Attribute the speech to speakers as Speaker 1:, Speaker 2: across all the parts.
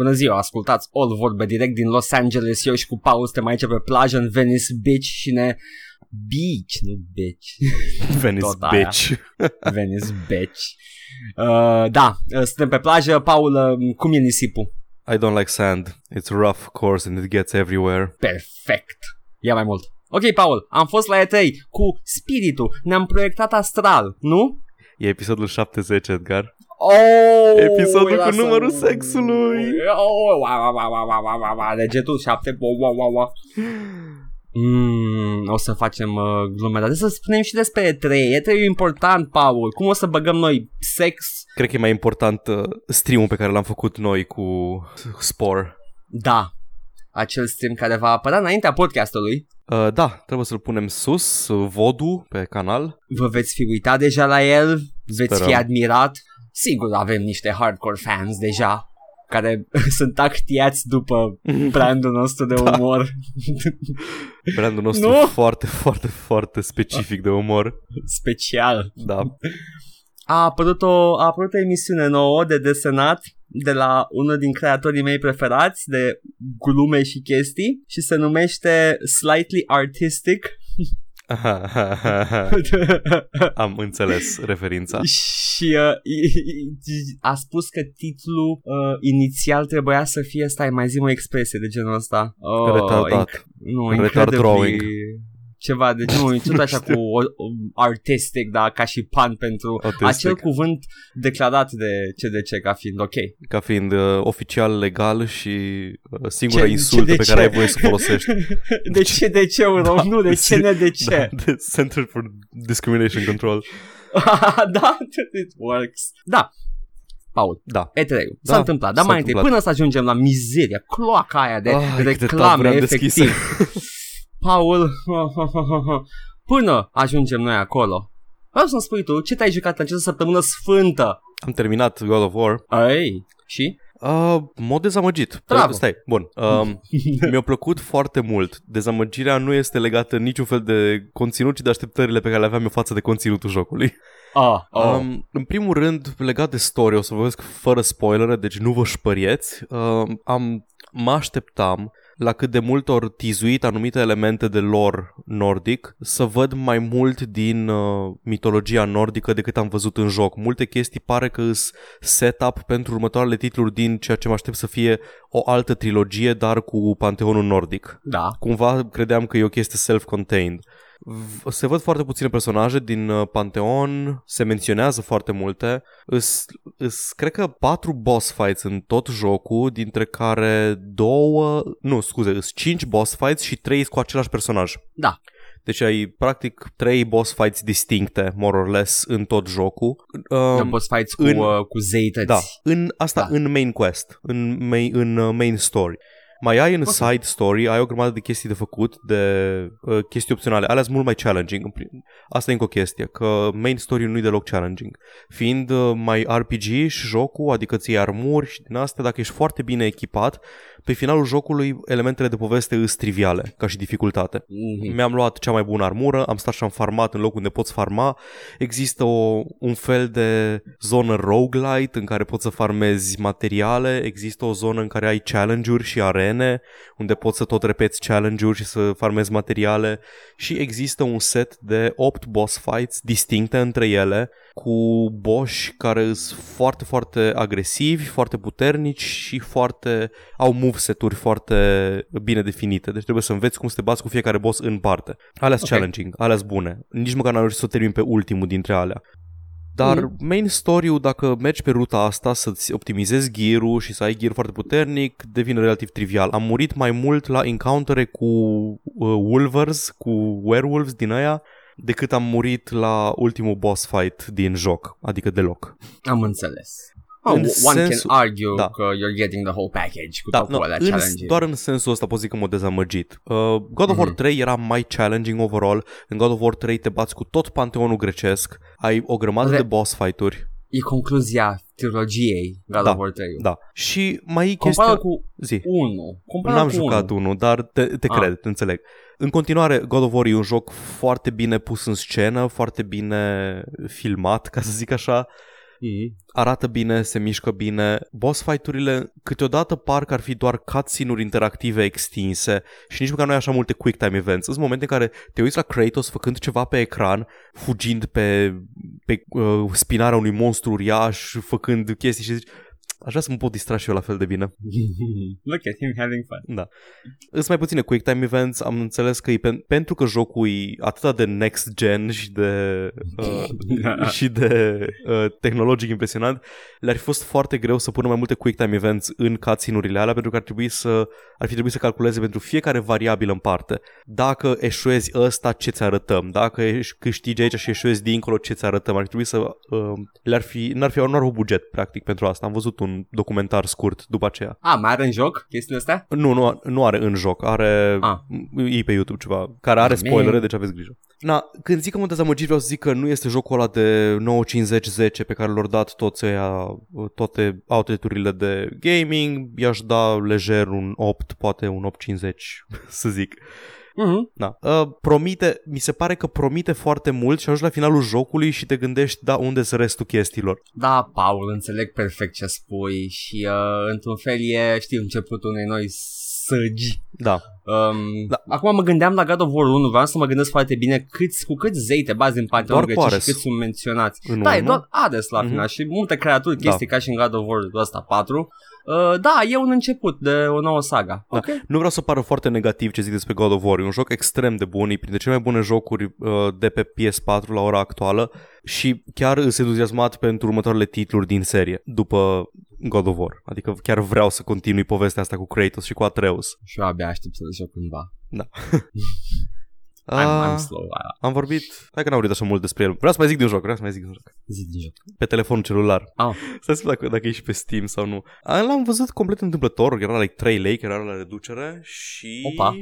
Speaker 1: Bună ziua, ascultați All Vorbe direct din Los Angeles. Eu și cu Paul suntem aici pe plajă în Venice Beach și ne... Beach, nu Beach.
Speaker 2: Venice
Speaker 1: Tot aia.
Speaker 2: bitch.
Speaker 1: Venice Beach. Uh, da, uh, suntem pe plajă. Paul, uh, cum e nisipul?
Speaker 2: I don't like sand. It's rough, of course, and it gets everywhere.
Speaker 1: Perfect. Ia mai mult. Ok, Paul, am fost la E3 cu spiritul. Ne-am proiectat astral, nu?
Speaker 2: E episodul 70, Edgar.
Speaker 1: Oh,
Speaker 2: Episodul cu numărul sexului.
Speaker 1: Oh, wa, wa, wa, wa, wa, wa, wa, degetul 7. Wa, wa, wa, Mm, o să facem uh, glume, dar să spunem și despre E3. E3 e important, Paul. Cum o să băgăm noi sex?
Speaker 2: Cred că e mai important uh, stream pe care l-am făcut noi cu spor.
Speaker 1: Da, acel stream care va apărea înaintea podcastului.
Speaker 2: Uh, da, trebuie să-l punem sus, vodu pe canal.
Speaker 1: Vă veți fi uitat deja la el,
Speaker 2: Sperăm.
Speaker 1: veți fi admirat. Sigur avem niște hardcore fans deja care sunt actiați după brandul nostru de umor.
Speaker 2: Brandul nostru
Speaker 1: Nu?
Speaker 2: foarte, foarte, foarte specific de umor.
Speaker 1: Special.
Speaker 2: Da.
Speaker 1: A apărut, o, a apărut o emisiune nouă de desenat de la unul din creatorii mei preferați de glume și chestii și se numește Slightly Artistic
Speaker 2: Am înțeles referința.
Speaker 1: și uh, i- i- a spus că titlul uh, inițial trebuia să fie, stai mai zi o expresie de genul ăsta. Oh,
Speaker 2: Retardat.
Speaker 1: inc- nu,
Speaker 2: Retard
Speaker 1: incredibly-
Speaker 2: drawing.
Speaker 1: Ceva de genul, tot așa cu o, o, artistic, da, ca și pan pentru
Speaker 2: Artistic.
Speaker 1: acel cuvânt declarat de CDC ca fiind ok.
Speaker 2: Ca fiind uh, oficial legal și uh, singura
Speaker 1: Ce-
Speaker 2: insultă
Speaker 1: ce- de
Speaker 2: pe
Speaker 1: ce?
Speaker 2: care ai voie să o folosești.
Speaker 1: De ce, de ce, da, nu, de ce, ne, de ce.
Speaker 2: Da, the Center for Discrimination Control.
Speaker 1: da, it works. Da, Paul,
Speaker 2: Da.
Speaker 1: E3
Speaker 2: Da,
Speaker 1: s-a întâmplat, dar
Speaker 2: s-a
Speaker 1: mai întâi,
Speaker 2: întâmplat.
Speaker 1: până să ajungem la mizeria, cloaca aia de
Speaker 2: Ai, cât de
Speaker 1: reclame,
Speaker 2: taburile am deschise.
Speaker 1: efectiv. Paul, până ajungem noi acolo, vreau să-mi spui tu, ce te-ai jucat în această săptămână sfântă?
Speaker 2: Am terminat God of War.
Speaker 1: Ai, și?
Speaker 2: Uh, mod dezamăgit.
Speaker 1: Bravo.
Speaker 2: Stai, bun. Uh, mi-a plăcut foarte mult. Dezamăgirea nu este legată în niciun fel de conținut, ci de așteptările pe care le aveam eu față de conținutul jocului.
Speaker 1: Ah, oh.
Speaker 2: Um, în primul rând, legat de story, o să vorbesc fără spoilere, deci nu vă spărieți. Um, am, mă așteptam la cât de mult ori tizuit anumite elemente de lore nordic, să văd mai mult din uh, mitologia nordică decât am văzut în joc. Multe chestii pare că îs setup pentru următoarele titluri din ceea ce mă aștept să fie o altă trilogie, dar cu panteonul nordic.
Speaker 1: da.
Speaker 2: Cumva credeam că e o chestie self-contained. V- Se văd foarte puține personaje din uh, Panteon, se menționează foarte multe. Îs, îs, cred că patru boss fights în tot jocul, dintre care două, nu, scuze, îs cinci boss fights și trei cu același personaj.
Speaker 1: Da.
Speaker 2: Deci ai practic trei boss fights distincte, more or less, în tot jocul.
Speaker 1: Um,
Speaker 2: Um,
Speaker 1: boss fights cu,
Speaker 2: în-
Speaker 1: uh, cu zeități.
Speaker 2: da, în asta
Speaker 1: Da.
Speaker 2: în main quest, în main, în uh, main story. Mai ai în
Speaker 1: Ok.
Speaker 2: side story, ai o grămadă de chestii de făcut, de uh, chestii opționale. Alea sunt mult mai challenging. în prim- Asta e încă o chestie, că main story nu e deloc challenging. Fiind uh, mai RPG și jocul, adică ți armuri și din astea, dacă ești foarte bine echipat, pe finalul jocului elementele de poveste îs triviale, ca și dificultate.
Speaker 1: Mhm.
Speaker 2: Mi-am luat cea mai bună armură, am stat și am farmat în locul unde poți farma. Există o, un fel de zonă roguelite în care poți să farmezi materiale, există o zonă în care ai challenge-uri și arene, unde poți să tot repeți challenge-uri și să farmezi materiale și există un set de 8 boss fights distincte între ele cu boși care sunt foarte, foarte agresivi, foarte puternici și foarte au moveset-uri foarte bine definite. Deci trebuie să înveți cum să te bați cu fiecare boss în parte. Alea sunt
Speaker 1: Ok.
Speaker 2: challenging, alea sunt bune. Nici măcar n-am reușit să o termin pe ultimul dintre alea. Dar
Speaker 1: Mhm.
Speaker 2: main story-ul, dacă mergi pe ruta asta să-ți optimizezi gear și să ai gear foarte puternic, devine relativ trivial. Am murit mai mult la encountere cu uh, wolvers, cu werewolves din aia, decât am murit la ultimul boss fight din joc, adică deloc.
Speaker 1: Am înțeles. Oh,
Speaker 2: În
Speaker 1: one
Speaker 2: sensul-
Speaker 1: can argue
Speaker 2: da.
Speaker 1: că you're getting the whole package cu
Speaker 2: Da,
Speaker 1: tot cu
Speaker 2: nu,
Speaker 1: alea
Speaker 2: în,
Speaker 1: challenge
Speaker 2: doar în sensul ăsta pot zic că m-a dezamăgit. Uh, God of War
Speaker 1: Mhm.
Speaker 2: 3 era mai challenging overall. În God of War 3 te bați cu tot panteonul grecesc, ai o grămadă
Speaker 1: Re-
Speaker 2: de boss fight-uri.
Speaker 1: E concluzia trilogiei God
Speaker 2: Da,
Speaker 1: of War 3.
Speaker 2: Da. Și mai e
Speaker 1: Compară
Speaker 2: chestia...
Speaker 1: cu
Speaker 2: Zi.
Speaker 1: 1. Compară
Speaker 2: N-am
Speaker 1: cu
Speaker 2: jucat
Speaker 1: 1.
Speaker 2: unul, dar te, te
Speaker 1: Ah.
Speaker 2: cred, te înțeleg. În continuare, God of War e un joc foarte bine pus în scenă, foarte bine filmat, ca să zic așa.
Speaker 1: Mm-hmm.
Speaker 2: arată bine, se mișcă bine. Boss fight-urile câteodată parcă ar fi doar cutscene-uri interactive extinse și nici măcar nu ai așa multe quick time events. Sunt momente în care te uiți la Kratos făcând ceva pe ecran, fugind pe, pe uh, spinarea unui monstru uriaș, făcând chestii și zici Aș vrea să mă pot distra și eu la fel de bine.
Speaker 1: Look at him having fun.
Speaker 2: Da. Îs mai puține quick time events, am înțeles că e pen- pentru că jocul e atât de next gen și de uh, și de uh, tehnologic impresionant, le-ar fi fost foarte greu să pună mai multe quick time events în cutscene-urile alea pentru că ar trebui să ar fi trebuit să calculeze pentru fiecare variabilă în parte. Dacă eșuezi ăsta, ce ți arătăm? Dacă ești, câștigi aici și eșuezi dincolo, ce ți arătăm? Ar trebui să uh, le-ar fi n-ar fi nu ar buget practic pentru asta. Am văzut un documentar scurt după aceea.
Speaker 1: A, mai are în joc chestiile astea?
Speaker 2: Nu, nu, nu are în joc, are
Speaker 1: Ah.
Speaker 2: e pe YouTube ceva, care are
Speaker 1: Ah, man.
Speaker 2: spoilere, deci aveți grijă. Na, când zic că mă dezamăgit, vreau să zic că nu este jocul ăla de 950-10 pe care l-au dat toți ăia, toate outlet-urile de gaming, i-aș da lejer un 8, poate un 850, să zic.
Speaker 1: Mhm.
Speaker 2: Da. Uh, promite, mi se pare că promite foarte mult și ajungi la finalul jocului și te gândești, da, unde sunt restul chestiilor.
Speaker 1: Da, Paul, înțeleg perfect ce spui și uh, într-un fel e, știi, începutul unei noi săgi.
Speaker 2: Da.
Speaker 1: Um,
Speaker 2: Da.
Speaker 1: Acum mă gândeam la God of War 1, vreau să mă gândesc foarte bine câți, cu câți zei te bazi în Panteonul
Speaker 2: Doar cu
Speaker 1: Grecic
Speaker 2: Ares.
Speaker 1: și câți sunt menționați.
Speaker 2: În
Speaker 1: da, e
Speaker 2: unu.
Speaker 1: doar Hades la
Speaker 2: Mhm.
Speaker 1: final și multe creaturi,
Speaker 2: Da.
Speaker 1: chestii ca și în God of War ăsta 4. Uh, da, e un început de o nouă saga.
Speaker 2: Da.
Speaker 1: Ok.
Speaker 2: Nu vreau să pară foarte negativ ce zic despre God of War. E un joc extrem de bun, e printre cele mai bune jocuri uh, de pe PS4 la ora actuală și chiar îs entuziasmat pentru următoarele titluri din serie după God of War. Adică chiar vreau să continui povestea asta cu Kratos și cu Atreus.
Speaker 1: Și eu abia aștept să le joc cândva. I'm,
Speaker 2: Ah,
Speaker 1: I'm slow. Uh,
Speaker 2: am vorbit, hai că n-am vorbit așa mult despre el. Vreau să mai zic de un joc, vreau să mai zic de un joc.
Speaker 1: zi din joc.
Speaker 2: Pe telefon celular.
Speaker 1: Ah.
Speaker 2: Stai să vedem dacă, dacă e și pe Steam sau nu. A, L-am văzut complet întâmplător, era la like 3 lei, era la reducere și...
Speaker 1: Opa.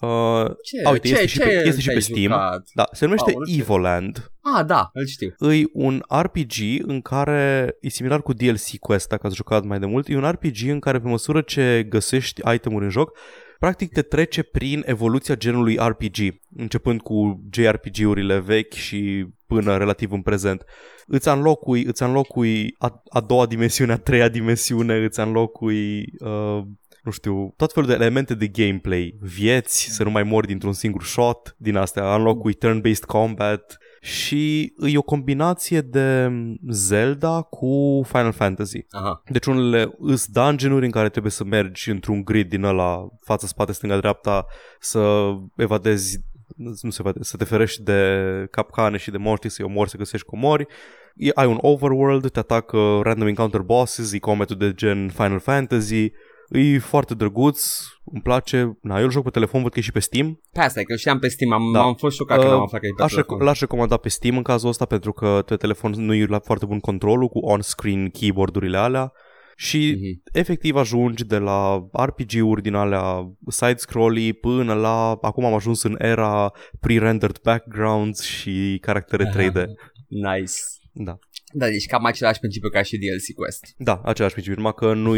Speaker 2: Uh,
Speaker 1: Ce,
Speaker 2: A, uite,
Speaker 1: ce,
Speaker 2: este și
Speaker 1: ce
Speaker 2: pe- este și
Speaker 1: te-ai
Speaker 2: pe Steam.
Speaker 1: jucat?
Speaker 2: da, se numește
Speaker 1: Aoleu, ce-
Speaker 2: Evoland.
Speaker 1: Ah, da, îl știu.
Speaker 2: E un RPG în care e similar cu DLC Quest, dacă ați jucat mai de mult. E un RPG în care pe măsură ce găsești itemuri în joc, practic te trece prin evoluția genului RPG, începând cu JRPG-urile vechi și până relativ în prezent. Îți înlocui, îți înlocui a, a doua dimensiune, a treia dimensiune, îți înlocui uh, nu știu, tot felul de elemente de gameplay, vieți, să nu mai mori dintr-un singur shot, din astea, înlocui turn-based combat și e o combinație de Zelda cu Final Fantasy.
Speaker 1: Aha.
Speaker 2: Deci unele îs dungeon-uri în care trebuie să mergi într-un grid din ăla față, spate, stânga, dreapta, să evadezi nu se vede, să te ferești de capcane și de monștri, să-i omori, să găsești comori. E- Ai un overworld, te atacă random encounter bosses, e combatul de gen Final Fantasy, e foarte drăguț, îmi place. Na, eu îl joc pe telefon, văd că e și pe Steam.
Speaker 1: Pe asta e că știam pe Steam, am,
Speaker 2: Da.
Speaker 1: am fost șocat când
Speaker 2: Uh,
Speaker 1: am aflat că e pe
Speaker 2: Aș,
Speaker 1: telefon.
Speaker 2: rec- l-aș recomanda pe Steam în cazul ăsta pentru că pe telefon nu e la foarte bun controlul cu on-screen keyboard-urile alea și
Speaker 1: Mhm.
Speaker 2: efectiv ajungi de la RPG-uri din alea side-scrolly până la acum am ajuns în era pre-rendered backgrounds și caractere 3D.
Speaker 1: Nice.
Speaker 2: Da.
Speaker 1: Da, deci cam același principiu ca și DLC Quest.
Speaker 2: Da, același principiu, numai că nu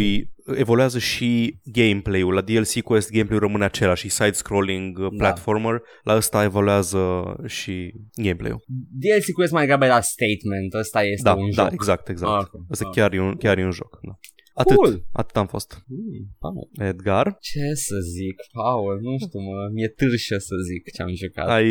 Speaker 2: evoluează și gameplay-ul. La DLC Quest gameplay-ul rămâne același, și side-scrolling uh,
Speaker 1: Da.
Speaker 2: platformer. La ăsta evoluează și gameplay-ul.
Speaker 1: DLC Quest mai degrabă era statement, ăsta este
Speaker 2: Da,
Speaker 1: un
Speaker 2: da,
Speaker 1: joc.
Speaker 2: exact, exact.
Speaker 1: Ah, ok.
Speaker 2: Ăsta
Speaker 1: Ah.
Speaker 2: chiar, e un, chiar e un joc. Da. Atât,
Speaker 1: Cool.
Speaker 2: atât am fost.
Speaker 1: Hmm, Paul.
Speaker 2: Edgar,
Speaker 1: Ce să zic, Paul, nu știu, mă, mi-e târșă să zic ce am jucat.
Speaker 2: ai,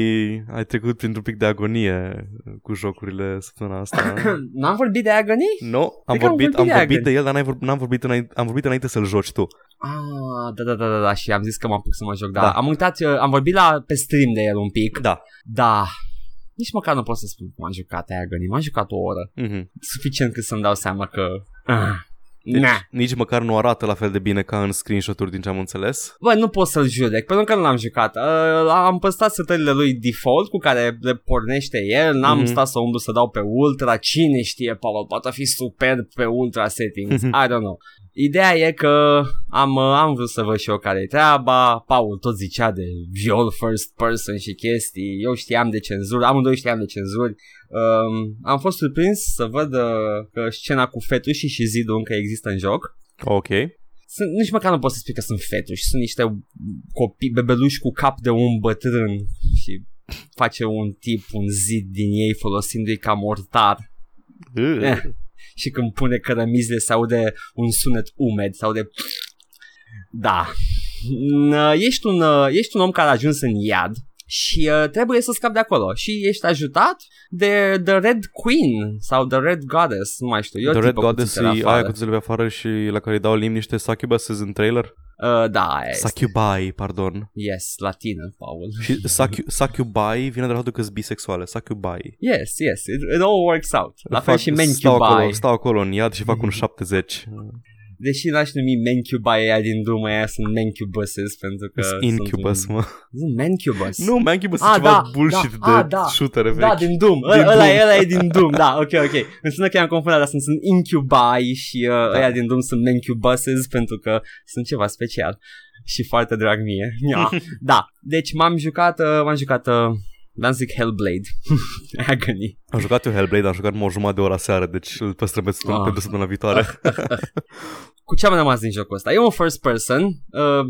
Speaker 2: ai trecut printr-un pic de agonie cu jocurile săptămâna asta.
Speaker 1: N-am vorbit de Agony?
Speaker 2: Nu, am
Speaker 1: Cred că am
Speaker 2: vorbit,
Speaker 1: vorbit
Speaker 2: am
Speaker 1: de
Speaker 2: vorbit
Speaker 1: Agony.
Speaker 2: de el, dar n-ai vor, n-am vorbit înainte, am vorbit înainte să-l joci tu.
Speaker 1: Ah, da, da, da, da, da, și am zis că m-am pus să mă joc, da.
Speaker 2: Da.
Speaker 1: Am uitat, uh, am vorbit la, pe stream de el un pic.
Speaker 2: Da.
Speaker 1: Da. Nici măcar nu pot să spun cum am jucat Agony, m-am jucat o oră.
Speaker 2: Mhm.
Speaker 1: Suficient cât să-mi dau seama că... Ah,
Speaker 2: Deci,
Speaker 1: nah.
Speaker 2: nici măcar nu arată la fel de bine ca în screenshot-uri din ce am înțeles.
Speaker 1: Bă, nu pot să-l judec, pentru că nu l-am jucat. Uh, am păstrat setările lui default cu care le pornește el, n-am
Speaker 2: Mhm.
Speaker 1: stat să umblu să dau pe ultra, cine știe, Paul, poate fi superb pe ultra settings,
Speaker 2: Mhm.
Speaker 1: I don't know. Ideea e că am, uh, am vrut să văd și eu care e treaba, Paul tot zicea de viol first person și chestii, eu știam de cenzură, amândoi știam de cenzuri. Um, am fost surprins să văd uh, că scena cu fetușii și zidul încă există în joc.
Speaker 2: Ok.
Speaker 1: Sunt, nici măcar nu pot să spui că sunt fetuși, sunt niște copii, bebeluși cu cap de un bătrân și face un tip, un zid din ei folosindu-i ca mortar.
Speaker 2: Uh.
Speaker 1: Eh. Și când pune cărămizile se aude un sunet umed, se aude... Da. N- Ești un, uh, ești un om care a ajuns în iad și uh, trebuie să scapi de acolo și ești ajutat de The Red Queen sau The Red Goddess, nu mai știu. E o
Speaker 2: The Red
Speaker 1: tipă cu
Speaker 2: Goddess e
Speaker 1: țâțe la
Speaker 2: aia
Speaker 1: afară.
Speaker 2: cu țâțele pe afară și la care îi dau limbi niște succubuses în trailer?
Speaker 1: Uh, da, aia este.
Speaker 2: Succubi, pardon.
Speaker 1: Yes, latină, Paul.
Speaker 2: Și succu- succubi vine de la faptul că sunt bisexuale. Succubi.
Speaker 1: Yes, yes, it, it all works out. La fel
Speaker 2: Fac-
Speaker 1: și
Speaker 2: stau acolo,
Speaker 1: Mencubai.
Speaker 2: stau acolo în iad și fac un 70.
Speaker 1: Deși n-aș numi Mencubai aia din Doom, aia sunt Mencubuses pentru că
Speaker 2: Sunt Incubus,
Speaker 1: sunt un...
Speaker 2: mă.
Speaker 1: Sunt Mencubus.
Speaker 2: Nu, Mancubus
Speaker 1: Ah,
Speaker 2: e ceva
Speaker 1: da,
Speaker 2: bullshit
Speaker 1: da, ah,
Speaker 2: de
Speaker 1: da.
Speaker 2: shootere vechi.
Speaker 1: Da, din Doom.
Speaker 2: Din
Speaker 1: Ăla,
Speaker 2: Doom.
Speaker 1: e, ăla e din Doom, da, ok, ok. Înseamnă că am confundat, dar sunt, sunt Incubai și uh,
Speaker 2: Da.
Speaker 1: ăia din Doom sunt Mencubuses pentru că sunt ceva special și foarte drag mie. Ia. da, deci m-am jucat, uh, m-am jucat, uh, v-am zic Hellblade. Agony.
Speaker 2: Am jucat eu Hellblade, am jucat numai o jumătate de oră seară, deci îl păstrăm pe
Speaker 1: Ah.
Speaker 2: pentru săptămâna viitoare.
Speaker 1: Cu ce am rămas din jocul ăsta? E un first person, uh,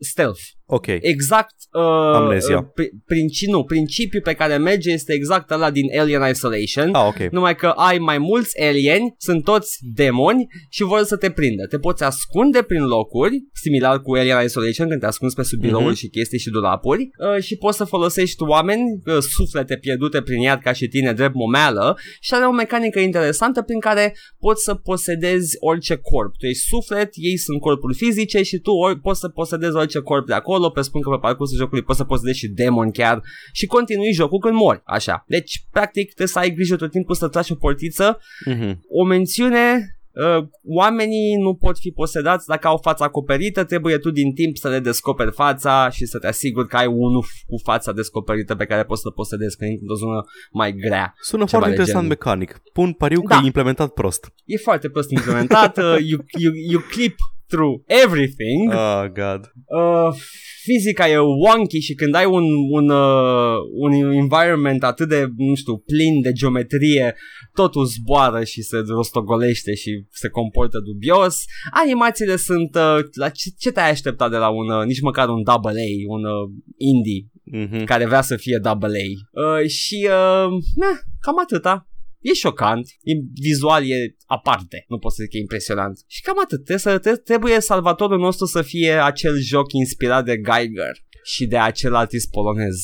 Speaker 1: stealth.
Speaker 2: Ok.
Speaker 1: Exact uh,
Speaker 2: Amnesia.
Speaker 1: uh, pri- princi- nu, principiul pe care merge este exact ăla din Alien Isolation.
Speaker 2: Ah, ok.
Speaker 1: Numai că ai mai mulți alieni, sunt toți demoni și vor să te prindă. Te poți ascunde prin locuri, similar cu Alien Isolation, când te ascunzi pe sub birouri
Speaker 2: Mhm.
Speaker 1: și chestii și dulapuri, uh, și poți să folosești oameni, uh, suflete pierdute prin iad ca și tine, drept momeală, și are o mecanică interesantă prin care poți să posedezi orice corp. Tu ești suflet, ei sunt corpuri fizice și tu ori, poți să posedezi orice corp de acolo, presupun că pe parcursul jocului poți să posedezi și demon chiar și continui jocul când mori, așa. Deci, practic, trebuie să ai grijă tot timpul să tragi o portiță.
Speaker 2: Mhm.
Speaker 1: O mențiune, uh, oamenii nu pot fi posedați dacă au fața acoperită, trebuie tu din timp să le descoperi fața și să te asiguri că ai unul f- cu fața descoperită pe care poți să-l posedezi când intri într-o zonă mai grea.
Speaker 2: Sună
Speaker 1: Ceva
Speaker 2: foarte
Speaker 1: de
Speaker 2: interesant
Speaker 1: genul.
Speaker 2: mecanic. Pun pariu că
Speaker 1: Da.
Speaker 2: e implementat prost.
Speaker 1: E foarte prost implementat, uh, you, you, you clip through everything.
Speaker 2: Oh, God.
Speaker 1: Uh, fizica e wonky și când ai un, un, uh, un environment atât de, nu știu, plin de geometrie, totul zboară și se rostogolește și se comportă dubios. Animațiile sunt, uh, la ce, ce te-ai aștepta de la un, uh, nici măcar un double A, un uh, indie
Speaker 2: Mhm.
Speaker 1: care vrea să fie double A. Uh, și, uh, na, cam atâta. E șocant, e, vizual e aparte, nu pot să zic că e impresionant. Și cam atât, trebuie, să, tre- trebuie salvatorul nostru să fie acel joc inspirat de Geiger și de acel artist polonez,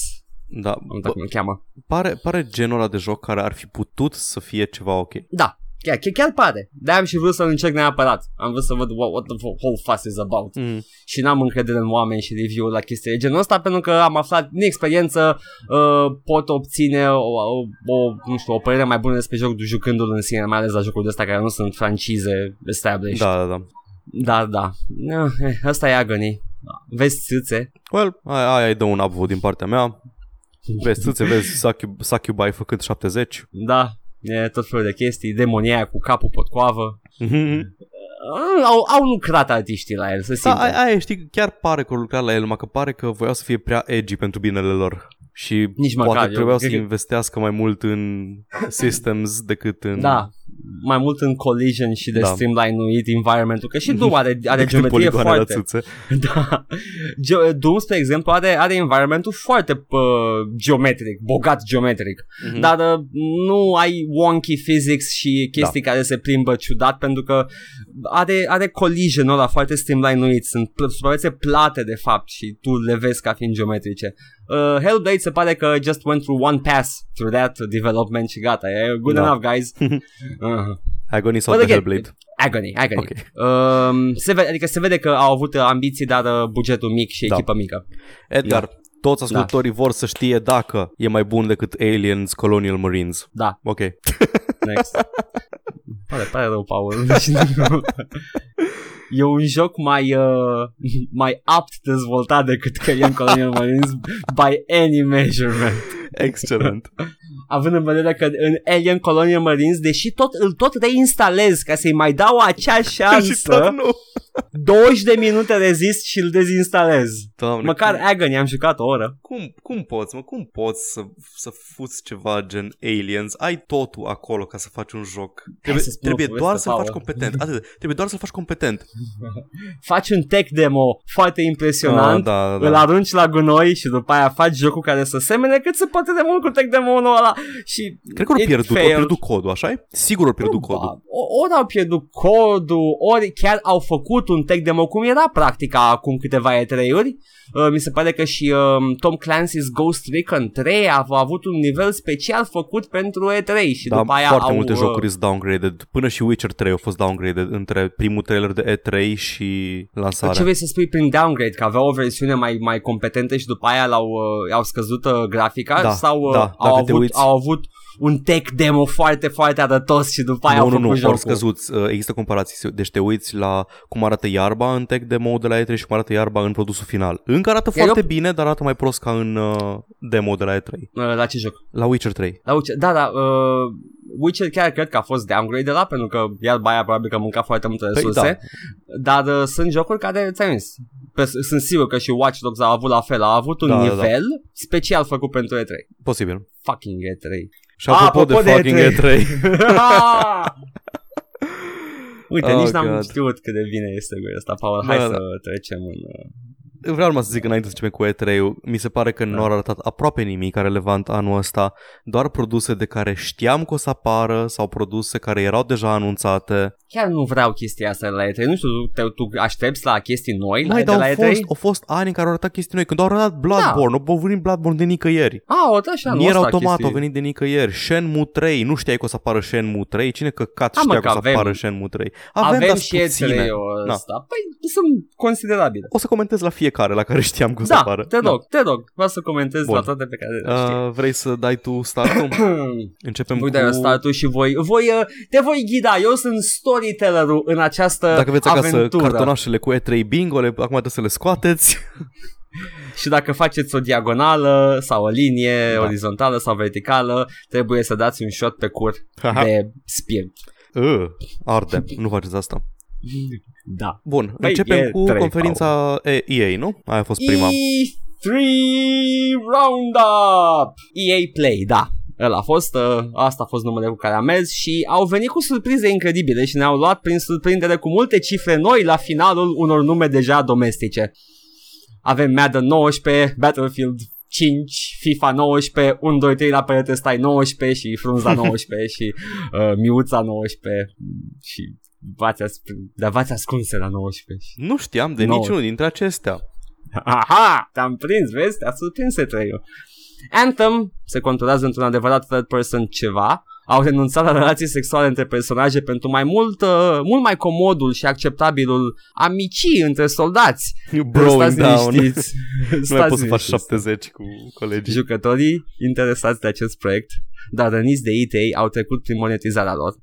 Speaker 2: Da,
Speaker 1: nu știu
Speaker 2: bă,
Speaker 1: cum îl cheamă.
Speaker 2: pare, pare genul ăla de joc care ar fi putut să fie ceva ok.
Speaker 1: Da, chiar, chiar, chiar pare. De-aia am și vrut să-l încerc neapărat. Am vrut să văd what, what the whole fuss is about.
Speaker 2: Mm.
Speaker 1: și n-am încredere în oameni și review-uri la chestii de genul ăsta pentru că am aflat din experiență uh, pot obține o, o, o, nu știu, o părere mai bună despre joc jucându-l în sine, mai ales la jocuri de astea care nu sunt francize established.
Speaker 2: Da, da, da.
Speaker 1: Da, da. No, eh, asta e agony. Vezi țâțe?
Speaker 2: Well, aia, aia îi dă un upvote din partea mea. Vezi, țâțe, vezi Succu- Succubi făcând 70.
Speaker 1: Da, e tot felul de chestii, demonia cu capul potcoavă.
Speaker 2: Mhm.
Speaker 1: Uh, Au, au lucrat artiștii la el, să
Speaker 2: Da,
Speaker 1: simte.
Speaker 2: aia, aia, știi, chiar pare că au lucrat la el, numai că pare că voiau să fie prea edgy pentru binele lor. Și
Speaker 1: Nici
Speaker 2: poate
Speaker 1: măcar, eu
Speaker 2: trebuiau să
Speaker 1: cred că-
Speaker 2: investească mai mult în systems decât în...
Speaker 1: Da, mai mult în collision și de
Speaker 2: Da.
Speaker 1: streamline-uit environment-ul, că și Doom are, are
Speaker 2: decât în
Speaker 1: geometrie
Speaker 2: poligoane la
Speaker 1: foarte...
Speaker 2: țâțe.
Speaker 1: Da. Ge- Doom, spre exemplu, are, are environmentul foarte uh, geometric, bogat geometric.
Speaker 2: Mhm.
Speaker 1: Dar uh, nu ai wonky physics și chestii
Speaker 2: Da.
Speaker 1: care se plimbă ciudat pentru că are, are collision ăla foarte streamline-uit. Sunt pl- supravețe plate de fapt și tu le vezi ca fiind geometrice. Uh, Hellblade se pare că just went through one pass through that development și gata. E good
Speaker 2: Da.
Speaker 1: enough, guys. uh-huh.
Speaker 2: Agony sau
Speaker 1: But
Speaker 2: The
Speaker 1: again,
Speaker 2: Hellblade.
Speaker 1: Agony, agony.
Speaker 2: Ok.
Speaker 1: Um, se vede, adică se vede că au avut uh, ambiții, dar uh, bugetul mic și
Speaker 2: Da.
Speaker 1: echipă mică.
Speaker 2: Edgar, toți ascultătorii vor să știe dacă e mai bun decât Aliens Colonial Marines.
Speaker 1: Da,
Speaker 2: Ok.
Speaker 1: next. pare, pare rău, Paul. e un joc mai, uh, mai apt dezvoltat decât Alien Colonial Marines by any measurement.
Speaker 2: Excelent.
Speaker 1: Având în vedere că în Alien Colonial Marines, deși tot, îl tot reinstalez ca să-i mai dau acea
Speaker 2: și
Speaker 1: șansă,
Speaker 2: tot nu.
Speaker 1: 20 de minute rezist și îl dezinstalez.
Speaker 2: Doamne,
Speaker 1: Măcar
Speaker 2: cum,
Speaker 1: Agony am jucat o oră.
Speaker 2: cum, cum poți, mă? Cum poți să, să fuți ceva gen Aliens? Ai totul acolo ca să faci un joc. Trebuie,
Speaker 1: să spun o
Speaker 2: trebuie
Speaker 1: poveste,
Speaker 2: doar să-l faci
Speaker 1: Paul.
Speaker 2: competent. Atât. Trebuie doar să-l faci competent.
Speaker 1: Faci un tech demo foarte impresionant,
Speaker 2: Ah, da, da,
Speaker 1: îl
Speaker 2: da.
Speaker 1: arunci la gunoi și după aia faci jocul care să semene cât se poate de mult cu tech demo-ul ăla și
Speaker 2: Cred că au
Speaker 1: it
Speaker 2: pierdut, au
Speaker 1: failed.
Speaker 2: pierdut codul, așa Sigur au pierdut
Speaker 1: Proba-
Speaker 2: codul.
Speaker 1: ori au pierdut codul, ori chiar au făcut un tech demo cum era practica acum câteva E3-uri. Uh, mi se pare că și uh, Tom Clancy's Ghost Recon 3 a, a avut un nivel special făcut pentru E3 și
Speaker 2: Da,
Speaker 1: după aia
Speaker 2: foarte
Speaker 1: au,
Speaker 2: multe
Speaker 1: uh,
Speaker 2: jocuri sunt downgraded. Până și Witcher 3 a fost downgraded între primul trailer de E3 și lansarea.
Speaker 1: Ce vrei să spui prin downgrade? Că aveau o versiune mai, mai competentă și după aia l-au, uh, au scăzut uh, grafica?
Speaker 2: Da,
Speaker 1: sau uh,
Speaker 2: da,
Speaker 1: au,
Speaker 2: dacă te
Speaker 1: avut,
Speaker 2: uiți-
Speaker 1: au avut un tech demo foarte, foarte arătos și după aia
Speaker 2: nu,
Speaker 1: au
Speaker 2: nu,
Speaker 1: făcut
Speaker 2: nu,
Speaker 1: jocul?
Speaker 2: au scăzut. Uh, Există comparații. Deci te uiți la cum arată iarba în tech demo de la E3 și cum arată iarba în produsul final. Încă arată
Speaker 1: Iar
Speaker 2: foarte
Speaker 1: eu-
Speaker 2: bine, dar arată mai prost ca în uh, demo de la E3.
Speaker 1: Uh, La ce joc?
Speaker 2: La Witcher 3.
Speaker 1: La Witcher, da, da, uh, Witcher chiar cred că a fost downgrade de la pentru că iar aia probabil că a mâncat foarte multe
Speaker 2: Păi
Speaker 1: resurse, dar uh, sunt jocuri care, ți-am zis, pe, sunt sigur că și Watch Dogs a avut la fel, a avut un
Speaker 2: Da, da, da.
Speaker 1: nivel special făcut pentru E3.
Speaker 2: Posibil.
Speaker 1: Fucking E3.
Speaker 2: Și apropo,
Speaker 1: apropo
Speaker 2: de,
Speaker 1: de
Speaker 2: fucking
Speaker 1: E3.
Speaker 2: E3.
Speaker 1: Uite,
Speaker 2: Oh,
Speaker 1: nici n-am
Speaker 2: God.
Speaker 1: știut cât de bine este cu ăsta, Paul. Hai
Speaker 2: Da,
Speaker 1: să
Speaker 2: da.
Speaker 1: trecem în... uh,
Speaker 2: Vreau numai să zic înainte să începem cu E3-ul, mi se pare că
Speaker 1: Da.
Speaker 2: nu au arătat aproape nimic relevant anul ăsta, doar produse de care știam că o să apară sau produse care erau deja anunțate.
Speaker 1: Chiar nu vreau chestia asta de la E3. Nu știu, te, tu aștepți la chestii noi la,
Speaker 2: Mai,
Speaker 1: de
Speaker 2: dar
Speaker 1: la
Speaker 2: au
Speaker 1: E3?
Speaker 2: fost, au fost ani în care au arătat chestii noi. Când au arătat Bloodborne, da. au venit Bloodborne de nicăieri.
Speaker 1: Ah, o, da, așa, nu
Speaker 2: Nier
Speaker 1: asta
Speaker 2: automat
Speaker 1: chestii.
Speaker 2: au venit de nicăieri. Shenmue 3, nu știai că o să apară Shenmue 3? Cine căcat
Speaker 1: Ha, mă,
Speaker 2: știa
Speaker 1: că
Speaker 2: că o să
Speaker 1: avem-
Speaker 2: apară Shenmue 3?
Speaker 1: Avem,
Speaker 2: Avem, dar
Speaker 1: și
Speaker 2: puține.
Speaker 1: E3-ul
Speaker 2: Da.
Speaker 1: ăsta. Păi sunt considerabile.
Speaker 2: O să comentez la fiecare la care știam că o să
Speaker 1: Da,
Speaker 2: apară.
Speaker 1: te rog, te rog. Vreau să comentez
Speaker 2: Bun.
Speaker 1: la toate pe care le știi.
Speaker 2: Uh, vrei să dai tu startul? Începem
Speaker 1: Voi
Speaker 2: cu...
Speaker 1: da eu startul și voi, voi, uh, te voi ghida. Eu sunt storytellerul în această
Speaker 2: Dacă aveți acasă
Speaker 1: aventură.
Speaker 2: cartonașele cu E3 bingo, le, acum trebuie să le scoateți.
Speaker 1: Și dacă faceți o diagonală sau o linie
Speaker 2: Da.
Speaker 1: orizontală sau verticală, trebuie să dați un shot pe cur
Speaker 2: Haha.
Speaker 1: de spirit.
Speaker 2: uh, arde, nu faceți asta.
Speaker 1: Da.
Speaker 2: Bun,
Speaker 1: Păi,
Speaker 2: începem
Speaker 1: e
Speaker 2: cu
Speaker 1: trei,
Speaker 2: conferința E- EA, nu? Aia a fost prima.
Speaker 1: E3 Roundup! EA Play, da. Ăla a fost, uh, asta a fost numele cu care am mers și au venit cu surprize incredibile și ne-au luat prin surprindere cu multe cifre noi la finalul unor nume deja domestice. Avem Madden 19, Battlefield 5, FIFA 19, 1, 2, 3 la perete stai 19 și Frunza 19 și uh, Miuța 19 și v-ați, asp- dar v-ați ascunse la 19 și
Speaker 2: Nu știam de
Speaker 1: Nouă.
Speaker 2: niciunul dintre acestea.
Speaker 1: Aha, te-am prins, vezi? Te-a surprins E3-ul. Anthem se conturează într-un adevărat third person ceva. Au renunțat la relații sexuale între personaje pentru mai mult, uh, mult mai comodul și acceptabilul amicii între soldați.
Speaker 2: Broing
Speaker 1: Stați
Speaker 2: down.
Speaker 1: liniștiți.
Speaker 2: Nu mai
Speaker 1: Stați
Speaker 2: poți să faci
Speaker 1: liniștiți.
Speaker 2: 70 cu colegii.
Speaker 1: Jucătorii interesați de acest proiect, dar răniți de EA, au trecut prin monetizarea lor.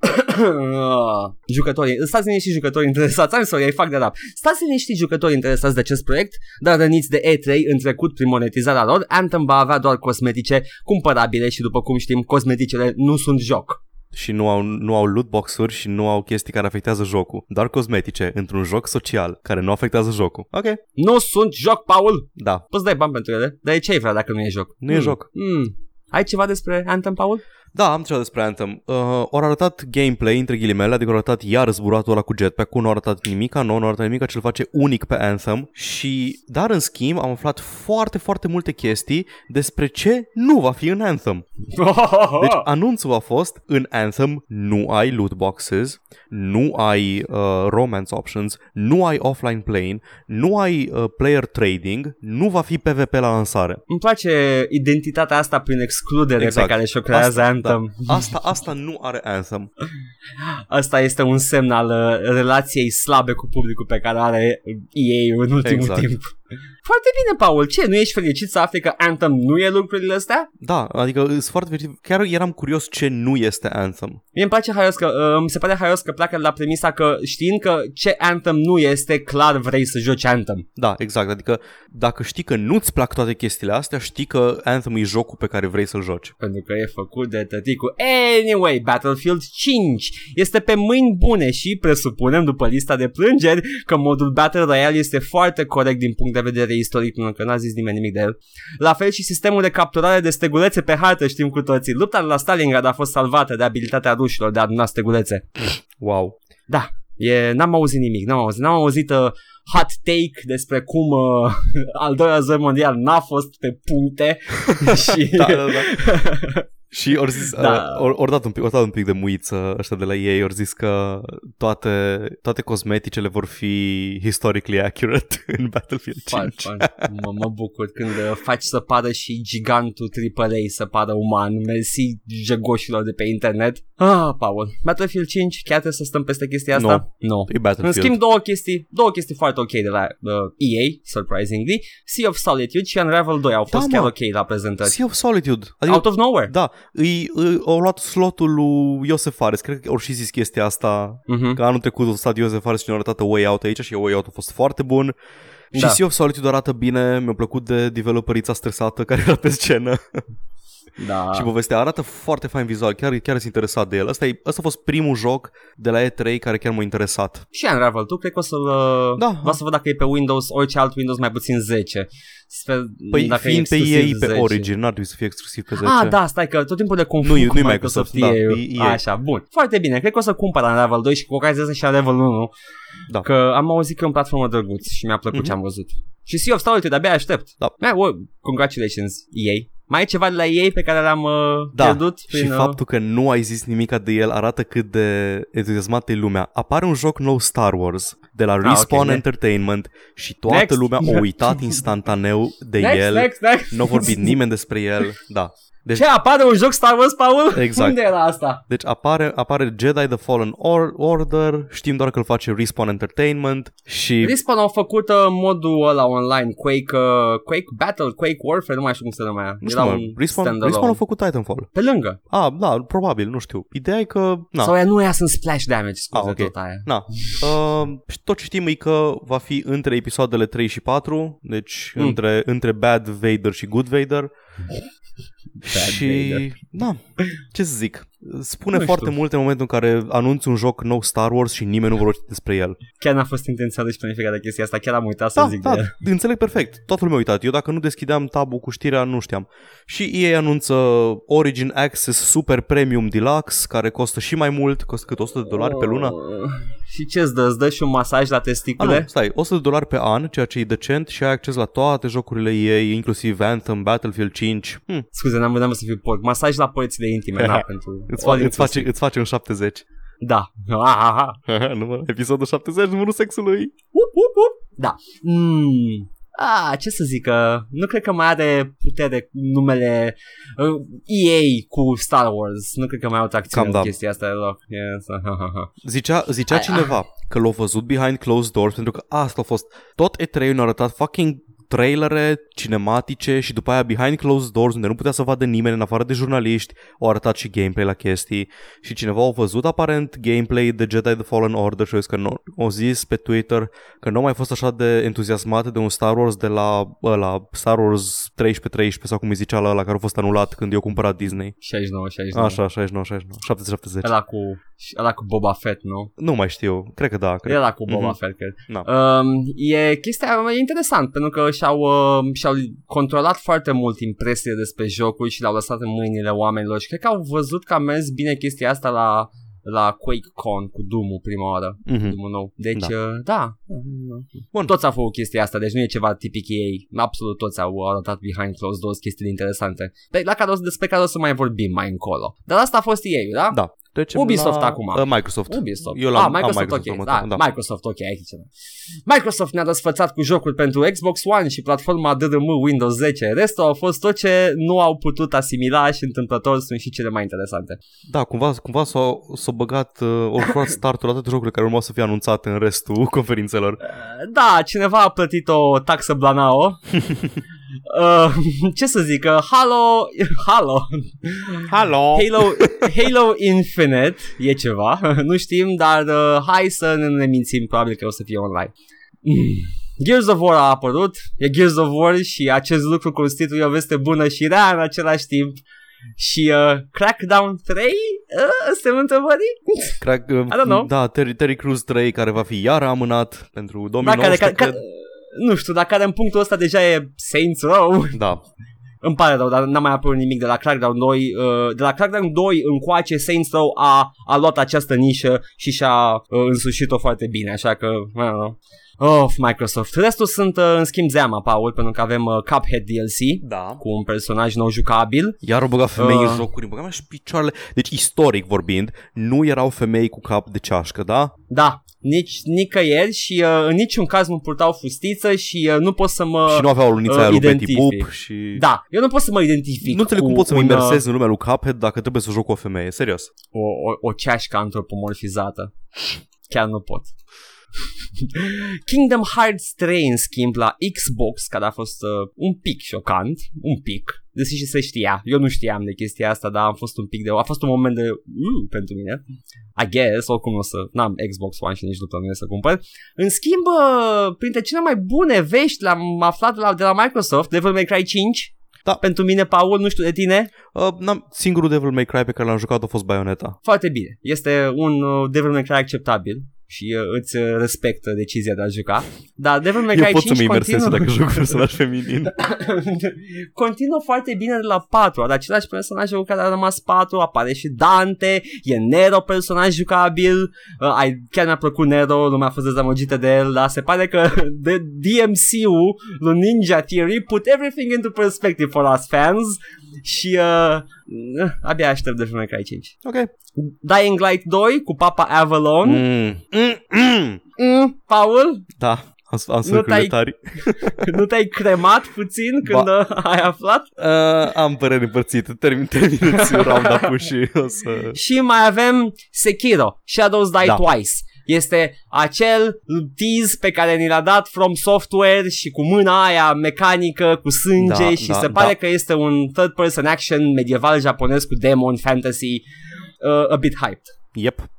Speaker 1: jucătorii, stați liniștiți jucătorii interesați, I'm sorry, I fac de rap. Stați liniștiți jucătorii interesați de acest proiect, dar răniți de E3 în trecut prin monetizarea lor, Anthem va avea doar cosmetice cumpărabile și după cum știm, cosmeticele nu sunt joc.
Speaker 2: Și nu au, nu au loot box-uri și nu au chestii care afectează jocul. Doar cosmetice într-un joc social care nu afectează jocul. Ok,
Speaker 1: Nu sunt joc, Paul!
Speaker 2: da.
Speaker 1: Poți dai bani pentru ele, dar e ce ai vrea dacă nu e joc?
Speaker 2: Nu e joc.
Speaker 1: Hmm. Ai ceva despre Anthem, Paul?
Speaker 2: Da, am ceva despre Anthem. Uh, au arătat gameplay, între ghilimele, adică au arătat iar zburatul ăla cu jetpack-ul, nu au arătat nimica, nu, nu au arătat nimica ce-l face unic pe Anthem și, dar în schimb, am aflat foarte, foarte multe chestii despre ce nu va fi în Anthem. Deci anunțul a fost, în Anthem nu ai loot boxes, nu ai uh, romance options, nu ai offline playing, nu ai uh, player trading, nu va fi PvP la lansare.
Speaker 1: Îmi place identitatea asta prin excludere
Speaker 2: Exact.
Speaker 1: pe care și-o creează
Speaker 2: Asta,
Speaker 1: Anthem.
Speaker 2: Da. Asta, asta nu are Anthem.
Speaker 1: Asta este un semn al uh, relației slabe cu publicul pe care are EA în ultimul
Speaker 2: Exact.
Speaker 1: timp. Foarte bine, Paul. Ce, nu ești fericit să afli că Anthem nu e lucrurile astea?
Speaker 2: Da, adică sunt foarte fericit. Chiar eram curios ce nu este Anthem.
Speaker 1: Mie îmi place haios că, uh, mi se pare haios că pleacă de la premisa că știind că ce Anthem nu este, clar vrei să joci Anthem.
Speaker 2: Da, exact. Adică dacă știi că nu-ți plac toate chestiile astea, știi că Anthem e jocul pe care vrei să-l joci.
Speaker 1: Pentru că e făcut de tăticul. Anyway, Battlefield 5 este pe mâini bune și presupunem după lista de plângeri că modul Battle Royale este foarte corect din punct de vedere istoric, pentru că n-a zis nimeni nimic de el. La fel și sistemul de capturare de stegulețe pe hartă știm cu toții. Lupta de la Stalingrad a fost salvată de abilitatea rușilor de a aduna stegulețe.
Speaker 2: Wow.
Speaker 1: Da, e, n-am auzit nimic, n-am auzit, n-am auzit uh, hot take despre cum uh, al doilea război mondial n-a fost pe puncte și
Speaker 2: Da, da, da. Și ori zis,
Speaker 1: Da.
Speaker 2: da. uh, ori, ori, dat un pic, ori dat un pic de muiță ăștia de la ei, ori zis că toate, toate cosmeticele vor fi historically accurate în Battlefield 5.
Speaker 1: Fun, fun. Mă, mă bucur când uh, faci să pară și gigantul AAA să pară uman. Mersi jăgoșilor de pe internet. Ah, Paul, Battlefield 5, chiar trebuie să stăm peste chestia asta? Nu. No.
Speaker 2: E
Speaker 1: În
Speaker 2: Battlefield.
Speaker 1: schimb, două chestii, două chestii foarte ok de la uh, EA, surprisingly. Sea of Solitude și Unravel 2 au fost
Speaker 2: Da,
Speaker 1: chiar
Speaker 2: mă.
Speaker 1: ok la prezentări.
Speaker 2: Sea of Solitude. Adică,
Speaker 1: Out of nowhere.
Speaker 2: Da, îi, îi, au luat slotul lui Iosef Fares. Cred că au și zis chestia asta
Speaker 1: Mhm.
Speaker 2: Că anul trecut a stat Iosef Fares și ne-a arătat A Way Out aici și A Way Out a fost foarte bun. Și
Speaker 1: Da.
Speaker 2: Sea of Solitude arată bine, mi-a plăcut de developerița stresată care era pe scenă
Speaker 1: Da.
Speaker 2: și povestea arată foarte fain vizual, chiar, chiar sunt interesat de el. Asta, e, asta a fost primul joc de la E3 care chiar m-a interesat.
Speaker 1: Și Unravel, tu cred că o să uh,
Speaker 2: Da.
Speaker 1: va să văd dacă e pe Windows, orice alt Windows mai puțin 10. Sper,
Speaker 2: Păi
Speaker 1: dacă e
Speaker 2: fiind pe
Speaker 1: exclusiv
Speaker 2: ei pe
Speaker 1: 10.
Speaker 2: Origin, n-ar trebui să fie exclusiv pe 10.
Speaker 1: Ah, da, stai că tot timpul de confund
Speaker 2: Nu e-
Speaker 1: cu
Speaker 2: nu e
Speaker 1: Microsoft,
Speaker 2: Microsoft, da,
Speaker 1: EA.
Speaker 2: e EA.
Speaker 1: Așa, bun. Foarte bine, cred că o să cumpăr Unravel 2 și cu ocazia asta și Unravel 1.
Speaker 2: Da.
Speaker 1: Că am auzit că e un platformă drăguț și mi-a plăcut
Speaker 2: Mhm.
Speaker 1: ce am văzut. Și Sea of Solitude, abia aștept.
Speaker 2: Da.
Speaker 1: Man, well, congratulations, EA. Mai e ceva de la EA pe care l-am uh,
Speaker 2: Da,
Speaker 1: pierdut?
Speaker 2: și
Speaker 1: prin, uh,
Speaker 2: faptul că nu ai zis nimic de el arată cât de entuziasmată e lumea. Apare un joc nou Star Wars de la Respawn
Speaker 1: ok, ne-
Speaker 2: Entertainment și toată
Speaker 1: Next.
Speaker 2: lumea a uitat instantaneu de
Speaker 1: Next,
Speaker 2: el.
Speaker 1: next, next.
Speaker 2: Nu a vorbit nimeni despre el. Da. Deci,
Speaker 1: Ce, apare un joc Star Wars, Paul?
Speaker 2: Exact.
Speaker 1: Unde era asta?
Speaker 2: deci apare, apare Jedi The Fallen Or- Order, știm doar că îl face Respawn Entertainment și
Speaker 1: Respawn au făcut uh, modul ăla online, Quake, uh, Quake Battle, Quake Warfare, nu mai știu cum se numea.
Speaker 2: nu
Speaker 1: Era
Speaker 2: știu, mă,
Speaker 1: un
Speaker 2: Respawn,
Speaker 1: standalone.
Speaker 2: Respawn a făcut Titanfall.
Speaker 1: Pe lângă.
Speaker 2: Ah, da, probabil, nu știu. Ideea e că, na,
Speaker 1: Sau ea nu ea sunt splash damage, scuze
Speaker 2: Ah, ok.
Speaker 1: tot aia.
Speaker 2: Na, uh, și tot ce știm e că va fi între episoadele 3 și 4, deci
Speaker 1: Mm.
Speaker 2: mm. între, între Bad Vader și Good Vader. și,
Speaker 1: Vader.
Speaker 2: da, ce să zic, spune
Speaker 1: Nu
Speaker 2: foarte
Speaker 1: știu.
Speaker 2: mult în momentul în care anunți un joc nou Star Wars și nimeni nu vorbește despre el.
Speaker 1: Chiar n-a fost intenționat și planificat de chestia asta, chiar am uitat să
Speaker 2: Da,
Speaker 1: zic
Speaker 2: da,
Speaker 1: de el.
Speaker 2: înțeleg perfect. Toată lumea a uitat. Eu dacă nu deschideam tabul cu știrea, nu știam. Și ei anunță Origin Access Super Premium Deluxe, care costă și mai mult, costă cât 100 de dolari pe lună.
Speaker 1: Uh, Și ce îți dă? Îți dă și un masaj la
Speaker 2: Ah,
Speaker 1: testicule?
Speaker 2: nu, stai, 100 de dolari pe an, ceea ce e decent și ai acces la toate jocurile ei, inclusiv Anthem, Battlefield 5. Hm,
Speaker 1: Scuze, n-am n-am să fiu porc. Masaj la părțile intime, na, pentru...
Speaker 2: îți,
Speaker 1: all
Speaker 2: fa- îți, face,
Speaker 1: inclusive.
Speaker 2: îți face un 70.
Speaker 1: Da. Ah, ah, ah.
Speaker 2: Număr, episodul 70, numărul sexului.
Speaker 1: Up, up, up. Da. Mm. Ah, ce să zic, uh, nu cred că mai are putere numele uh, EA cu Star Wars. Nu cred că mai au tracțiune
Speaker 2: Cam
Speaker 1: în
Speaker 2: da.
Speaker 1: chestia asta deloc. Yes. ha, ha, ha.
Speaker 2: Zicea, zicea
Speaker 1: Ai-
Speaker 2: cineva că l-au văzut behind closed doors pentru că asta a fost. Tot E3 ne-a arătat fucking trailere cinematice și după aia behind closed doors unde nu putea să vadă nimeni în afară de jurnaliști au arătat și gameplay la chestii și cineva a văzut aparent gameplay de Jedi The Fallen Order și a zis că nu, au zis pe Twitter că nu a mai fost așa de entuziasmat de un Star Wars de la, la Star Wars 13-13 sau cum îi zicea la ăla care a fost anulat când i-a cumpărat Disney
Speaker 1: 69, 69.
Speaker 2: Așa, 69, 69, 70-70
Speaker 1: Ăla cu, ăla cu Boba Fett, nu?
Speaker 2: Nu mai știu, cred că da cred.
Speaker 1: Ăla cu Boba
Speaker 2: Mhm.
Speaker 1: Fett, cred.
Speaker 2: Da.
Speaker 1: Um, e chestia e interesant pentru că și-au, uh, și-au controlat foarte mult impresiile despre jocul și le-au lăsat în mâinile oamenilor și cred că au văzut că a mers bine chestia asta la la QuakeCon cu Doom-ul prima oară,
Speaker 2: Mhm.
Speaker 1: Doom-ul nou. Deci,
Speaker 2: Da.
Speaker 1: da. da.
Speaker 2: Bun.
Speaker 1: Toți au făcut chestia asta, deci nu e ceva tipic ei. Absolut toți au arătat behind closed doors chestii interesante. Pe, la care o, să- despre care o să mai vorbim mai încolo. Dar asta a fost ei, da?
Speaker 2: Da. Trecem
Speaker 1: Ubisoft
Speaker 2: la,
Speaker 1: acum.
Speaker 2: Uh, Microsoft.
Speaker 1: Ubisoft.
Speaker 2: Eu l-am,
Speaker 1: ah, Microsoft,
Speaker 2: am Microsoft
Speaker 1: ok.
Speaker 2: următor,
Speaker 1: Da, Microsoft, ok, aici ceva. Microsoft ne-a răsfățat cu jocuri pentru Xbox One și platforma DRM Windows 10. Restul au fost tot ce nu au putut asimila și întâmplător sunt și cele mai interesante.
Speaker 2: Da, cumva, cumva s-a, s-a băgat, uh, au furat startul la toate jocurile care urmau să fie anunțate în restul conferințelor.
Speaker 1: Da, cineva a plătit o taxă Blanao. Uh, ce să zic, uh, Halo, Halo,
Speaker 2: Halo!
Speaker 1: Halo, Halo Infinite e ceva, nu știm, dar uh, hai să ne, ne mințim, probabil că o să fie online. Mm. Gears of War a apărut, e Gears of War și acest lucru constituie o veste bună și rea în același timp. Și uh, Crackdown 3? Uh, suntem întrebări?
Speaker 2: Crack, uh,
Speaker 1: I don't know.
Speaker 2: Da, Terry, Terry Crews 3 care va fi iar amânat pentru
Speaker 1: Da,
Speaker 2: 2019.
Speaker 1: care, care,
Speaker 2: cred.
Speaker 1: care, nu știu, dar care în punctul ăsta deja e Saints Row.
Speaker 2: Da,
Speaker 1: Îmi pare rău, dar n-a mai apărut nimic de la Crackdown 2. Uh, de la Crackdown 2 încoace Saints Row a, a luat această nișă și și-a uh, însușit-o foarte bine, așa că, I don't know. of Microsoft. Restul sunt uh, în schimb zeama, Paul, pentru că avem uh, Cuphead DLC
Speaker 2: Da.
Speaker 1: cu un personaj nou jucabil.
Speaker 2: Iar au băgat femei
Speaker 1: Uh.
Speaker 2: în jocuri, băgat și picioarele. Deci, istoric vorbind, nu erau femei cu cap de ceașcă, da?
Speaker 1: Da, nici nicăieri și uh, în niciun caz nu purtau fustiță și uh, nu pot să mă...
Speaker 2: și nu aveau lunița
Speaker 1: uh,
Speaker 2: aia lui Betty
Speaker 1: identific.
Speaker 2: Boop și...
Speaker 1: Da, eu nu pot să mă identific
Speaker 2: Nu înțeleg
Speaker 1: cu
Speaker 2: cum pot să mă
Speaker 1: un, uh,
Speaker 2: imersez în lumea lui Cuphead dacă trebuie să joc cu o femeie, serios.
Speaker 1: o, o, o ceașcă antropomorfizată. Chiar nu pot. Kingdom Hearts 3 în schimb la Xbox care a fost uh, un pic șocant, un pic, deși și se știa, eu nu știam de chestia asta, dar am fost un pic de, a fost un moment de uh, pentru mine, I guess, oricum nu o să, n-am Xbox One și nici nu plănuiesc să cumpăr. În schimb, uh, printre cele mai bune vești le-am aflat de la, de la Microsoft, Devil May Cry 5,
Speaker 2: Da.
Speaker 1: pentru mine, Paul, nu știu de tine,
Speaker 2: Uh, n-am, singurul Devil May Cry pe care l-am jucat a fost Bayonetta.
Speaker 1: foarte bine. Este un uh, Devil May Cry acceptabil și uh, îți uh, respectă decizia de a juca. Dar Devil May
Speaker 2: Eu
Speaker 1: Cry
Speaker 2: pot
Speaker 1: 5
Speaker 2: să mă imersez
Speaker 1: continuă...
Speaker 2: dacă joc personaj feminin.
Speaker 1: continuă foarte bine de la 4. Are același personaj cu care a rămas 4. Apare și Dante. E Nero personaj jucabil. Uh, ai, chiar mi-a plăcut Nero. Lumea a fost dezamăgită de el. Dar se pare că de DMC-ul lui Ninja Theory put everything into perspective for us fans. Și uh, uh, abia aștept Devil May Cry 5.
Speaker 2: Ok.
Speaker 1: Dying Light 2 cu Papa Avalon.
Speaker 2: Mm. Mm, mm.
Speaker 1: Mm, Paul,
Speaker 2: Da, am, am
Speaker 1: Nu
Speaker 2: sârcurile
Speaker 1: te-ai-
Speaker 2: tari.
Speaker 1: nu te-ai cremat puțin când uh, ai aflat?
Speaker 2: Uh, am păreri împărțite. Termin, terminați round-up-ul și o să...
Speaker 1: Și mai avem Sekiro, Shadows Die
Speaker 2: Da.
Speaker 1: Twice. Este acel tease pe care ni l-a dat From Software și cu mâna aia mecanică, cu sânge
Speaker 2: Da,
Speaker 1: și
Speaker 2: da,
Speaker 1: se pare
Speaker 2: da.
Speaker 1: că este un third person action medieval japonez cu demon fantasy uh, a bit hyped.
Speaker 2: Yep.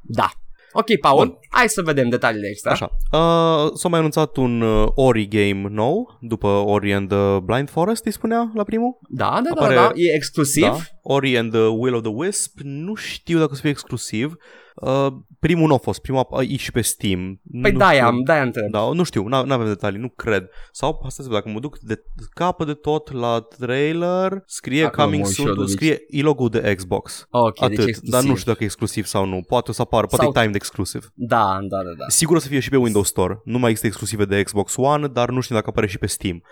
Speaker 1: Da. Ok, Paul,
Speaker 2: Bun.
Speaker 1: hai să vedem detaliile extra.
Speaker 2: Așa. Uh, s-a mai anunțat un uh, Ori game nou, după Ori and the Blind Forest, îi spunea la primul.
Speaker 1: Da, da, da,
Speaker 2: Apare-
Speaker 1: da, da, e exclusiv.
Speaker 2: Da. Ori and the Will of the Wisp, nu știu dacă o să fie exclusiv. Uh, primul nu a fost, primul a- e și pe Steam.
Speaker 1: Păi
Speaker 2: nu
Speaker 1: da,
Speaker 2: știu.
Speaker 1: am, da, întreb.
Speaker 2: Da, nu știu, nu avem detalii, nu cred. Sau, asta să vedem, dacă mă duc de capă de tot la trailer, scrie
Speaker 1: Acum
Speaker 2: coming
Speaker 1: mă uit și eu
Speaker 2: soon,
Speaker 1: de
Speaker 2: scrie e-logo de Xbox.
Speaker 1: Ok,
Speaker 2: Atât,
Speaker 1: deci exclusiv.
Speaker 2: dar nu știu dacă e exclusiv sau nu. Poate o să apară, poate
Speaker 1: Sau-
Speaker 2: e timed exclusiv.
Speaker 1: Da, da, da, da.
Speaker 2: Sigur o să fie și pe Windows Store. Nu mai există exclusive de Xbox One, dar nu știu dacă apare și pe Steam.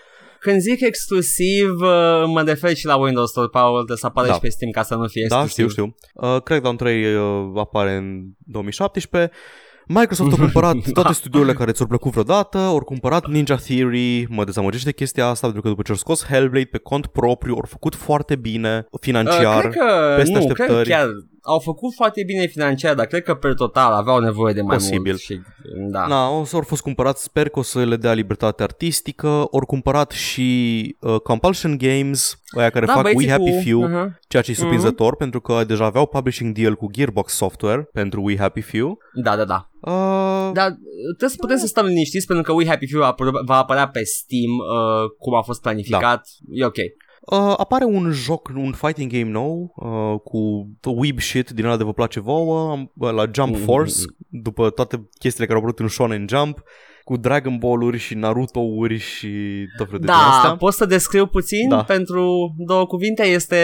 Speaker 1: Când zic exclusiv, uh, mă refer și la Windows Store, Paul, trebuie să apară
Speaker 2: Da.
Speaker 1: și pe Steam ca să nu fie
Speaker 2: Da,
Speaker 1: exclusiv.
Speaker 2: știu, știu. Uh, Crackdown 3 uh, apare în 2017. Microsoft a cumpărat toate studiourile care ți-au plăcut vreodată, au cumpărat Ninja Theory, mă dezamăgește chestia asta pentru că după ce au scos Hellblade pe cont propriu, au făcut foarte bine financiar.
Speaker 1: Uh, cred că,
Speaker 2: peste
Speaker 1: nu, cred că
Speaker 2: așteptări.
Speaker 1: chiar au făcut foarte bine financiar, dar cred că per total aveau nevoie de mai
Speaker 2: Posibil.
Speaker 1: mult. Și, da.
Speaker 2: Na, o să au fost cumpărați, sper că o să le dea libertate artistică, au cumpărat și uh, Compulsion Games, aia care
Speaker 1: da,
Speaker 2: fac We
Speaker 1: băieții
Speaker 2: Happy
Speaker 1: cu...
Speaker 2: Few,
Speaker 1: Uh-huh.
Speaker 2: ceea ce e surprinzător pentru că deja aveau publishing deal cu Gearbox Software pentru We Happy Few.
Speaker 1: Da, da, da.
Speaker 2: Uh,
Speaker 1: Dar trebuie să putem să stăm liniștiți pentru că We Happy Few apă- va apărea pe Steam uh, cum a fost planificat.
Speaker 2: Da.
Speaker 1: E ok.
Speaker 2: Uh, apare un joc, un fighting game nou uh, cu weeb shit din ăla de vă place vouă am- uh, la Jump
Speaker 1: Mhm.
Speaker 2: Force după toate chestiile care au apărut în Shonen Jump cu Dragon Ball-uri și Naruto-uri și tot felul de din
Speaker 1: Da,
Speaker 2: astea.
Speaker 1: pot să descriu puțin
Speaker 2: Da.
Speaker 1: pentru două cuvinte. Este,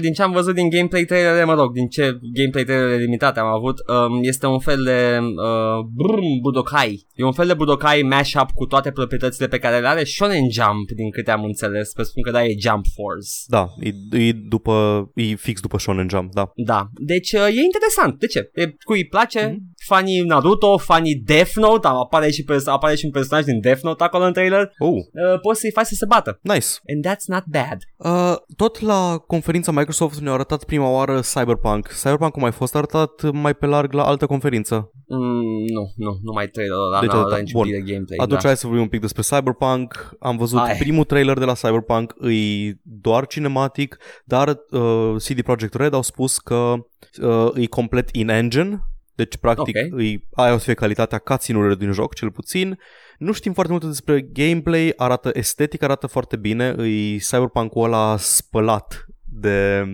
Speaker 1: din ce am văzut din gameplay trailer, mă rog, din ce gameplay trailer limitate am avut, um, este un fel de uh, brum, Budokai. E un fel de Budokai mashup cu toate proprietățile pe care le are Shonen Jump, din câte am înțeles. Presupun că da, e Jump Force.
Speaker 2: Da, e, e, după, e fix după Shonen Jump, da.
Speaker 1: Da, deci uh, e interesant. De ce? E, cui îi place?
Speaker 2: Mhm.
Speaker 1: Mm-hmm. Fanii Naruto, fanii Death Note, apare și, pers- apare și un personaj din Death Note acolo în trailer.
Speaker 2: Oh,
Speaker 1: Uh, poți să-i faci să se bată.
Speaker 2: nice.
Speaker 1: And that's not bad.
Speaker 2: Uh, tot la conferința Microsoft ne-au arătat prima oară Cyberpunk. Cyberpunk a mai fost arătat mai pe larg la altă conferință.
Speaker 1: Mm, nu, nu, nu mai trailerul ăla,
Speaker 2: Deci
Speaker 1: nu
Speaker 2: atâta.
Speaker 1: are niciun
Speaker 2: Bun.
Speaker 1: pic de gameplay.
Speaker 2: Atunci
Speaker 1: da.
Speaker 2: hai să vorbim un pic despre Cyberpunk. Am văzut
Speaker 1: Hai.
Speaker 2: primul trailer de la Cyberpunk, e doar cinematic, dar uh, CD Projekt Red au spus că uh, e complet in-engine, deci practic
Speaker 1: Ok.
Speaker 2: îi, aia o să fie calitatea cutscene din joc cel puțin. Nu știm foarte multe despre gameplay, arată estetic, arată foarte bine, e Cyberpunk-ul ăla spălat de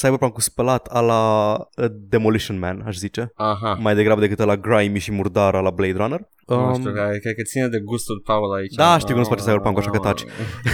Speaker 2: Cyberpunk-ul spălat a la uh, Demolition Man, aș zice,
Speaker 1: Aha.
Speaker 2: mai degrabă decât la grimy și murdar a la Blade Runner.
Speaker 1: Nu știu, care- cred că ține de gustul Paul aici.
Speaker 2: Da, știu că nu-ți place Cyberpunk, așa că taci.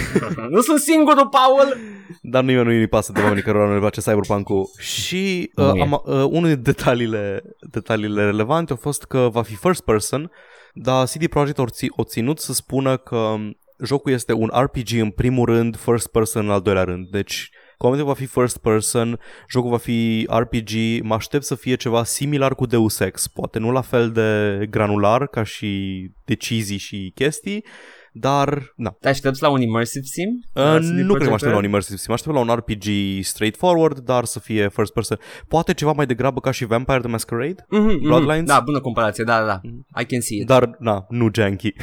Speaker 1: nu sunt singurul, Paul!
Speaker 2: Dar nu nu îi pasă de oamenii care nu le place Cyberpunk-ul. Și uh,
Speaker 1: Nu e.
Speaker 2: am, uh, unul din detaliile, detaliile relevante a fost că va fi first person, dar CD Projekt o, ți- o ținut să spună că jocul este un RPG în primul rând, first person în al doilea rând. Deci Momentul va fi first person, jocul va fi RPG, mă aștept să fie ceva similar cu Deus Ex, poate nu la fel de granular ca și decizii și chestii, dar, na.
Speaker 1: Te aștepți la un immersive sim?
Speaker 2: Uh, nu cred că mă aștept la un immersive sim, mă aștept la un RPG straightforward, dar să fie first person. Poate ceva mai degrabă ca și Vampire the Masquerade?
Speaker 1: Mm-hmm,
Speaker 2: Bloodlines?
Speaker 1: Da, bună comparație, da, da, da. I can see it.
Speaker 2: Dar, na, nu janky.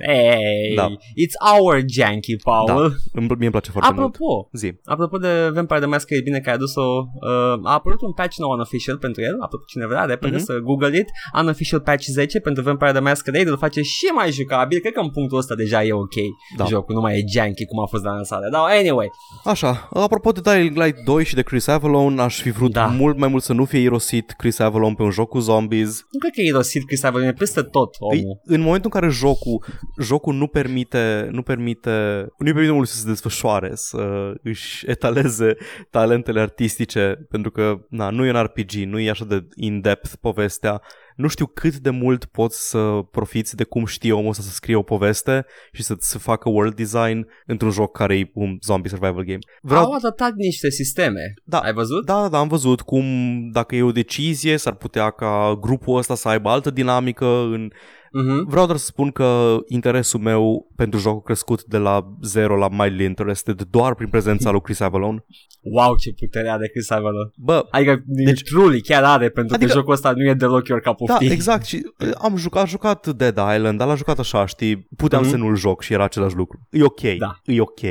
Speaker 1: Hey,
Speaker 2: Da.
Speaker 1: it's our janky, Paul.
Speaker 2: da, îmi- mie îmi place foarte mult.
Speaker 1: Apropo,
Speaker 2: Zi.
Speaker 1: apropo de Vampire the Masquerade, bine că ai adus-o, uh, a apărut un patch nou unofficial pentru el, apropo cine vrea, repede
Speaker 2: Mhm.
Speaker 1: să google it, unofficial patch 10 pentru Vampire the Masquerade, îl face și mai jucabil, cred că în punctul ăsta deja e ok
Speaker 2: Da.
Speaker 1: jocul, nu mai e janky cum a fost la lansare, dar anyway,
Speaker 2: Așa, apropo de Dying Light 2 și de Chris Avalon, aș fi vrut
Speaker 1: Da.
Speaker 2: mult mai mult să nu fie irosit Chris Avalon pe un joc cu zombies.
Speaker 1: nu cred că e irosit Chris Avellone, e peste tot
Speaker 2: Îi,
Speaker 1: omul.
Speaker 2: în momentul în care jocul, jocul nu permite, nu permite, nu permite omului să se desfășoare, să își etaleze talentele artistice, pentru că na, nu e un RPG, nu e așa de in-depth povestea, nu știu cât de mult poți să profiți de cum știe omul ăsta să scrie o poveste și să, să facă world design într-un joc care e un zombie survival game.
Speaker 1: Au adaptat niște sisteme,
Speaker 2: Da.
Speaker 1: ai văzut?
Speaker 2: Da, da, am văzut cum dacă e o decizie s-ar putea ca grupul ăsta să aibă altă dinamică în...
Speaker 1: Mhm.
Speaker 2: Vreau doar să spun că interesul meu pentru jocul crescut de la zero la mildly interested doar prin prezența lui Chris Avalon.
Speaker 1: Wow, ce putere are Chris Avellone.
Speaker 2: Bă,
Speaker 1: Adică,
Speaker 2: Deci-
Speaker 1: deci, truly, chiar are, pentru
Speaker 2: Adică-
Speaker 1: că jocul ăsta nu e deloc your cup of
Speaker 2: da,
Speaker 1: tea.
Speaker 2: exact și uh, am jucat, am jucat Dead Island, dar l-am jucat așa, știi, puteam
Speaker 1: Mhm.
Speaker 2: să nu-l joc și era același lucru. E ok,
Speaker 1: Da.
Speaker 2: e ok.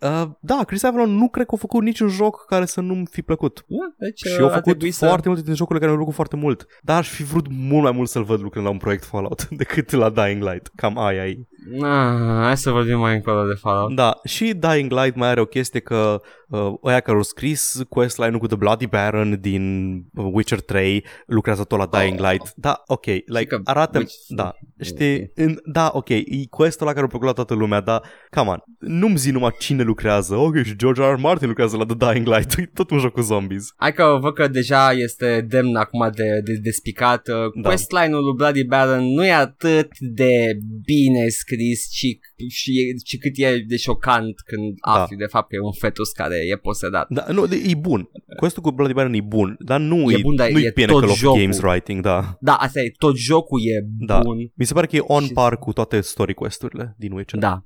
Speaker 2: Uh, da, Chris Avalon nu cred că a făcut niciun joc care să nu-mi fi plăcut.
Speaker 1: Da, deci,
Speaker 2: Și
Speaker 1: uh,
Speaker 2: au
Speaker 1: ar
Speaker 2: făcut
Speaker 1: trebui
Speaker 2: foarte
Speaker 1: să...
Speaker 2: multe din jocurile care mi-au plăcut foarte mult. Dar aș fi vrut mult mai mult să-l văd lucrând la un proiect Fallout decât la Dying Light. Cam aia e.
Speaker 1: Ah, hai să vorbim mai încolo de Fallout.
Speaker 2: Da, și Dying Light mai are o chestie că uh, ăia care au scris questline-ul cu The Bloody Baron din uh, Witcher 3 lucrează tot la Dying
Speaker 1: Oh.
Speaker 2: Light. Da, ok, like,
Speaker 1: că
Speaker 2: arată...
Speaker 1: Witch-
Speaker 2: Da, știi, în, da, ok, e quest-ul ăla care a plăcut la toată lumea, dar, come on, nu-mi zi numai cine lucrează. Ok, și George R. R. Martin lucrează la The Dying Light, e tot un joc cu zombies.
Speaker 1: Hai că văd că deja este demn acum de, de, de spicat. Uh,
Speaker 2: Da.
Speaker 1: Questline-ul lui Bloody Baron nu e atât de bine scris, ci, și, ci cât e de șocant când
Speaker 2: Da.
Speaker 1: afli de fapt că e un fetus care e posedat.
Speaker 2: Da, nu, e bun. Quest-ul cu Bloody Baron e bun, dar nu
Speaker 1: E
Speaker 2: e,
Speaker 1: bun, dar
Speaker 2: nu
Speaker 1: e
Speaker 2: e Pinnacle
Speaker 1: tot
Speaker 2: of
Speaker 1: jocul.
Speaker 2: Games Writing, da.
Speaker 1: Da, asta e, tot jocul e
Speaker 2: Da.
Speaker 1: bun.
Speaker 2: Mi se pare că e on
Speaker 1: Și-
Speaker 2: par cu toate story quest-urile din Witcher.
Speaker 1: Da.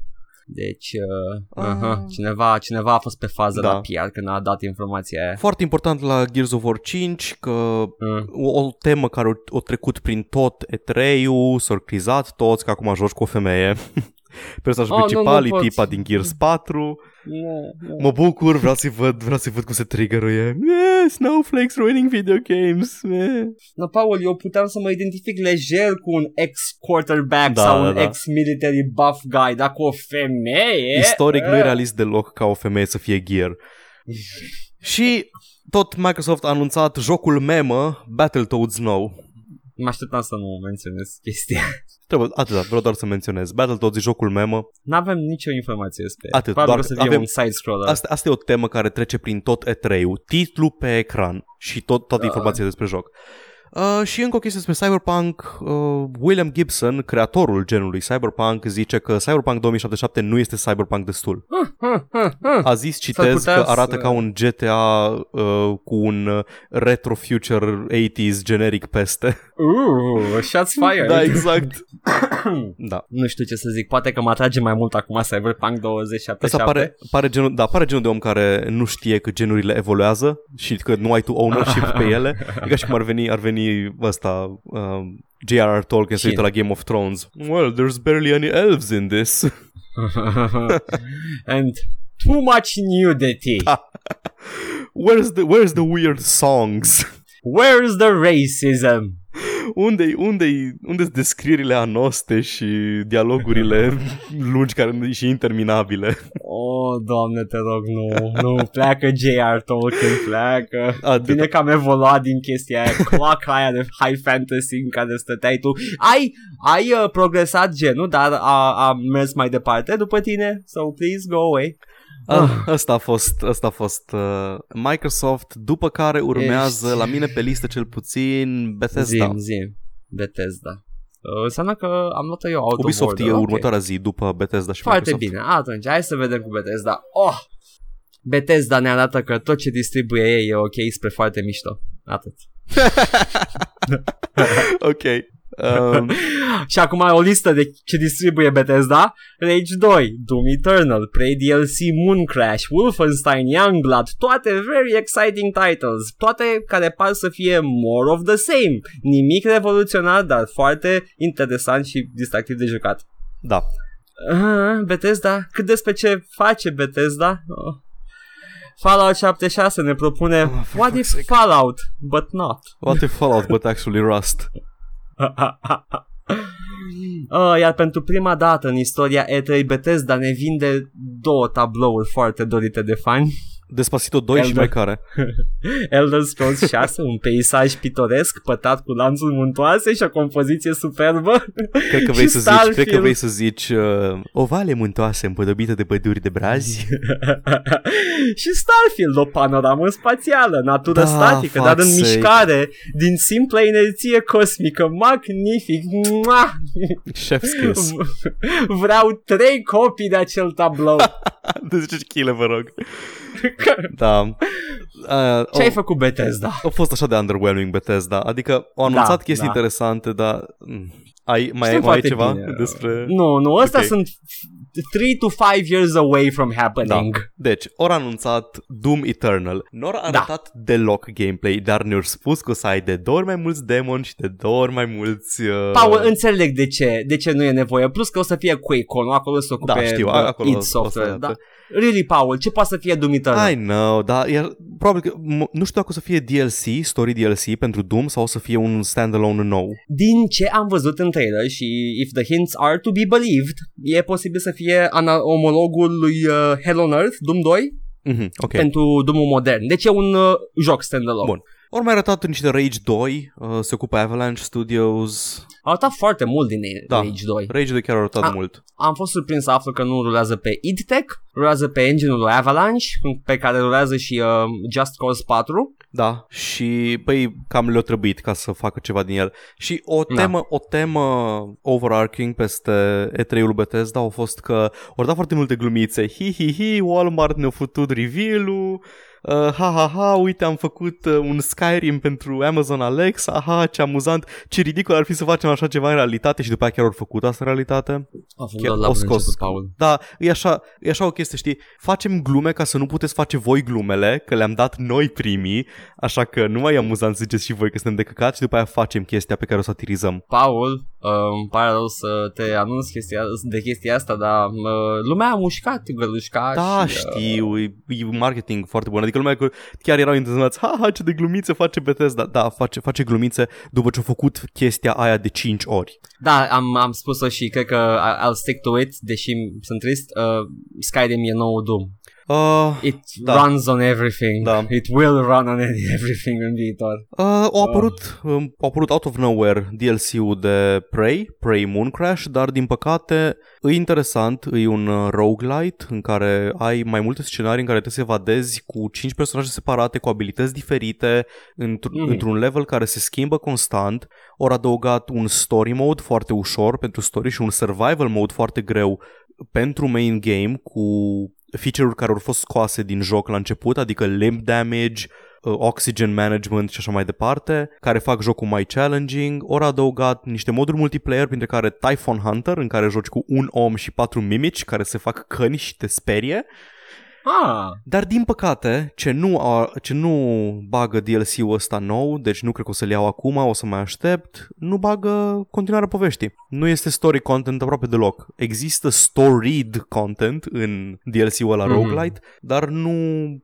Speaker 1: Deci, uh,
Speaker 2: Ah.
Speaker 1: uh-huh. cineva, cineva a fost pe fază
Speaker 2: Da.
Speaker 1: la PR când a dat informația aia.
Speaker 2: Foarte important la Gears of War 5 că
Speaker 1: Uh.
Speaker 2: o, o temă care o, o trecut prin tot E3-ul, s-au crizat toți că acum joci cu o femeie. Personajul
Speaker 1: Oh, nu,
Speaker 2: principal
Speaker 1: nu
Speaker 2: e
Speaker 1: pot.
Speaker 2: tipa din Gears 4.
Speaker 1: Nu, nu.
Speaker 2: Mă bucur, vreau să-i văd, vreau să-i văd cum se trigger-uie. Yeah, snowflakes ruining video games. Yeah.
Speaker 1: No, Paul, eu puteam să mă identific lejer cu un ex-quarterback
Speaker 2: Da,
Speaker 1: sau
Speaker 2: da,
Speaker 1: un
Speaker 2: da.
Speaker 1: ex-military buff guy, dar cu o femeie...
Speaker 2: Istoric nu e
Speaker 1: eh,
Speaker 2: realist deloc ca o femeie să fie gear. Și tot Microsoft a anunțat jocul memă Battletoads nou.
Speaker 1: Mă așteptam să nu menționez chestia.
Speaker 2: Trebuie, atât, vreau doar să menționez. Battletoads e jocul memă.
Speaker 1: N-avem nicio informație despre
Speaker 2: Atât,
Speaker 1: Probabil
Speaker 2: doar
Speaker 1: o să fie
Speaker 2: avem-
Speaker 1: un side-scroller.
Speaker 2: Asta, asta e o temă care trece prin tot E3-ul. Titlu pe ecran și tot, toată
Speaker 1: Da.
Speaker 2: informația despre joc. Uh, și încă o chestie despre Cyberpunk. Uh, William Gibson, creatorul genului Cyberpunk, zice că Cyberpunk 2077 nu este Cyberpunk destul. A zis, citez,
Speaker 1: putea
Speaker 2: că arată
Speaker 1: să-
Speaker 2: ca un GTA uh, cu un uh, retro future 80s generic peste.
Speaker 1: Uh, shots fired.
Speaker 2: da, exact. da.
Speaker 1: Nu știu ce să zic, poate că mă atrage mai mult acum Cyberpunk 2077.
Speaker 2: Asta pare, pare, genul, da, pare genul de om care nu știe că genurile evoluează și că nu ai tu ownership pe ele. E ca și cum ar veni, ar veni ăsta, um, J.R.R. Tolkien să
Speaker 1: Cine?
Speaker 2: uită la Game of Thrones. Well, there's barely any elves in this.
Speaker 1: And too much nudity.
Speaker 2: Da. Where's the, where's the weird songs?
Speaker 1: Where's the racism?
Speaker 2: Unde unde unde descrierile anoste și dialogurile lungi care, și interminabile?
Speaker 1: Oh, doamne, te rog, nu, nu, pleacă J.R. Tolkien, pleacă.
Speaker 2: Atât.
Speaker 1: Bine că am evoluat din chestia aia, cloaca aia de high fantasy în care stăteai tu. Ai, ai uh, progresat genul, dar a, a mers mai departe după tine, so please go away.
Speaker 2: Ah, asta a fost, asta a fost uh, Microsoft, după care urmează
Speaker 1: Ești-
Speaker 2: la mine pe listă cel puțin Bethesda.
Speaker 1: Zim, zim. Bethesda. Uh, înseamnă că am luat eu out
Speaker 2: Ubisoft
Speaker 1: of
Speaker 2: e
Speaker 1: order. Ok.
Speaker 2: următoarea zi după Bethesda și
Speaker 1: Foarte
Speaker 2: Microsoft.
Speaker 1: bine, atunci hai să vedem cu Bethesda. Oh! Bethesda ne arată că tot ce distribuie ei e ok spre foarte mișto. Atât.
Speaker 2: ok. Um,
Speaker 1: Și acum o listă de ce distribuie Bethesda. Rage 2, Doom Eternal, Prey DLC, Moon Crash, Wolfenstein, Youngblood, toate very exciting titles, toate care par să fie more of the same. Nimic revoluționar, dar foarte interesant și distractiv de jucat.
Speaker 2: da.
Speaker 1: Ah, Bethesda, cât despre ce face Bethesda? Oh. Fallout 76 ne propune
Speaker 2: Oh, for
Speaker 1: What
Speaker 2: fuck's
Speaker 1: if
Speaker 2: sake.
Speaker 1: Fallout, but not?
Speaker 2: What if Fallout, but actually Rust?
Speaker 1: Uh, iar pentru prima dată în istoria E3 Bethesda ne vinde două tablouri foarte dorite de fani.
Speaker 2: Despacito 2 și
Speaker 1: Elder.
Speaker 2: mai care?
Speaker 1: Elder Scrolls 6, un peisaj pitoresc pătat cu lanțuri muntoase și o compoziție superbă.
Speaker 2: Cred că vrei
Speaker 1: Și
Speaker 2: să zici, cred că
Speaker 1: Starfield.
Speaker 2: vrei să zici uh, o vale muntoasă împodobite de păduri de brazi.
Speaker 1: și Starfield, o panoramă spațială, natură
Speaker 2: Da,
Speaker 1: statică, dar în
Speaker 2: fuck's sake.
Speaker 1: mișcare, din simplă inerție cosmică, magnific. Mua!
Speaker 2: Chef's kiss.
Speaker 1: Vreau trei copii de acel tablou.
Speaker 2: De 10 kg, vă rog. Da. Uh,
Speaker 1: Ce ai
Speaker 2: oh,
Speaker 1: făcut Bethesda?
Speaker 2: a fost așa de underwhelming Bethesda. Adică au anunțat
Speaker 1: Da,
Speaker 2: chestii
Speaker 1: da.
Speaker 2: interesante, dar... mm, Ai, mai,
Speaker 1: Știm
Speaker 2: mai ai
Speaker 1: foarte
Speaker 2: ceva
Speaker 1: bine.
Speaker 2: despre...
Speaker 1: Nu, nu, ăstea
Speaker 2: Ok.
Speaker 1: sunt 3 to 5 years away from
Speaker 2: Da.
Speaker 1: happening.
Speaker 2: Deci, ori anunțat Doom Eternal. Nu au arătat deloc gameplay, dar ne-au spus că o să ai de două ori mai mulți demoni și de două ori mai mulți... Uh...
Speaker 1: Paul, înțeleg de ce, de ce nu e nevoie. Plus că o să fie Quake, nu? Acolo să ocupe
Speaker 2: Da, știu,
Speaker 1: uh,
Speaker 2: acolo
Speaker 1: id
Speaker 2: o să
Speaker 1: Software.
Speaker 2: arate.
Speaker 1: Da. Really, Paul, ce poate să fie Doom Eternal?
Speaker 2: I know, da, iar probabil că m- nu știu dacă o să fie DLC, story DLC pentru Doom sau o să fie un standalone nou.
Speaker 1: Din ce am văzut în trailer și if the hints are to be believed, e posibil să fie ana- omologul lui uh, Hell on Earth, Doom 2,
Speaker 2: Mhm, ok.
Speaker 1: pentru Doom modern. Deci e un uh, joc standalone.
Speaker 2: Bun. Ori mai arătat niște Rage 2, uh, se ocupă Avalanche Studios.
Speaker 1: A arătat foarte mult din
Speaker 2: Da.
Speaker 1: Rage 2.
Speaker 2: Rage 2 chiar a arătat
Speaker 1: A-
Speaker 2: mult.
Speaker 1: Am fost surprins să aflu că nu rulează pe id Tech, rulează pe engine-ul lui Avalanche, pe care rulează și uh, Just Cause 4.
Speaker 2: Da, și păi cam le-a trebuit ca să facă ceva din el. Și o
Speaker 1: Da.
Speaker 2: temă, o temă overarching peste E3-ul Bethesda a fost că au dat foarte multe glumițe. Hi, hi, hi, Walmart ne-a făcut reveal-ul. Uh, ha, ha, ha, uite, am făcut uh, un Skyrim pentru Amazon Alexa, ha, ce amuzant, ce ridicol ar fi să facem așa ceva în realitate și după aia chiar au făcut asta în realitate.
Speaker 1: A făcut
Speaker 2: Chiar
Speaker 1: la
Speaker 2: au
Speaker 1: bun
Speaker 2: scos-
Speaker 1: început, Paul.
Speaker 2: Da, e așa, e așa o chestie, știi? Facem glume ca să nu puteți face voi glumele, că le-am dat noi primii, așa că nu mai e amuzant să ziceți și voi că suntem de căcat și după aia facem chestia pe care o să atirizăm.
Speaker 1: Paul, uh, îmi pare rău să te anunț chestia, de chestia asta, dar uh, lumea a mușcat gălușca
Speaker 2: Da,
Speaker 1: și, uh,
Speaker 2: știu, e, e marketing foarte bun. Adică lumea că chiar erau intenționați, ha, ha, ce de glumițe face Bethesda. Da, face, face glumițe după ce a făcut chestia aia de 5 ori.
Speaker 1: Da, am, am spus-o și cred că I- I'll stick to it, deși sunt trist. Uh, Skyrim e nou Doom.
Speaker 2: Uh,
Speaker 1: It
Speaker 2: Da.
Speaker 1: runs on everything.
Speaker 2: Da.
Speaker 1: It will run on everything în viitor.
Speaker 2: Uh, au apărut, um, au apărut out of nowhere DLC-ul de Prey, Prey Moon Crash, dar din păcate e interesant, e un uh, roguelite în care ai mai multe scenarii în care trebuie să evadezi cu 5 personaje separate, cu abilități diferite, într-
Speaker 1: Mm.
Speaker 2: într-un level care se schimbă constant, ori adăugat un story mode foarte ușor pentru story și un survival mode foarte greu pentru main game cu feature-uri care au fost scoase din joc la început, adică limb damage, uh, oxygen management și așa mai departe, care fac jocul mai challenging, ori adăugat niște moduri multiplayer, printre care Typhon Hunter, în care joci cu un om și patru mimici care se fac căni și te sperie,
Speaker 1: Ah,
Speaker 2: dar din păcate, ce nu, a, ce nu bagă DLC-ul ăsta nou, deci nu cred că o să-l iau acum, o să mai aștept, nu bagă continuarea poveștii. Nu este story content aproape deloc. Există storied content în DLC-ul ăla
Speaker 1: Mhm.
Speaker 2: roguelite, dar nu,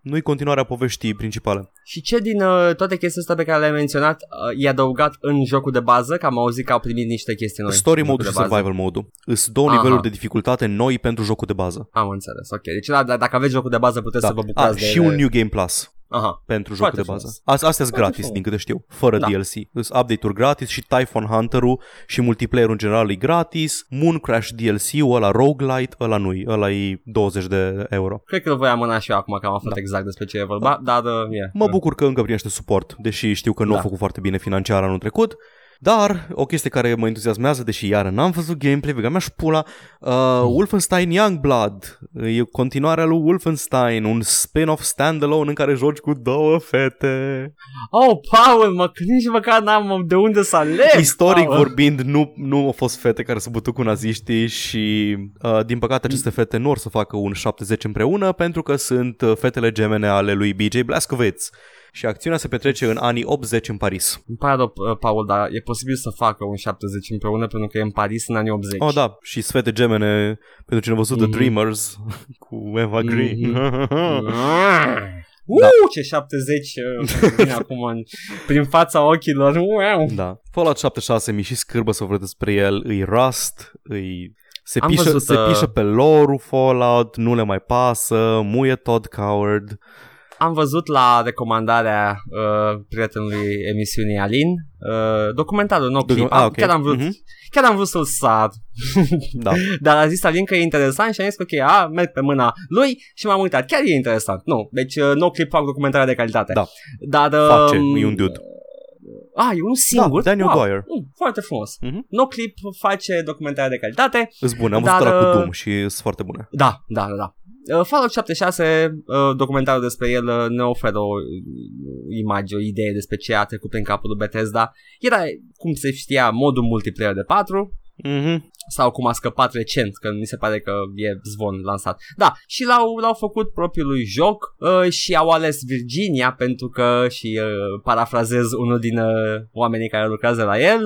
Speaker 2: nu-i continuarea poveștii principale.
Speaker 1: și ce din uh, toate chestiile astea pe care le-ai menționat uh, e adăugat în jocul de bază? Că am auzit că au primit niște chestii noi.
Speaker 2: Story
Speaker 1: în
Speaker 2: mode
Speaker 1: jocul
Speaker 2: și
Speaker 1: de bază.
Speaker 2: survival mode-ul. Sunt două
Speaker 1: Aha.
Speaker 2: niveluri de dificultate noi pentru jocul de bază.
Speaker 1: Am înțeles, ok. Deci da, da, dacă aveți jocul de bază puteți să vă
Speaker 2: A,
Speaker 1: bucurați de
Speaker 2: și
Speaker 1: ele.
Speaker 2: un New Game Plus.
Speaker 1: Aha.
Speaker 2: pentru
Speaker 1: Foarte
Speaker 2: jocul de bază.
Speaker 1: frumos.
Speaker 2: As- astea sunt
Speaker 1: Foarte
Speaker 2: gratis,
Speaker 1: frumos.
Speaker 2: din câte știu, fără
Speaker 1: Da.
Speaker 2: DLC. Sunt update-uri gratis și Typhon Hunter-ul și multiplayer în general e gratis. Moon Crash DLC-ul, ăla roguelite, ăla nu ăla e 20 de euro.
Speaker 1: Cred că îl voi amâna și eu acum că am aflat exact despre ce e vorba, dar uh, yeah.
Speaker 2: Mă bucur că încă primește suport, deși știu că nu a
Speaker 1: Da.
Speaker 2: făcut foarte bine financiar anul trecut. Dar, o chestie care mă entuziasmează, deși iară n-am văzut gameplay, vega mea și pula, uh, Wolfenstein Youngblood, e continuarea lui Wolfenstein, un spin-off standalone în care joci cu două fete.
Speaker 1: Oh, Paul, mă, nici măcar n-am de unde să aleg.
Speaker 2: Istoric
Speaker 1: Paul.
Speaker 2: vorbind, nu, nu au fost fete care s-au bătut cu naziștii și, uh, din păcate, aceste fete nu or să facă un 70 împreună pentru că sunt uh, fetele gemene ale lui BJ Blazkowicz. Și acțiunea se petrece în anii 80 în Paris.
Speaker 1: Îmi pare rău, uh, Paul, dar e posibil să facă un 70 împreună pentru că e în Paris în anii 80.
Speaker 2: Oh, da, și fete gemene, pentru cine a văzut
Speaker 1: Mhm.
Speaker 2: The Dreamers cu Eva Green.
Speaker 1: Uh, ce 70 uh, vine acum în, prin fața ochilor. Wow.
Speaker 2: da. Fallout 76 mi și scârbă să vorbesc despre el, îi Rust, îi... Se
Speaker 1: Am
Speaker 2: pișă,
Speaker 1: văzut,
Speaker 2: se
Speaker 1: uh,
Speaker 2: pișă pe lore Fallout, nu le mai pasă, muie Todd Coward.
Speaker 1: Am văzut la recomandarea uh, prietenului emisiunii Alin uh, documentarul, no clip.
Speaker 2: Docu- ah,
Speaker 1: Am-
Speaker 2: ok.
Speaker 1: Chiar am vrut,
Speaker 2: Mhm.
Speaker 1: chiar am vrut să-l sar.
Speaker 2: Da.
Speaker 1: Dar a zis Alin că e interesant și am zis că ok, a, merg pe mâna lui și m-am uitat. Chiar e interesant. Nu, deci uh, no clip fac documentare de calitate.
Speaker 2: Da.
Speaker 1: Dar, uh,
Speaker 2: Face, e un dude.
Speaker 1: Ah, e unul singur?
Speaker 2: Da, Daniel
Speaker 1: wow.
Speaker 2: Dwyer.
Speaker 1: Mm, foarte frumos.
Speaker 2: Mhm.
Speaker 1: No clip face documentare de calitate.
Speaker 2: Îs bune, am
Speaker 1: Dar,
Speaker 2: văzut ăla cu
Speaker 1: uh,
Speaker 2: Doom și sunt foarte bune.
Speaker 1: Da, da, da, da. Uh, Fallout 76, uh, documentarul despre el uh, ne oferă o uh, imagine, o idee despre ce a trecut prin capul lui Bethesda. Era, cum se știa, modul multiplayer de 4
Speaker 2: Mhm.
Speaker 1: sau cum a scăpat recent, că mi se pare că e zvon lansat. Da, și l-au, l-au făcut propriului joc uh, și au ales Virginia pentru că, și uh, parafrazez unul din uh, oamenii care lucrează la el,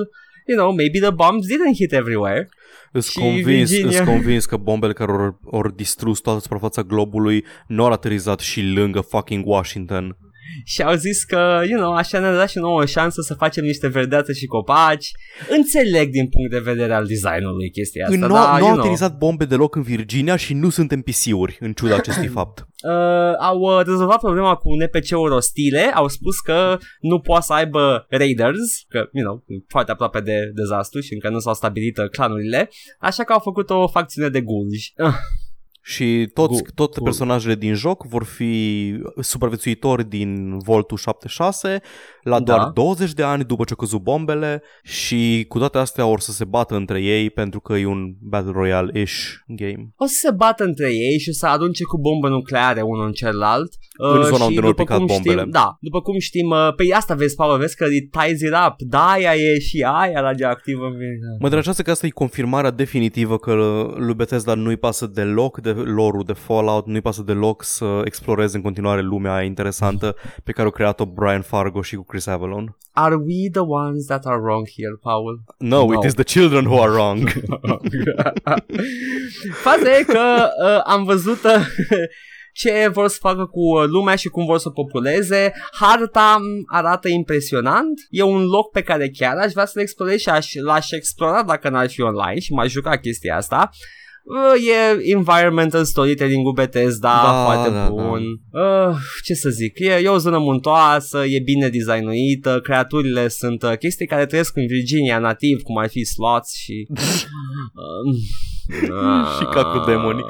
Speaker 1: you know, maybe the bombs didn't hit everywhere.
Speaker 2: Îs
Speaker 1: Și
Speaker 2: convins,
Speaker 1: Virginia.
Speaker 2: îs convins că bombele care au, au distrus toată suprafața globului nu au aterizat și lângă fucking Washington.
Speaker 1: Și au zis că, you know, așa ne-a dat și nouă o șansă să facem niște verdeațe și copaci. Înțeleg din punct de vedere al designului chestia asta,
Speaker 2: În, nu,
Speaker 1: dar,
Speaker 2: nu
Speaker 1: you
Speaker 2: au
Speaker 1: know,
Speaker 2: aterizat bombe deloc în Virginia și nu sunt NPC-uri, în ciuda acestui fapt.
Speaker 1: uh, au uh, rezolvat problema cu NPC-uri ostile, au spus că nu poate să aibă raiders, că, you know, foarte aproape de dezastru și încă nu s-au stabilit uh, clanurile, așa că au făcut o facțiune de gulji. Uh,
Speaker 2: Și toți,
Speaker 1: Gu-
Speaker 2: toate
Speaker 1: gu-
Speaker 2: personajele din joc vor fi supraviețuitori din Voltul 76 la doar
Speaker 1: Da.
Speaker 2: 20 de ani după ce au căzut bombele și cu toate astea or să se bată între ei pentru că e un Battle Royale-ish game.
Speaker 1: o să se bată între ei și o să arunce cu bombe nucleare unul în celălalt.
Speaker 2: În zona
Speaker 1: și
Speaker 2: unde nu au
Speaker 1: după
Speaker 2: picat
Speaker 1: cum
Speaker 2: bombele.
Speaker 1: Știm, da, după cum știm, uh, pe asta vezi, Paul, vezi că it ties it up. Da, aia e și aia radioactivă.
Speaker 2: Mă deranjează că asta e confirmarea definitivă că lui Bethesda nu-i pasă deloc de lore de Fallout, nu-i pasă deloc să exploreze în continuare lumea aia interesantă pe care au creat-o Brian Fargo și cu Chris Avalon.
Speaker 1: Are we the ones that are wrong here, Paul?
Speaker 2: No,
Speaker 1: No.
Speaker 2: it is the children who are wrong.
Speaker 1: Faza e că uh, am văzut uh, ce vor să facă cu uh, lumea și cum vor să o populeze. Harta m, arată impresionant. E un loc pe care chiar aș vrea să-l explorez și aș, l-aș explora dacă n-ar fi online și m-aș juca chestia asta. Uh, e environmental storytelling-ul Bethesda,
Speaker 2: Da,
Speaker 1: foarte
Speaker 2: da,
Speaker 1: bun. Uh, ce să zic, e, e o zonă muntoasă, e bine designuită, creaturile sunt uh, chestii care trăiesc în Virginia nativ, cum ar fi slots și... um,
Speaker 2: Și cacodemoni.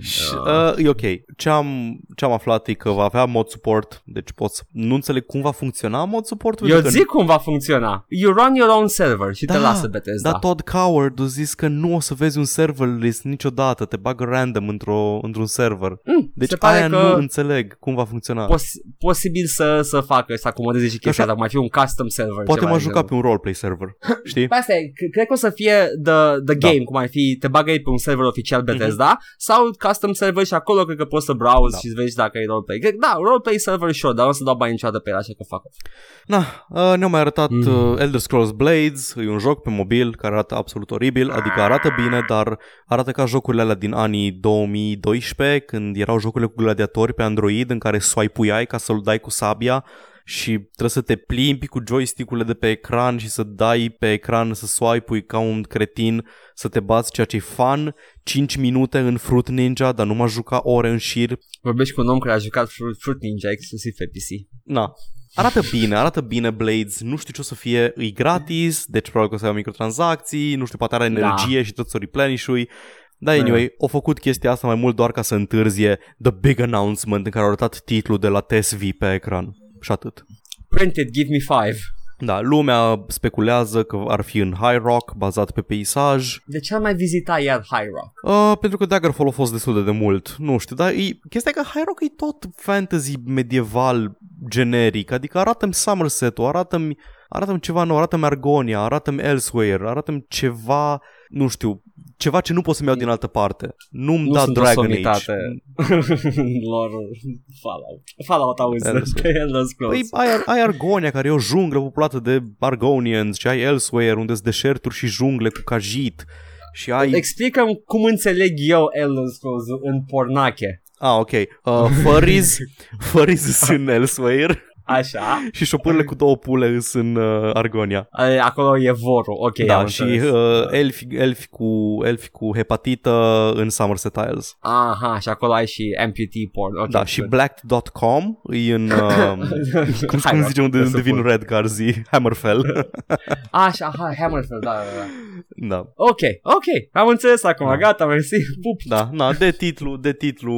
Speaker 2: Și, uh, e ok. Ce am, ce am aflat e că va avea mod support, deci poți, nu înțeleg cum va funcționa mod support.
Speaker 1: Eu
Speaker 2: pentru că-
Speaker 1: zic cum va funcționa. You run your own server și te lasă Bethesda.
Speaker 2: Dar Todd Coward a zis că nu o să vezi un server list niciodată, te bagă random într-o, într-un server.
Speaker 1: Mm,
Speaker 2: Deci
Speaker 1: se pare
Speaker 2: aia
Speaker 1: că
Speaker 2: nu înțeleg cum va funcționa.
Speaker 1: pos- posibil să, să facă, să acomodeze și chestia,
Speaker 2: Așa.
Speaker 1: dar mai fi un custom server.
Speaker 2: Poate
Speaker 1: ceva
Speaker 2: m-a
Speaker 1: de
Speaker 2: jucat
Speaker 1: genul.
Speaker 2: pe un roleplay server, știi?
Speaker 1: Pe asta e, c- cred că o să fie the, the
Speaker 2: Da.
Speaker 1: game, cum ar fi, te bagă ei pe un server oficial Bethesda sau custom server și acolo cred că poți să browse
Speaker 2: Da.
Speaker 1: și să vezi dacă e roleplay. Cred, da, roleplay server sure, dar nu o să dau bani niciodată pe el, așa că fac.
Speaker 2: Na, uh, ne-au mai arătat
Speaker 1: Mm.
Speaker 2: uh, Elder Scrolls Blades, e un joc pe mobil care arată absolut oribil, adică arată bine, dar arată ca jocurile alea din anii 2012, când erau jocurile cu gladiatori pe Android, în care swipe-uiai ca să-l dai cu sabia și trebuie să te plimbi cu joystick-urile de pe ecran și să dai pe ecran să swipe-ui ca un cretin, să te bați, ceea ce e fun, 5 minute în Fruit Ninja, dar nu m-aș jucat ore în șir,
Speaker 1: Vorbești cu un om care a jucat Fruit, Fruit Ninja exclusiv pe PC.
Speaker 2: Na, arată bine, arată bine Blades, nu știu ce o să fie, e gratis, deci probabil că o să aibă microtransacții, nu știu, poate are energie și tot să o replenish-ui. Dar
Speaker 1: Da.
Speaker 2: anyway, au făcut chestia asta mai mult doar ca să întârzie the big announcement în care au arătat titlul de la TSV pe ecran. Și atât.
Speaker 1: Print it, give me five.
Speaker 2: Da, lumea speculează că ar fi în High Rock, bazat pe peisaj.
Speaker 1: De ce ar mai vizita iar High Rock?
Speaker 2: Uh, pentru că Daggerfall a fost destul de, de mult. Nu știu, dar e, chestia e că High Rock e tot fantasy medieval generic. Adică arată-mi Somerset-ul, arată-mi, arată-mi ceva nou, arată-mi Argonia, arată-mi Elsewhere, arată-mi ceva, nu știu, ceva ce nu pot să-mi iau din altă parte. Nu-mi
Speaker 1: Nu
Speaker 2: da
Speaker 1: sunt o
Speaker 2: Dragon
Speaker 1: somitate.
Speaker 2: Age.
Speaker 1: Lor Fallout. Fallout auzi
Speaker 2: Elder
Speaker 1: pe Elder Scrolls.
Speaker 2: Păi ai, ai Argonia, care e o junglă populată de Argonians și ai Elsewhere, unde sunt deșerturi și jungle cu cajit. Și ai...
Speaker 1: Explică-mi cum înțeleg eu Elder Scrolls în pornache.
Speaker 2: Ah, ok. Uh, furries, furries sunt în Elsewhere
Speaker 1: Așa.
Speaker 2: și șopârle cu două pule sunt în uh, Argonia.
Speaker 1: A, Acolo e vorul. Ok,
Speaker 2: da,
Speaker 1: am
Speaker 2: și
Speaker 1: înțeles.
Speaker 2: uh, elfi, elfi, cu, elfi cu hepatită în Somerset Isles.
Speaker 1: Aha, și acolo ai și amputee porn. Okay,
Speaker 2: Da, și
Speaker 1: good.
Speaker 2: Blacked.com e în... Uh, cum,
Speaker 1: Hai,
Speaker 2: cum
Speaker 1: da,
Speaker 2: zice unde, unde
Speaker 1: presupun.
Speaker 2: vin Redgar zi? Hammerfell.
Speaker 1: Așa, aha, Hammerfell, da, da, da.
Speaker 2: da.
Speaker 1: Ok, ok, am înțeles acum,
Speaker 2: Da.
Speaker 1: gata, mersi, pup.
Speaker 2: Da, na, de titlu, de titlu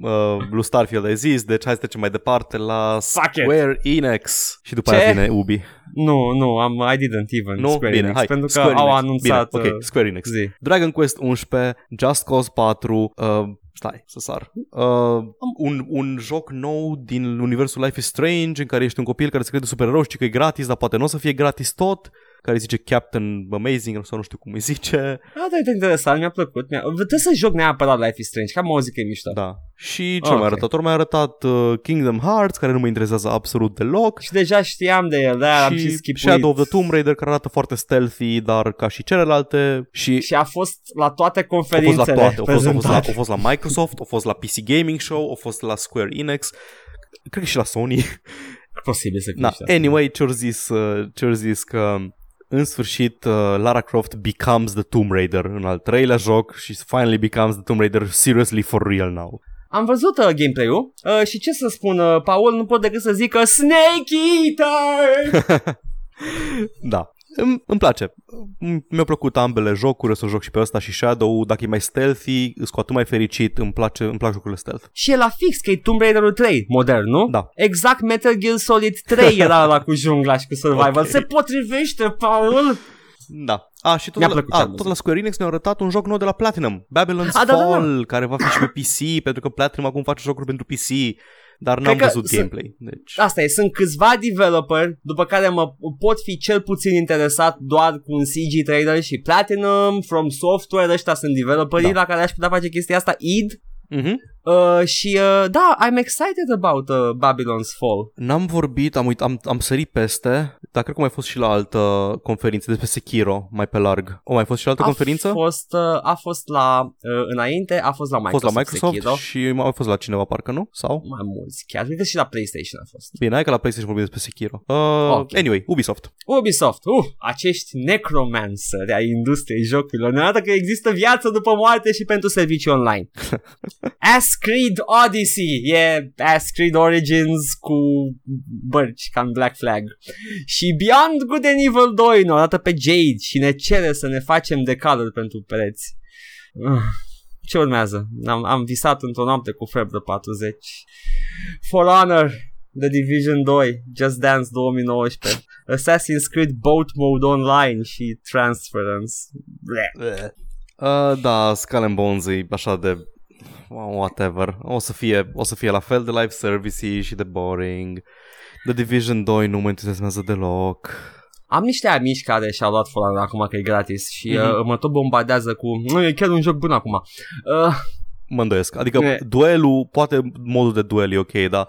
Speaker 2: uh, lui Starfield ai zis, deci hai să trecem mai departe la
Speaker 1: Fuck it.
Speaker 2: Square Enix și după
Speaker 1: Ce?
Speaker 2: aia vine Ubi.
Speaker 1: Nu, nu, am, I didn't even
Speaker 2: Nu?
Speaker 1: Square
Speaker 2: Bine,
Speaker 1: Enix,
Speaker 2: hai.
Speaker 1: pentru că
Speaker 2: Square
Speaker 1: au
Speaker 2: Enix.
Speaker 1: anunțat...
Speaker 2: Bine, ok,
Speaker 1: uh,
Speaker 2: Square Enix.
Speaker 1: zi.
Speaker 2: Dragon Quest 11, Just Cause 4, uh, stai să sar, uh, un, un joc nou din universul Life is Strange în care ești un copil care se crede supererou și că e gratis, dar poate nu o să fie gratis tot, care zice Captain Amazing sau nu știu cum îi zice.
Speaker 1: Ah, da, e interesant, mi-a plăcut. Mi-a... Trebuie să joc neapărat Life is Strange, că am auzit că e mișto.
Speaker 2: Da. Și ce
Speaker 1: Ah,
Speaker 2: mai
Speaker 1: ok.
Speaker 2: arătat? Ori mai arătat uh, Kingdom Hearts, care nu mă interesează absolut deloc.
Speaker 1: Și deja știam de el, da, am și
Speaker 2: și
Speaker 1: skipuit.
Speaker 2: Shadow of the Tomb Raider care arată foarte stealthy, dar ca și celelalte și
Speaker 1: Și a fost la toate
Speaker 2: a fost
Speaker 1: conferințele
Speaker 2: la toate, a fost, a, fost la,
Speaker 1: prezentate.
Speaker 2: a fost la Microsoft, a fost la PC Gaming Show, a fost la Square Enix, cred că și la Sony.
Speaker 1: Posibil să fie
Speaker 2: Na,
Speaker 1: așa.
Speaker 2: anyway, ce-au zis, uh, ce-au zis că în sfârșit uh, Lara Croft becomes the Tomb Raider în al treilea joc și finally becomes the Tomb Raider seriously for real now.
Speaker 1: Am văzut uh, gameplay-ul uh, și ce să spun, uh, Paul, nu pot decât să zic că Snake Eater!
Speaker 2: Da. Îmi, îmi place. M- Mi-au plăcut ambele jocuri, o să joc și pe ăsta și Shadow. Dacă e mai stealthy, îs cu atât mai fericit. Îmi, place, îmi plac jocurile stealth.
Speaker 1: și e la fix că e Tomb Raider 3, modern, nu?
Speaker 2: Da.
Speaker 1: Exact Metal Gear Solid 3 era la cu jungla și cu survival.
Speaker 2: Ok.
Speaker 1: Se potrivește, Paul!
Speaker 2: Da. A, și tot,
Speaker 1: Mi-a
Speaker 2: la,
Speaker 1: plăcut ce
Speaker 2: a,
Speaker 1: am
Speaker 2: tot
Speaker 1: văzut.
Speaker 2: la Square Enix ne-au arătat un joc nou de la Platinum, Babylon's
Speaker 1: A, da, da, da.
Speaker 2: Fall, care va fi și pe PC, pentru că Platinum acum face jocuri pentru PC, dar n-am
Speaker 1: că
Speaker 2: văzut
Speaker 1: sunt-
Speaker 2: gameplay. Deci,
Speaker 1: Asta e, sunt câțiva developer după care mă pot fi cel puțin interesat doar cu un CG trailer și Platinum, From Software, ăștia sunt developerii
Speaker 2: Da.
Speaker 1: la care aș putea face chestia asta, id.
Speaker 2: uh-huh.
Speaker 1: Uh, și uh, da, I'm excited about uh, Babylon's Fall.
Speaker 2: N-am vorbit, am, uit, am, am sărit peste, dar cred că mai fost și la altă conferință despre Sekiro, mai pe larg. O mai fost și la altă
Speaker 1: a
Speaker 2: conferință?
Speaker 1: Fost, uh, a fost la, uh, înainte, a fost la
Speaker 2: A fost
Speaker 1: Microsoft,
Speaker 2: la Microsoft
Speaker 1: Sekiro.
Speaker 2: și mai a fost la cineva, parcă nu? Sau?
Speaker 1: Mai mulți chiar, cred că și la PlayStation a fost.
Speaker 2: Bine, hai că la PlayStation vorbim despre Sekiro. Uh,
Speaker 1: Ok.
Speaker 2: Anyway, Ubisoft.
Speaker 1: Ubisoft, uh, acești necromanceri ai industriei jocurilor ne arată că există viață după moarte și pentru servicii online. Ass Creed Odyssey e Ass Creed Origins cu bărci ca în Black Flag. Și Beyond Good and Evil 2 ne arată pe Jade și ne cere să ne facem decaluri pentru pereți. Uh, Ce urmează? Am, am visat într-o noapte cu febră 40. For Honor, The Division 2, Just Dance 2019, Assassin's Creed Boat Mode Online și Transference. Bleh.
Speaker 2: Uh, da, Skull and Bones e așa de whatever. O să fie, o să fie la fel de live services și de boring. The Division 2 nu mă entuziasmează deloc.
Speaker 1: Am niște amici care și-au luat For Honor acum că e gratis și
Speaker 2: Mhm.
Speaker 1: uh, mă tot bombardează cu nu, e chiar un joc bun acum. Uh,
Speaker 2: Mă îndoiesc. Adică
Speaker 1: E.
Speaker 2: duelul, poate modul de duel e ok, dar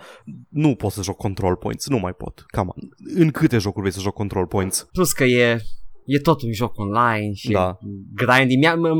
Speaker 2: nu pot să joc control points. Nu mai pot. Cam. În câte jocuri vrei să joc control points?
Speaker 1: plus că e E tot un joc online și
Speaker 2: Da.
Speaker 1: grinding. Mi-a, mi-a,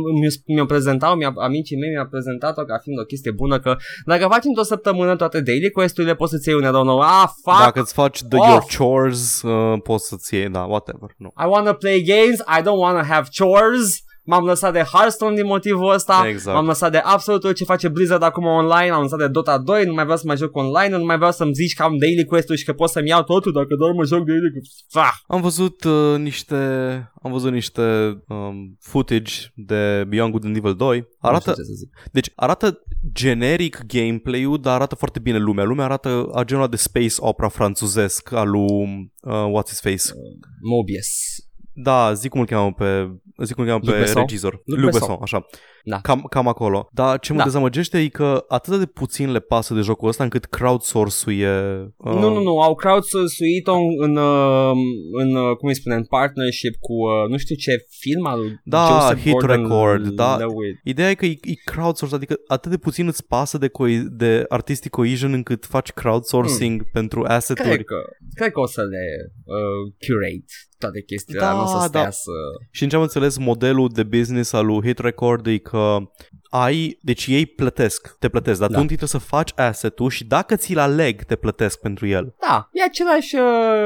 Speaker 1: mi-a prezentat, mi-a, amicii mei mi-a prezentat-o ca fiind o chestie bună că dacă faci într-o săptămână toate daily quest-urile poți să-ți iei un erou nou. Ah, fuck!
Speaker 2: Dacă îți faci the
Speaker 1: off.
Speaker 2: your chores, uh, poți să-ți iei, da, whatever. Nu.
Speaker 1: I wanna play games, I don't wanna have chores. M-am lăsat de Hearthstone din motivul ăsta,
Speaker 2: Exact.
Speaker 1: m-am lăsat de absolut tot ce face Blizzard acum online, am lăsat de Dota 2, nu mai vreau să mai joc online, nu mai vreau să-mi zici că am daily quest-uri și că pot să-mi iau totul dacă doar mă joc daily quest. Fah!
Speaker 2: Am văzut uh, niște am văzut niște um, footage de Beyond Good and Evil 2. Arată,
Speaker 1: Nu știu ce să zic.
Speaker 2: deci arată generic gameplay-ul, dar arată foarte bine lumea. Lumea arată a genul ăla de space opera franțuzesc al lui uh, What's His Face.
Speaker 1: Mobius.
Speaker 2: Da, zic cum îl cheamă pe, zic cum îl cheamă
Speaker 1: Luc
Speaker 2: pe
Speaker 1: Besson?
Speaker 2: regizor.
Speaker 1: Luc
Speaker 2: Luc
Speaker 1: Besson.
Speaker 2: Besson, așa.
Speaker 1: Da.
Speaker 2: Cam, cam acolo. Dar ce mă
Speaker 1: Da.
Speaker 2: dezamăgește e că atât de puțin le pasă de jocul ăsta încât crowdsource-uie... Uh,
Speaker 1: Nu, nu, nu, au crowdsourced-o în, în, uh, în, uh, cum îi spune, în partnership cu, uh, nu știu ce film al lui
Speaker 2: Da,
Speaker 1: Joseph
Speaker 2: Hit
Speaker 1: Gordon
Speaker 2: Record, da.
Speaker 1: Lewitt.
Speaker 2: Ideea e că e, e crowdsource, adică atât de puțin îți pasă de, co- de artistic cohesion încât faci crowdsourcing pentru asset-uri.
Speaker 1: Cred că, cred că o să le uh, curate toate chestiile,
Speaker 2: Da,
Speaker 1: da, nu o să stea
Speaker 2: da.
Speaker 1: să...
Speaker 2: Și în ce am înțeles, modelul de business al lui Hit Record e că ai, deci ei plătesc, te plătesc, dar
Speaker 1: Da.
Speaker 2: tu întâi trebuie să faci asset-ul și dacă ți-l aleg, te plătesc pentru el.
Speaker 1: Da, e același uh,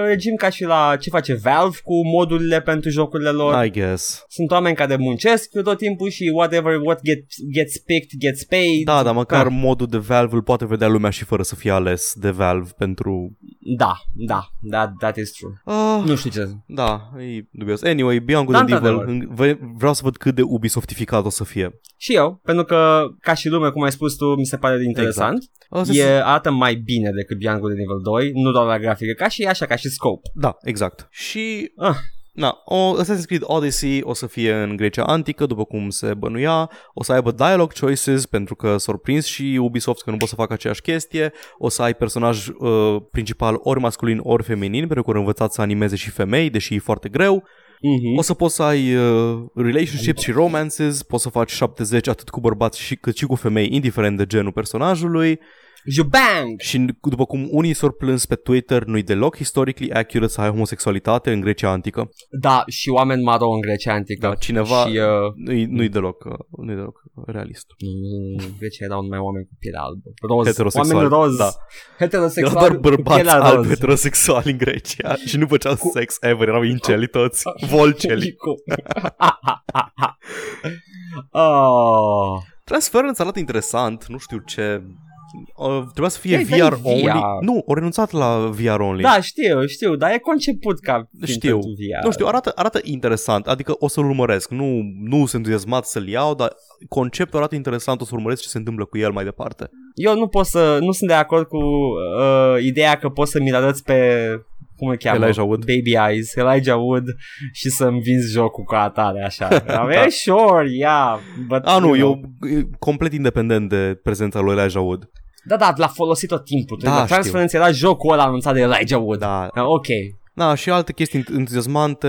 Speaker 1: regim ca și la ce face Valve cu modurile pentru jocurile lor.
Speaker 2: I guess.
Speaker 1: Sunt oameni care muncesc tot timpul și whatever what get, gets picked gets paid.
Speaker 2: Da, dar măcar
Speaker 1: Ah.
Speaker 2: modul de Valve îl poate vedea lumea și fără să fie ales de Valve pentru...
Speaker 1: Da, da, that, that is true.
Speaker 2: Uh,
Speaker 1: Nu știu ce.
Speaker 2: da, e dubios. Anyway, Beyond Good
Speaker 1: Da,
Speaker 2: and Evil,
Speaker 1: într-adevăr.
Speaker 2: în- ve- vreau să văd cât de Ubisoftificat o să fie.
Speaker 1: Și eu, pentru că, ca și lume, cum ai spus tu, mi se pare interesant.
Speaker 2: Exact.
Speaker 1: E, arată mai bine decât Beyond Good and Evil 2, nu doar la grafică, ca și așa, ca și scope.
Speaker 2: Da, exact. Și
Speaker 1: Ah.
Speaker 2: Na, o, Assassin's Creed Odyssey o să fie în Grecia Antică, după cum se bănuia, o să aibă dialogue choices, pentru că s-au prins și Ubisoft că nu pot să facă aceeași chestie, o să ai personaj uh, principal ori masculin, ori feminin, pentru că au învățat să animeze și femei, deși e foarte greu.
Speaker 1: Mm-hmm.
Speaker 2: O să poți să ai uh, relationships și romances, poți să faci 70 atât cu bărbați și, cât și cu femei, indiferent de genul personajului.
Speaker 1: Jubang!
Speaker 2: Și după cum unii s-au plâns pe Twitter, nu-i deloc historically accurate să ai homosexualitate în Grecia Antică.
Speaker 1: Da, și oameni maro în Grecia Antică.
Speaker 2: Da, cineva-
Speaker 1: Și, uh,
Speaker 2: Nu-i, nu-i deloc, uh, nu-i deloc realist.
Speaker 1: nu, în Grecia erau numai oameni cu pielea albă. Roz.
Speaker 2: Heterosexuali,
Speaker 1: Oameni roz.
Speaker 2: da. Erau
Speaker 1: Heterosexuali
Speaker 2: doar
Speaker 1: cu
Speaker 2: bărbați
Speaker 1: pielea
Speaker 2: albi
Speaker 1: roz.
Speaker 2: heterosexuali în Grecia și nu făceau sex ever, erau inceli toți, volceli.
Speaker 1: Cu- oh.
Speaker 2: Transference arată interesant, nu știu ce... Uh, trebuia să fie
Speaker 1: Ei, dai
Speaker 2: VR
Speaker 1: VR.
Speaker 2: only. Nu, au renunțat la VR only.
Speaker 1: Da, știu, știu, dar e conceput ca fiind
Speaker 2: Știu.
Speaker 1: pentru VR.
Speaker 2: Nu știu, arată, arată interesant, adică o să-l urmăresc. Nu, nu sunt entuziasmat să-l iau, dar conceptul arată interesant, o să urmăresc ce se întâmplă cu el mai departe.
Speaker 1: Eu nu pot să, nu sunt de acord cu uh, ideea că poți să mi-l arăți pe cum îl cheamă?
Speaker 2: Elijah Wood.
Speaker 1: Baby Eyes, Elijah Wood și să-mi vinzi jocul ca atare, așa. da.
Speaker 2: Da.
Speaker 1: sure, yeah. But,
Speaker 2: A, nu,
Speaker 1: you know.
Speaker 2: eu e complet independent de prezența lui Elijah Wood.
Speaker 1: Da, da, l-a folosit tot timpul.
Speaker 2: Da,
Speaker 1: Da,
Speaker 2: știu.
Speaker 1: Transference era jocul ăla anunțat de Elijah Wood.
Speaker 2: Da,
Speaker 1: Ah, Ok.
Speaker 2: Da, și alte chestii entuziasmante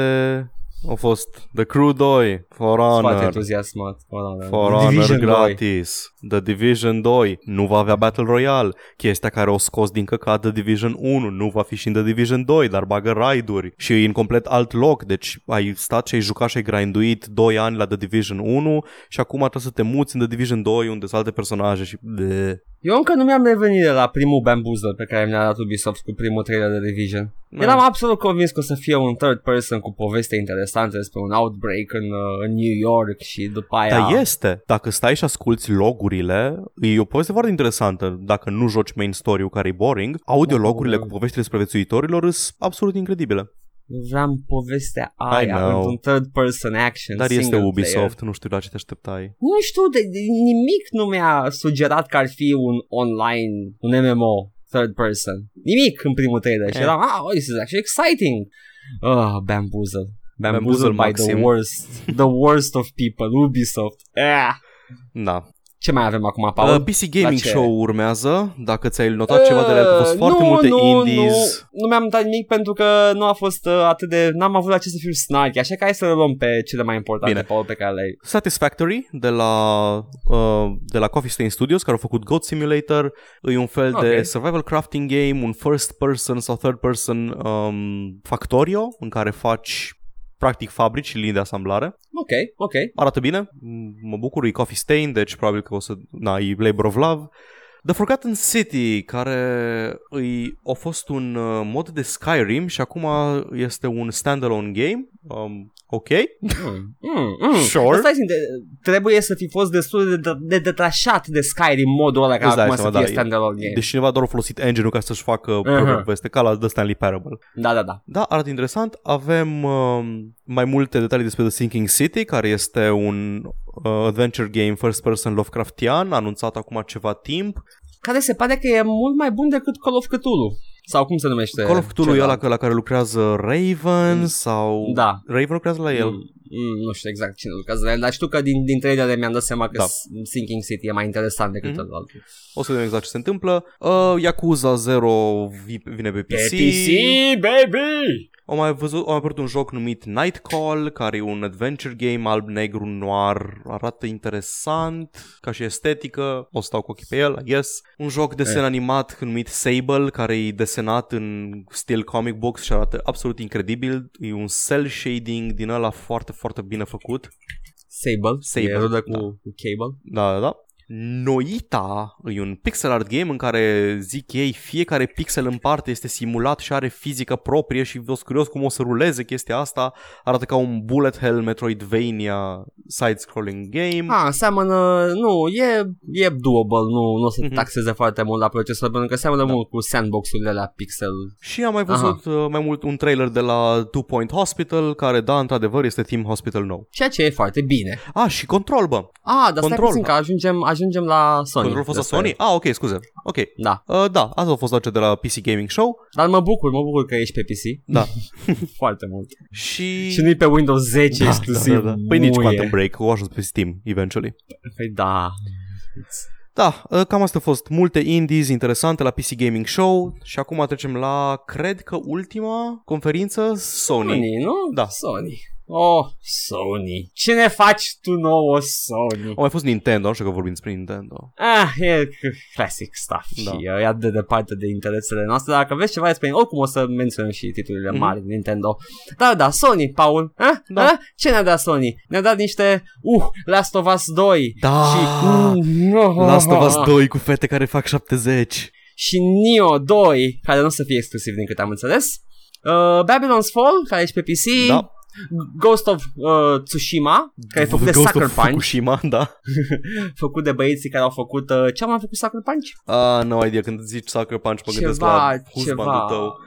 Speaker 2: au fost The Crew 2, For
Speaker 1: Foarte
Speaker 2: Honor,
Speaker 1: entuziasmat. For Honor.
Speaker 2: For Honor
Speaker 1: Division 2.
Speaker 2: gratis, The Division 2, nu va avea Battle Royale, chestia care o scos din căcat The Division 1, nu va fi și în The Division 2, dar bagă raiduri și e în complet alt loc, deci ai stat și ai jucat și ai grinduit 2 ani la The Division 1 și acum trebuie să te muți în The Division 2 unde sunt alte personaje și... Bleh.
Speaker 1: Eu încă nu mi-am revenit de la primul Bamboozle pe care mi-a dat Ubisoft cu primul trailer de Division.
Speaker 2: Da.
Speaker 1: Eram absolut convins că o să fie un third person cu poveste interesantă despre un outbreak în, uh, în New York și după aia...
Speaker 2: Dar este, dacă stai și asculti logurile, e o poveste foarte interesantă. Dacă nu joci main story-ul care e boring, audiologurile
Speaker 1: Da.
Speaker 2: cu poveștile despre viețuitorilor sunt absolut incredibile.
Speaker 1: Eu vreau povestea
Speaker 2: I
Speaker 1: aia
Speaker 2: know.
Speaker 1: într-un third person action
Speaker 2: Dar este
Speaker 1: single
Speaker 2: Ubisoft,
Speaker 1: player.
Speaker 2: nu știu la ce te așteptai.
Speaker 1: Nu știu, de, de, nimic nu mi-a sugerat că ar fi un online, un MMO third person. Nimic în primul trailer. Și
Speaker 2: Eh.
Speaker 1: eram, ah, oh, this is actually exciting. Ah, Bamboozle. Bamboozle,
Speaker 2: Bamboozle
Speaker 1: by the
Speaker 2: maxim.
Speaker 1: worst. The worst of people. Ubisoft. Ah.
Speaker 2: Da.
Speaker 1: Ce mai avem acum, Paul?
Speaker 2: Uh, PC Gaming
Speaker 1: ce?
Speaker 2: Show urmează. Dacă ți-ai notat ceva de la el, că au fost
Speaker 1: Uh,
Speaker 2: foarte
Speaker 1: nu,
Speaker 2: multe
Speaker 1: nu,
Speaker 2: indies.
Speaker 1: Nu, nu mi-am dat nimic pentru că nu a fost uh, atât de... N-am avut la ce să fiu snarky, așa că hai să le luăm pe cele mai importante,
Speaker 2: Bine.
Speaker 1: Paul, pe care le-ai...
Speaker 2: Satisfactory de la, uh, de la Coffee Stain Studios, care au făcut Goat Simulator. E un fel de
Speaker 1: Ok.
Speaker 2: survival crafting game, un first person sau third person um, Factorio, în care faci practic fabrici și linii de asamblare.
Speaker 1: Ok, ok.
Speaker 2: Arată bine, m- mă bucur, e Coffee Stain, deci probabil că o să... Na, e Labor of Love. The Forgotten City, care îi, a fost un uh, mod de Skyrim și acum este un standalone game Um, ok.
Speaker 1: Mm, mm, mm.
Speaker 2: Sure.
Speaker 1: Dar Stai, zi, de, trebuie să fi fost destul de, de, de detașat de Skyrim modul ăla ca
Speaker 2: Îți dai
Speaker 1: acum să
Speaker 2: seama,
Speaker 1: fie
Speaker 2: da,
Speaker 1: standalone game.
Speaker 2: Deci cineva doar a folosit engine-ul ca să-și facă propria poveste, ca la The Stanley Parable.
Speaker 1: Da, da, da.
Speaker 2: Da, arată interesant. Avem um, mai multe detalii despre The Sinking City, care este un uh, adventure game first person Lovecraftian, anunțat acum ceva timp.
Speaker 1: Care se pare că e mult mai bun decât Call of Cthulhu. Sau cum se numește?
Speaker 2: Call of Cthulhu e
Speaker 1: celălalt?
Speaker 2: ăla la care lucrează Raven sau...
Speaker 1: Da.
Speaker 2: Raven lucrează la el.
Speaker 1: Mm, mm, nu știu exact cine lucrează la el, dar știu că din, din trailere mi-am dat seama că
Speaker 2: Da.
Speaker 1: S- Sinking City e mai interesant decât
Speaker 2: Mhm.
Speaker 1: mm-hmm. altul.
Speaker 2: O să vedem exact ce se întâmplă. Uh, Yakuza 0 vi- vine pe PC.
Speaker 1: Pe PC, baby!
Speaker 2: Am mai văzut, am apărut un joc numit Nightcall, care e un adventure game alb-negru noir, arată interesant, ca și estetică, o să stau cu ochii pe el, I guess. Un joc desen
Speaker 1: Eh.
Speaker 2: animat numit Sable, care e desenat în stil comic books și arată absolut incredibil. E un cel shading din ăla foarte, foarte bine făcut.
Speaker 1: Sable,
Speaker 2: Sable,
Speaker 1: e rudă cu,
Speaker 2: da.
Speaker 1: cu Cable.
Speaker 2: Da, da, da. Noita e un pixel art game în care, zic ei, fiecare pixel în parte este simulat și are fizică proprie și vă curios cum o să ruleze chestia asta. Arată ca un bullet hell Metroidvania side-scrolling game.
Speaker 1: Ah, seamănă, nu, e, e doable, nu, nu o să
Speaker 2: Mhm.
Speaker 1: taxeze foarte mult la procesor, pentru că seamănă
Speaker 2: Da.
Speaker 1: mult cu sandbox-urile la pixel.
Speaker 2: Și am mai văzut uh, mai mult un trailer de la Two Point Hospital, care, da, într-adevăr, este Team Hospital nou.
Speaker 1: Ceea ce e foarte bine.
Speaker 2: Ah, și Control, bă.
Speaker 1: Ah, dar stai
Speaker 2: Control.
Speaker 1: puțin că ajungem, ajungem la Sony.
Speaker 2: Control a fost la
Speaker 1: despre-
Speaker 2: Sony? Ah, ok, scuze. Ok.
Speaker 1: Da,
Speaker 2: Uh, da, asta a fost la cea de la PC Gaming Show.
Speaker 1: dar mă bucur, mă bucur că ești pe PC.
Speaker 2: Da.
Speaker 1: Foarte mult.
Speaker 2: Și...
Speaker 1: Și nu-i pe Windows 10
Speaker 2: da,
Speaker 1: exclusiv.
Speaker 2: da, da, da. Păi nici
Speaker 1: muie.
Speaker 2: Quantum Break, o ajuns pe Steam, eventually.
Speaker 1: Păi da.
Speaker 2: Da, uh, cam asta a fost multe indies interesante la PC Gaming Show și acum trecem la, cred că ultima conferință, Sony.
Speaker 1: Sony, nu?
Speaker 2: Da.
Speaker 1: Sony. Oh, Sony. Ce ne faci tu nouă, Sony?
Speaker 2: Au mai fost Nintendo, nu știu că vorbim despre Nintendo.
Speaker 1: Ah, e classic stuff
Speaker 2: Da.
Speaker 1: și e atât de departe de interesele noastre. Dacă vreți ceva despre oricum o să menționăm și titlurile
Speaker 2: Mhm.
Speaker 1: mari Nintendo. Dar da, Sony, Paul. Ah?
Speaker 2: Da.
Speaker 1: Ah? Ce ne-a dat Sony? Ne-a dat niște, uh, Last of Us 2.
Speaker 2: Da!
Speaker 1: Și, uh,
Speaker 2: Last of Us 2 cu fete care fac 70.
Speaker 1: și Neo 2, care nu o să fie exclusiv din câte am înțeles. Uh, Babylon's Fall, care ești pe PC.
Speaker 2: Da.
Speaker 1: Ghost of uh, Tsushima, care e făcut de
Speaker 2: Ghost
Speaker 1: Sucker
Speaker 2: of
Speaker 1: Punch,
Speaker 2: Fukushima, da.
Speaker 1: făcut de băieții care au făcut... Uh, ce am mai făcut Sucker Punch?
Speaker 2: Ah, no idea, când zici Sucker Punch mă gândesc la
Speaker 1: ceva,
Speaker 2: husbandul
Speaker 1: ceva.
Speaker 2: tău.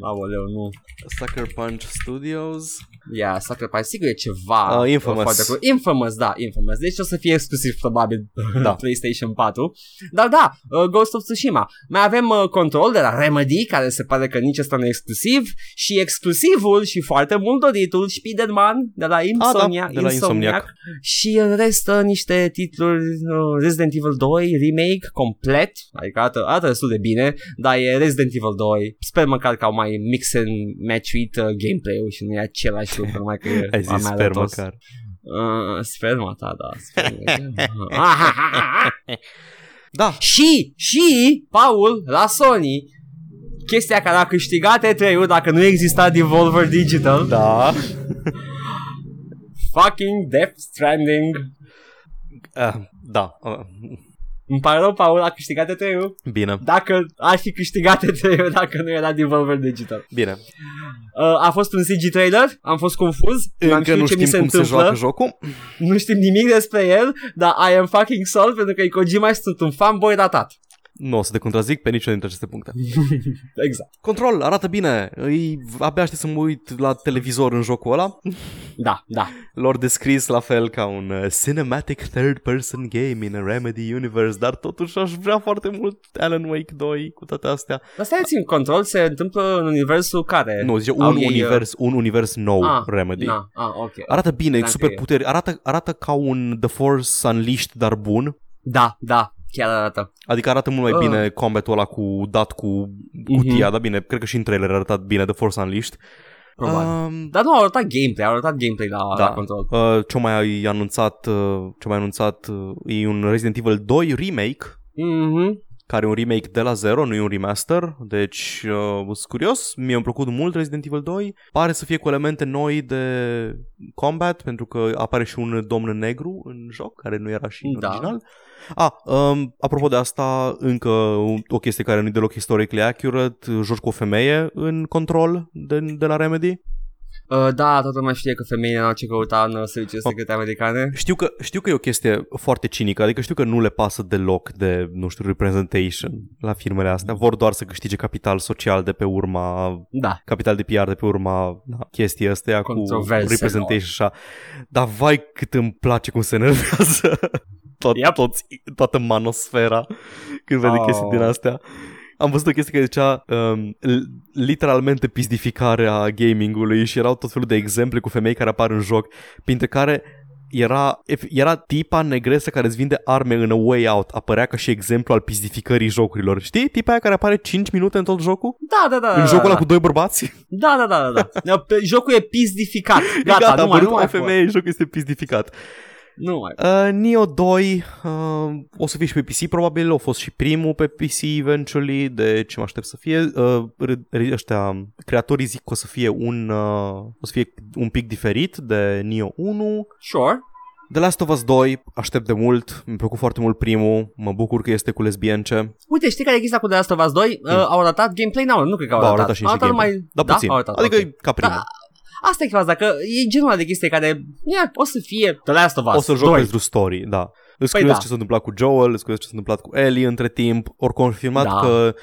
Speaker 1: Aoleu, nu.
Speaker 2: Sucker Punch Studios.
Speaker 1: Ia, Sucker Punch, sigur e ceva.
Speaker 2: Uh, Infamous.
Speaker 1: foarte cool. Infamous, da, Infamous. Deci o să fie exclusiv probabil
Speaker 2: Da.
Speaker 1: PlayStation 4. Dar da, uh, Ghost of Tsushima. Mai avem uh, Control de la Remedy, care se pare că nici ăsta nu e exclusiv. Și exclusivul și foarte mult doritul Spider-Man de la Insomnia,
Speaker 2: Ah, da, de la Insomniac.
Speaker 1: Și în rest uh, niște titluri uh, Resident Evil 2 remake complet, adică arată, arată destul de bine, dar e Resident Evil 2. Sper măcar că au mai mix and match with uh, gameplay-ul și nu e același lucru, numai că e
Speaker 2: Ai
Speaker 1: mai
Speaker 2: zis, sper
Speaker 1: arătos.
Speaker 2: măcar.
Speaker 1: Uh, sperma ta, da. Sperma.
Speaker 2: Da,
Speaker 1: și, și, Paul, la Sony, chestia care a câștigat E3-ul dacă nu exista Devolver Digital,
Speaker 2: da.
Speaker 1: fucking Death Stranding.
Speaker 2: Uh, da, uh,
Speaker 1: Îmi pare rău, Paul, a câștigat E3-ul.
Speaker 2: bine,
Speaker 1: Dacă ar fi câștigat E3-ul dacă nu era Devolver Digital.
Speaker 2: bine.
Speaker 1: Uh, a fost un CG trailer, am fost confuz, n-am
Speaker 2: Încă
Speaker 1: știut
Speaker 2: nu
Speaker 1: ce mi
Speaker 2: știm
Speaker 1: se
Speaker 2: cum se
Speaker 1: întâmplă.
Speaker 2: joacă jocul.
Speaker 1: Nu știm nimic despre el, dar I am fucking sold pentru că e Kojima și sunt un fanboy ratat.
Speaker 2: Nu o să te contrazic pe niciuna dintre aceste puncte.
Speaker 1: Exact.
Speaker 2: Control, arată bine. Îi, abia aștept să mă uit la televizor în jocul ăla.
Speaker 1: Da, da.
Speaker 2: Lor descris la fel ca un uh, cinematic third-person game in a Remedy universe, dar totuși aș vrea foarte mult Alan Wake 2 cu toate astea.
Speaker 1: Dar stai țin, control se întâmplă în universul care?
Speaker 2: Nu, zice
Speaker 1: Au
Speaker 2: un
Speaker 1: ei,
Speaker 2: univers, un univers nou
Speaker 1: ah,
Speaker 2: Remedy.
Speaker 1: Na, ah, ok.
Speaker 2: Arată bine, e
Speaker 1: Dacă
Speaker 2: super
Speaker 1: e.
Speaker 2: puteri, arată, arată ca un The Force Unleashed, dar bun.
Speaker 1: Da, da, chiar arată.
Speaker 2: Adică arată mult mai
Speaker 1: Ah.
Speaker 2: bine combatul ăla cu dat cu cutia, dar bine, cred că și în trailer a arătat bine The Force Unleashed.
Speaker 1: Probabil.
Speaker 2: Um,
Speaker 1: Dar nu au arătat gameplay, au arătat gameplay la,
Speaker 2: Da.
Speaker 1: la control.
Speaker 2: Uh, ce mai anunțat, uh, ce mai anunțat uh, e un Resident Evil 2 remake,
Speaker 1: Mhm.
Speaker 2: Care e un remake de la zero, nu e un remaster, deci uh, sunt curios, mi-a plăcut mult Resident Evil 2, pare să fie cu elemente noi de combat, pentru că apare și un domn negru în joc, care nu era și în
Speaker 1: Da.
Speaker 2: original. A, um, apropo de asta, încă un- o chestie care nu e deloc historically accurate, joci cu o femeie în control de, de la Remedy.
Speaker 1: Uh, da, toată lumea știe că femeile n-au ce căuta în uh, serviciile secrete americane.
Speaker 2: Știu că, știu că e o chestie foarte cinică, adică știu că nu le pasă deloc de, nu știu, representation la firmele astea. Vor doar să câștige capital social de pe urma,
Speaker 1: Da.
Speaker 2: capital de PR de pe urma da, chestii astea cu
Speaker 1: Controverselor.
Speaker 2: representation și așa. Dar vai cât îmi place cum se enervează tot,
Speaker 1: Yep.
Speaker 2: toți, toată manosfera când vede
Speaker 1: Oh.
Speaker 2: chestii din astea. Am văzut o chestie care zicea um, l- literalmente pizdificarea gamingului și erau tot felul de exemple cu femei care apar în joc, printre care era, ef- era tipa negresă care îți vinde arme în A Way Out. Apărea ca și exemplu al pizdificării jocurilor. Știi? Tipa aia care apare 5 minute în tot jocul?
Speaker 1: Da, da, da.
Speaker 2: în
Speaker 1: da,
Speaker 2: jocul
Speaker 1: da,
Speaker 2: ăla
Speaker 1: da.
Speaker 2: cu doi bărbați?
Speaker 1: Da, da, da, da, da. Pe- Jocul e pizdificat. Gata,
Speaker 2: Gata,
Speaker 1: nu
Speaker 2: a
Speaker 1: mai,
Speaker 2: apărut
Speaker 1: nu
Speaker 2: o
Speaker 1: mai
Speaker 2: femeie, jocul este pizdificat.
Speaker 1: Nu mai.
Speaker 2: Uh, Neo 2 uh, o să fie și pe PC probabil, a fost și primul pe PC eventually, de ce mă aștept să fie. Uh, re- re- ăștia, creatorii zic că o să fie un, uh, o să fie un pic diferit de Neo 1.
Speaker 1: Sure.
Speaker 2: The Last of Us 2 aștept de mult, mi-a plăcut foarte mult primul, mă bucur că este cu lesbience.
Speaker 1: Uite, știi care e chestia cu The Last of Us 2? Uh, au arătat gameplay? Nu, nu cred că au
Speaker 2: Ba, au
Speaker 1: arătat.
Speaker 2: arătat și niște
Speaker 1: Au arătat
Speaker 2: gameplay.
Speaker 1: numai...
Speaker 2: Da, puțin.
Speaker 1: Au arătat,
Speaker 2: adică
Speaker 1: ok.
Speaker 2: e ca primul.
Speaker 1: Da, Asta e faza, că e genul ăla de chestie care ia, o să fie The Last of Us
Speaker 2: O să joc
Speaker 1: 2.
Speaker 2: pentru story, da. Îți
Speaker 1: Păi
Speaker 2: păi
Speaker 1: da.
Speaker 2: ce s-a întâmplat cu Joel, îți curios ce s-a întâmplat cu Ellie între timp. Ori confirmat
Speaker 1: Da.
Speaker 2: că a-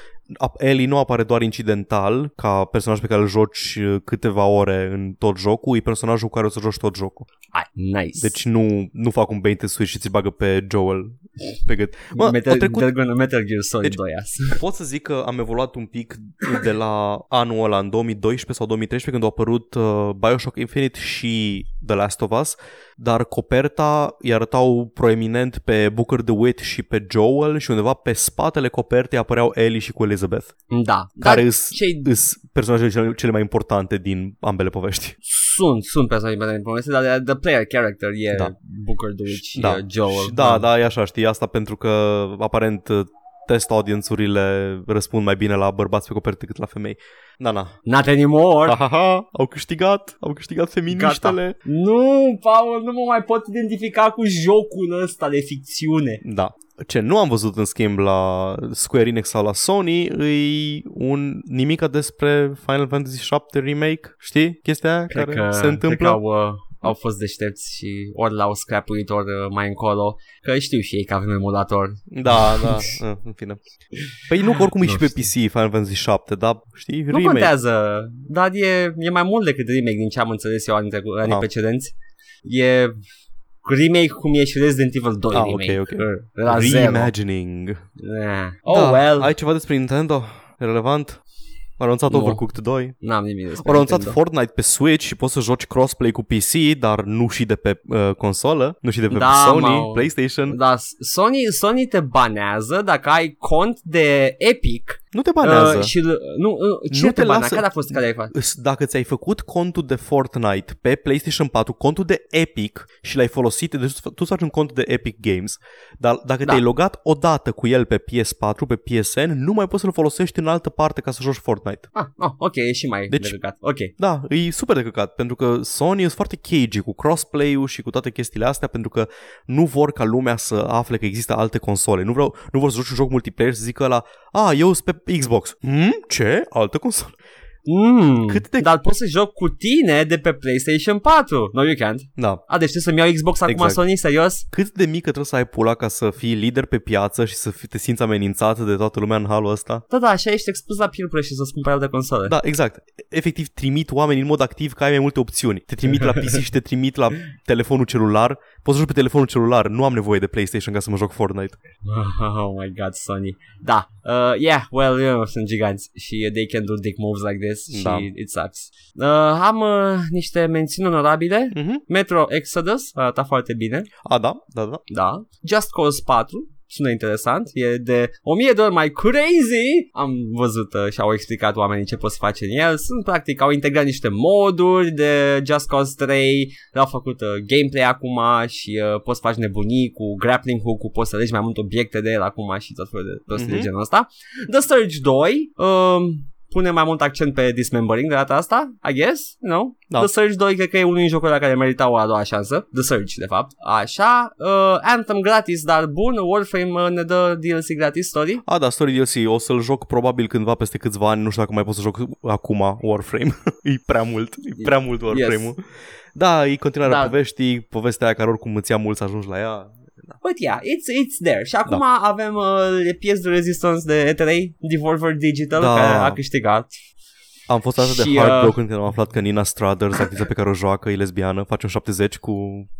Speaker 2: Ellie nu apare doar incidental ca personaj pe care îl joci uh, câteva ore în tot jocul, e personajul cu care o să joci tot jocul.
Speaker 1: Ai, nice.
Speaker 2: Deci nu, nu fac un bait and switch și ți bagă pe Joel pe gât. Mă,
Speaker 1: Metal,
Speaker 2: a trecut,
Speaker 1: Metal, Metal Gear Solid
Speaker 2: Deci-
Speaker 1: 2 asta.
Speaker 2: pot să zic că am evoluat un pic de la anul ăla, în 2012 sau 2013, când a apărut uh, Bioshock Infinite și The Last of Us, dar coperta îi arătau proeminent pe Booker DeWitt și pe Joel și undeva pe spatele copertei apăreau Ellie și cu Elizabeth,
Speaker 1: Da.
Speaker 2: care
Speaker 1: Dar
Speaker 2: îs,
Speaker 1: cei
Speaker 2: îs personajele cele, cele mai importante din ambele povești.
Speaker 1: sunt, sunt personaje de poveste, dar the player character e
Speaker 2: Da.
Speaker 1: Booker DeWitt și
Speaker 2: Da.
Speaker 1: uh, Joel.
Speaker 2: Și da, da, e așa, știi, asta pentru că aparent uh, test audiențurile răspund mai bine la bărbați pe coperte decât la femei. Da, na.
Speaker 1: Not anymore.
Speaker 2: Ha, ha, ha, au câștigat, au câștigat feministele.
Speaker 1: Nu, Paul, nu mă mai pot identifica cu jocul ăsta de ficțiune.
Speaker 2: Da. Ce nu am văzut în schimb la Square Enix sau la Sony e un nimica despre Final Fantasy VII Remake, știi? Chestia aia
Speaker 1: Cred
Speaker 2: care
Speaker 1: că,
Speaker 2: se întâmplă.
Speaker 1: Cred că au, uh, au fost deștepți și ori l-au scrapuit ori uh, mai încolo, că știu și ei că avem emulator.
Speaker 2: Da, da, uh, în fine. Păi nu, că oricum e
Speaker 1: Nu
Speaker 2: și pe
Speaker 1: știu.
Speaker 2: PC Final Fantasy VII, dar știi,
Speaker 1: Nu
Speaker 2: remake.
Speaker 1: contează, dar e, e mai mult decât remake din ce am înțeles eu anii, trecu- anii
Speaker 2: Ah.
Speaker 1: precedenți. E remake cum e și Resident Evil 2
Speaker 2: Ah,
Speaker 1: remake.
Speaker 2: ok, ok.
Speaker 1: La zero.
Speaker 2: Reimagining.
Speaker 1: Eh. Oh
Speaker 2: da.
Speaker 1: well,
Speaker 2: Ai ceva despre Nintendo? Relevant? Au anunțat
Speaker 1: Nu.
Speaker 2: Overcooked 2.
Speaker 1: n-am nimic despre
Speaker 2: Au anunțat
Speaker 1: Nintendo.
Speaker 2: Fortnite pe Switch și poți să joci crossplay cu PC, dar nu și de pe uh, consolă, nu și de pe
Speaker 1: Da,
Speaker 2: Sony,
Speaker 1: m-au-
Speaker 2: PlayStation.
Speaker 1: Da, Sony, Sony te banează dacă ai cont de Epic
Speaker 2: Nu te banează.
Speaker 1: uh, și nu, uh, cine
Speaker 2: Nu
Speaker 1: te,
Speaker 2: te
Speaker 1: banea?
Speaker 2: lasă-
Speaker 1: Care a fost care ai făcut?
Speaker 2: Îs- Dacă ți-ai făcut contul de Fortnite pe PlayStation 4, contul de Epic și l-ai folosit, deci tu tu îți faci un cont de Epic Games, dar dacă
Speaker 1: Da.
Speaker 2: te-ai logat odată cu el pe PS4, pe PSN, nu mai poți să-l folosești în altă parte ca să joci Fortnite.
Speaker 1: Ah, oh, ok, e și mai
Speaker 2: Deci-
Speaker 1: deci, de căcat. Ok.
Speaker 2: Da, e super de căcat, pentru că Sony sunt foarte cagey cu crossplay-ul și cu toate chestiile astea, pentru că nu vor ca lumea să afle că există alte console. Nu, vreau, nu vor să joci un joc multiplayer să zică la, a, eu sunt pe Xbox. Hmm? Ce? Altă consolă?
Speaker 1: Mm,
Speaker 2: Cât de-
Speaker 1: Dar pot să joc cu tine de pe PlayStation 4. No, you can't.
Speaker 2: Da.
Speaker 1: A, deci trebuie să-mi iau Xbox acum
Speaker 2: Exact.
Speaker 1: Sony, serios?
Speaker 2: Cât de mică trebuie să ai pula ca să fii lider pe piață și să fii, te simți amenințat de toată lumea în halul ăsta?
Speaker 1: Da, da, așa ești expus la peer pressure să-ți cumperi alte console.
Speaker 2: Da, exact. Efectiv, trimit oameni în mod activ că ai mai multe opțiuni. Te trimit la PC și te trimit la telefonul celular. Poți să joci pe telefonul celular. Nu am nevoie de PlayStation ca să mă joc Fortnite.
Speaker 1: Oh my god, Sony. Da, uh, yeah, well, you know, sunt giganți și they can do dick moves like this și
Speaker 2: Da.
Speaker 1: it sucks. Uh, am uh, niște mențiuni onorabile.
Speaker 2: Mhm.
Speaker 1: Metro Exodus arată foarte bine,
Speaker 2: A, da, da, da.
Speaker 1: da. Just Cause 4 sună interesant, e de o mie de ori mai crazy. Am văzut uh, și au explicat oamenii ce poți face în el. Sunt practic, au integrat niște moduri de Just Cause 3, le-au făcut uh, gameplay acum și uh, poți să faci nebunii cu grappling hook-ul, poți să alegi mai multe obiecte de el acum și tot felul de prostii
Speaker 2: Mhm.
Speaker 1: de genul ăsta. The Surge 2, um, pune mai mult accent pe dismembering de data asta, I guess, you know?
Speaker 2: Da.
Speaker 1: The Surge 2 cred că e unul din jocurile care merita o a doua șansă. The Surge, de fapt. Așa, uh, Anthem gratis, dar bun, Warframe uh, ne dă DLC gratis, story.
Speaker 2: A, da, Story DLC, o să-l joc probabil cândva peste câțiva ani, nu știu dacă mai pot să joc acum Warframe. e prea mult, e prea mult Warframe-ul. Da, e continuarea
Speaker 1: Da.
Speaker 2: da. poveștii, povestea aia care oricum îți ia mult să ajungi la ea.
Speaker 1: But yeah, it's, it's there. Și acum da. avem uh, pies de resistance de E3, Devolver Digital,
Speaker 2: Da.
Speaker 1: care a câștigat.
Speaker 2: Am fost atât
Speaker 1: Și,
Speaker 2: de
Speaker 1: uh,
Speaker 2: heartbroken când am aflat că Nina Struthers, actrița pe care o joacă, e lesbiană, face un 70 cu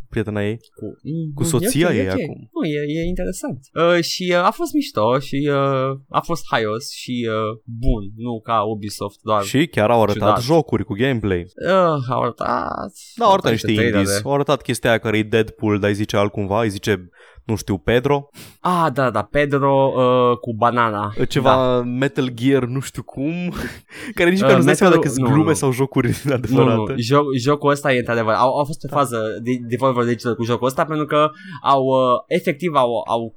Speaker 2: prietena ei.
Speaker 1: Cu, mm,
Speaker 2: Cu soția
Speaker 1: e ok,
Speaker 2: ei
Speaker 1: e ok.
Speaker 2: acum.
Speaker 1: Nu, e, e interesant. Uh, și uh, a fost mișto și uh, a fost haios și uh, bun, nu ca Ubisoft doar.
Speaker 2: Și chiar au arătat
Speaker 1: Ciudat.
Speaker 2: jocuri cu gameplay.
Speaker 1: Uh, au arătat...
Speaker 2: Da, au arătat niște
Speaker 1: trailere.
Speaker 2: indies. Au arătat chestia aia care e Deadpool, dar îi zice altcumva, îi zice, nu știu, Pedro.
Speaker 1: Ah, da, da, Pedro uh, cu banana.
Speaker 2: Ceva
Speaker 1: Da.
Speaker 2: da. Metal Gear, nu știu cum, care nici
Speaker 1: Uh,
Speaker 2: măcar nu-ți dai seama
Speaker 1: Metal-
Speaker 2: dacă sunt
Speaker 1: nu,
Speaker 2: glume
Speaker 1: nu.
Speaker 2: sau jocuri
Speaker 1: Nu,
Speaker 2: adevărate.
Speaker 1: nu, joc, jocul ăsta e într-adevăr. Au, au fost pe fază de Devolver Digital cu jocul ăsta pentru că au, uh, efectiv, au, au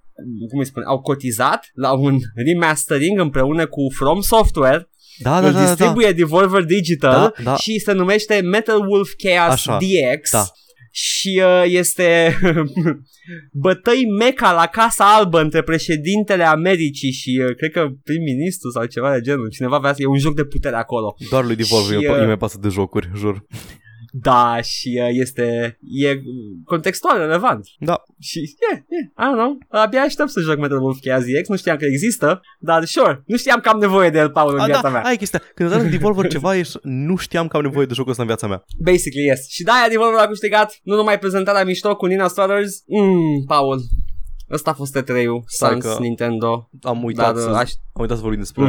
Speaker 1: cum îi spune, au cotizat la un remastering împreună cu From Software
Speaker 2: Da, da,
Speaker 1: îl
Speaker 2: da, da, da.
Speaker 1: distribuie Devolver Digital
Speaker 2: Da, da.
Speaker 1: și se numește Metal Wolf Chaos
Speaker 2: Așa,
Speaker 1: DX
Speaker 2: da.
Speaker 1: Și uh, este bătăi meca la Casa Albă între președintele Americii și uh, cred că prim-ministru sau ceva de genul. Cineva vrea să e un joc de putere acolo.
Speaker 2: Doar lui Devolver
Speaker 1: Și,
Speaker 2: și, uh...
Speaker 1: uh,
Speaker 2: îi mai pasă de jocuri, jur.
Speaker 1: Da, și uh, este e contextual relevant.
Speaker 2: Da.
Speaker 1: Și, yeah, yeah, I don't know. Abia aștept să joc Metal Wolf Chaos DX, nu știam că există, dar sure, nu știam că am nevoie de el, Paul, în
Speaker 2: A,
Speaker 1: viața
Speaker 2: da,
Speaker 1: mea.
Speaker 2: aia e chestia. Când îți dai Devolver ceva, ești, nu știam că am nevoie de jocul ăsta în viața mea.
Speaker 1: Basically, yes. Și de-aia Devolver a câștigat nu numai prezentarea mișto cu Nina Struthers. Mm, Paul. Ăsta a fost E3-ul,
Speaker 2: Stai
Speaker 1: Sans,
Speaker 2: că-
Speaker 1: Nintendo.
Speaker 2: Am uitat,
Speaker 1: Dar,
Speaker 2: să,
Speaker 1: uh, aș...
Speaker 2: am uitat să vorbim despre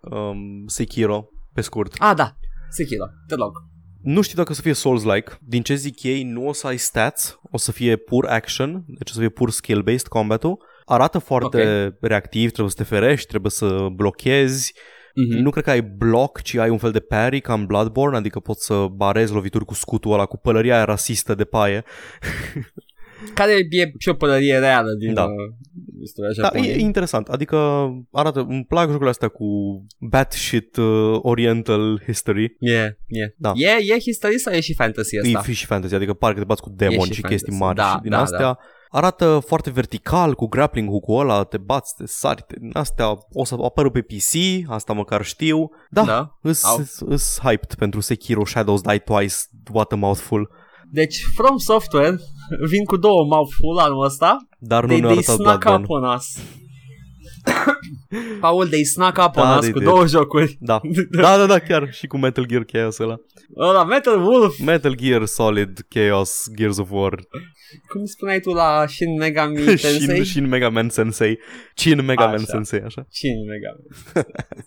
Speaker 2: um, Sekiro, pe scurt.
Speaker 1: Ah, da. Sekiro, te rog.
Speaker 2: Nu știu dacă o să fie Souls-like. Din ce zic ei, nu o să ai stats, o să fie pur action, deci o să fie pur skill-based combat-ul. Arată foarte okay. reactiv, trebuie să te ferești, trebuie să blochezi.
Speaker 1: Mm-hmm.
Speaker 2: Nu cred că ai bloc, ci ai un fel de parry ca în Bloodborne, adică poți să barezi lovituri cu scutul ăla, cu pălăria aia rasistă de paie.
Speaker 1: Care e și o pălărie reală din
Speaker 2: Da.
Speaker 1: uh, istoria
Speaker 2: Da,
Speaker 1: Japoniei.
Speaker 2: e interesant. Adică arată, îmi plac jocurile astea cu batshit uh, oriental history.
Speaker 1: Yeah, yeah.
Speaker 2: Da.
Speaker 1: E, e history sau e și fantasy
Speaker 2: E
Speaker 1: asta?
Speaker 2: fi și fantasy, adică parcă te bați cu demoni
Speaker 1: E
Speaker 2: și,
Speaker 1: și
Speaker 2: chestii
Speaker 1: fantasy.
Speaker 2: mari
Speaker 1: Da,
Speaker 2: și din
Speaker 1: da,
Speaker 2: astea.
Speaker 1: da.
Speaker 2: Arată foarte vertical, cu grappling hook-ul ăla, te bați, te sari, te... din astea o să apară pe PC, asta măcar știu. Da,
Speaker 1: Da.
Speaker 2: îs,
Speaker 1: Au.
Speaker 2: îs, îs hyped pentru Sekiro Shadows Die Twice, what a mouthful.
Speaker 1: Deci, From Software vin cu două mouthful anul ăsta.
Speaker 2: Dar nu
Speaker 1: They,
Speaker 2: ne-a
Speaker 1: they
Speaker 2: arătat
Speaker 1: snuck
Speaker 2: Bloodborne.
Speaker 1: up on us. Paul, they snuck up
Speaker 2: Da,
Speaker 1: on us
Speaker 2: they
Speaker 1: cu
Speaker 2: did.
Speaker 1: două jocuri.
Speaker 2: Da. da, da, da, chiar și cu Metal Gear Chaos ăla.
Speaker 1: Ăla, Metal Wolf.
Speaker 2: Metal Gear Solid Chaos Gears of War
Speaker 1: Cum spuneai tu la Shin Megami
Speaker 2: și,
Speaker 1: Tensei?
Speaker 2: și în Mega Man Sensei. Chin Mega Man
Speaker 1: Așa.
Speaker 2: Sensei, așa.
Speaker 1: Shin Megami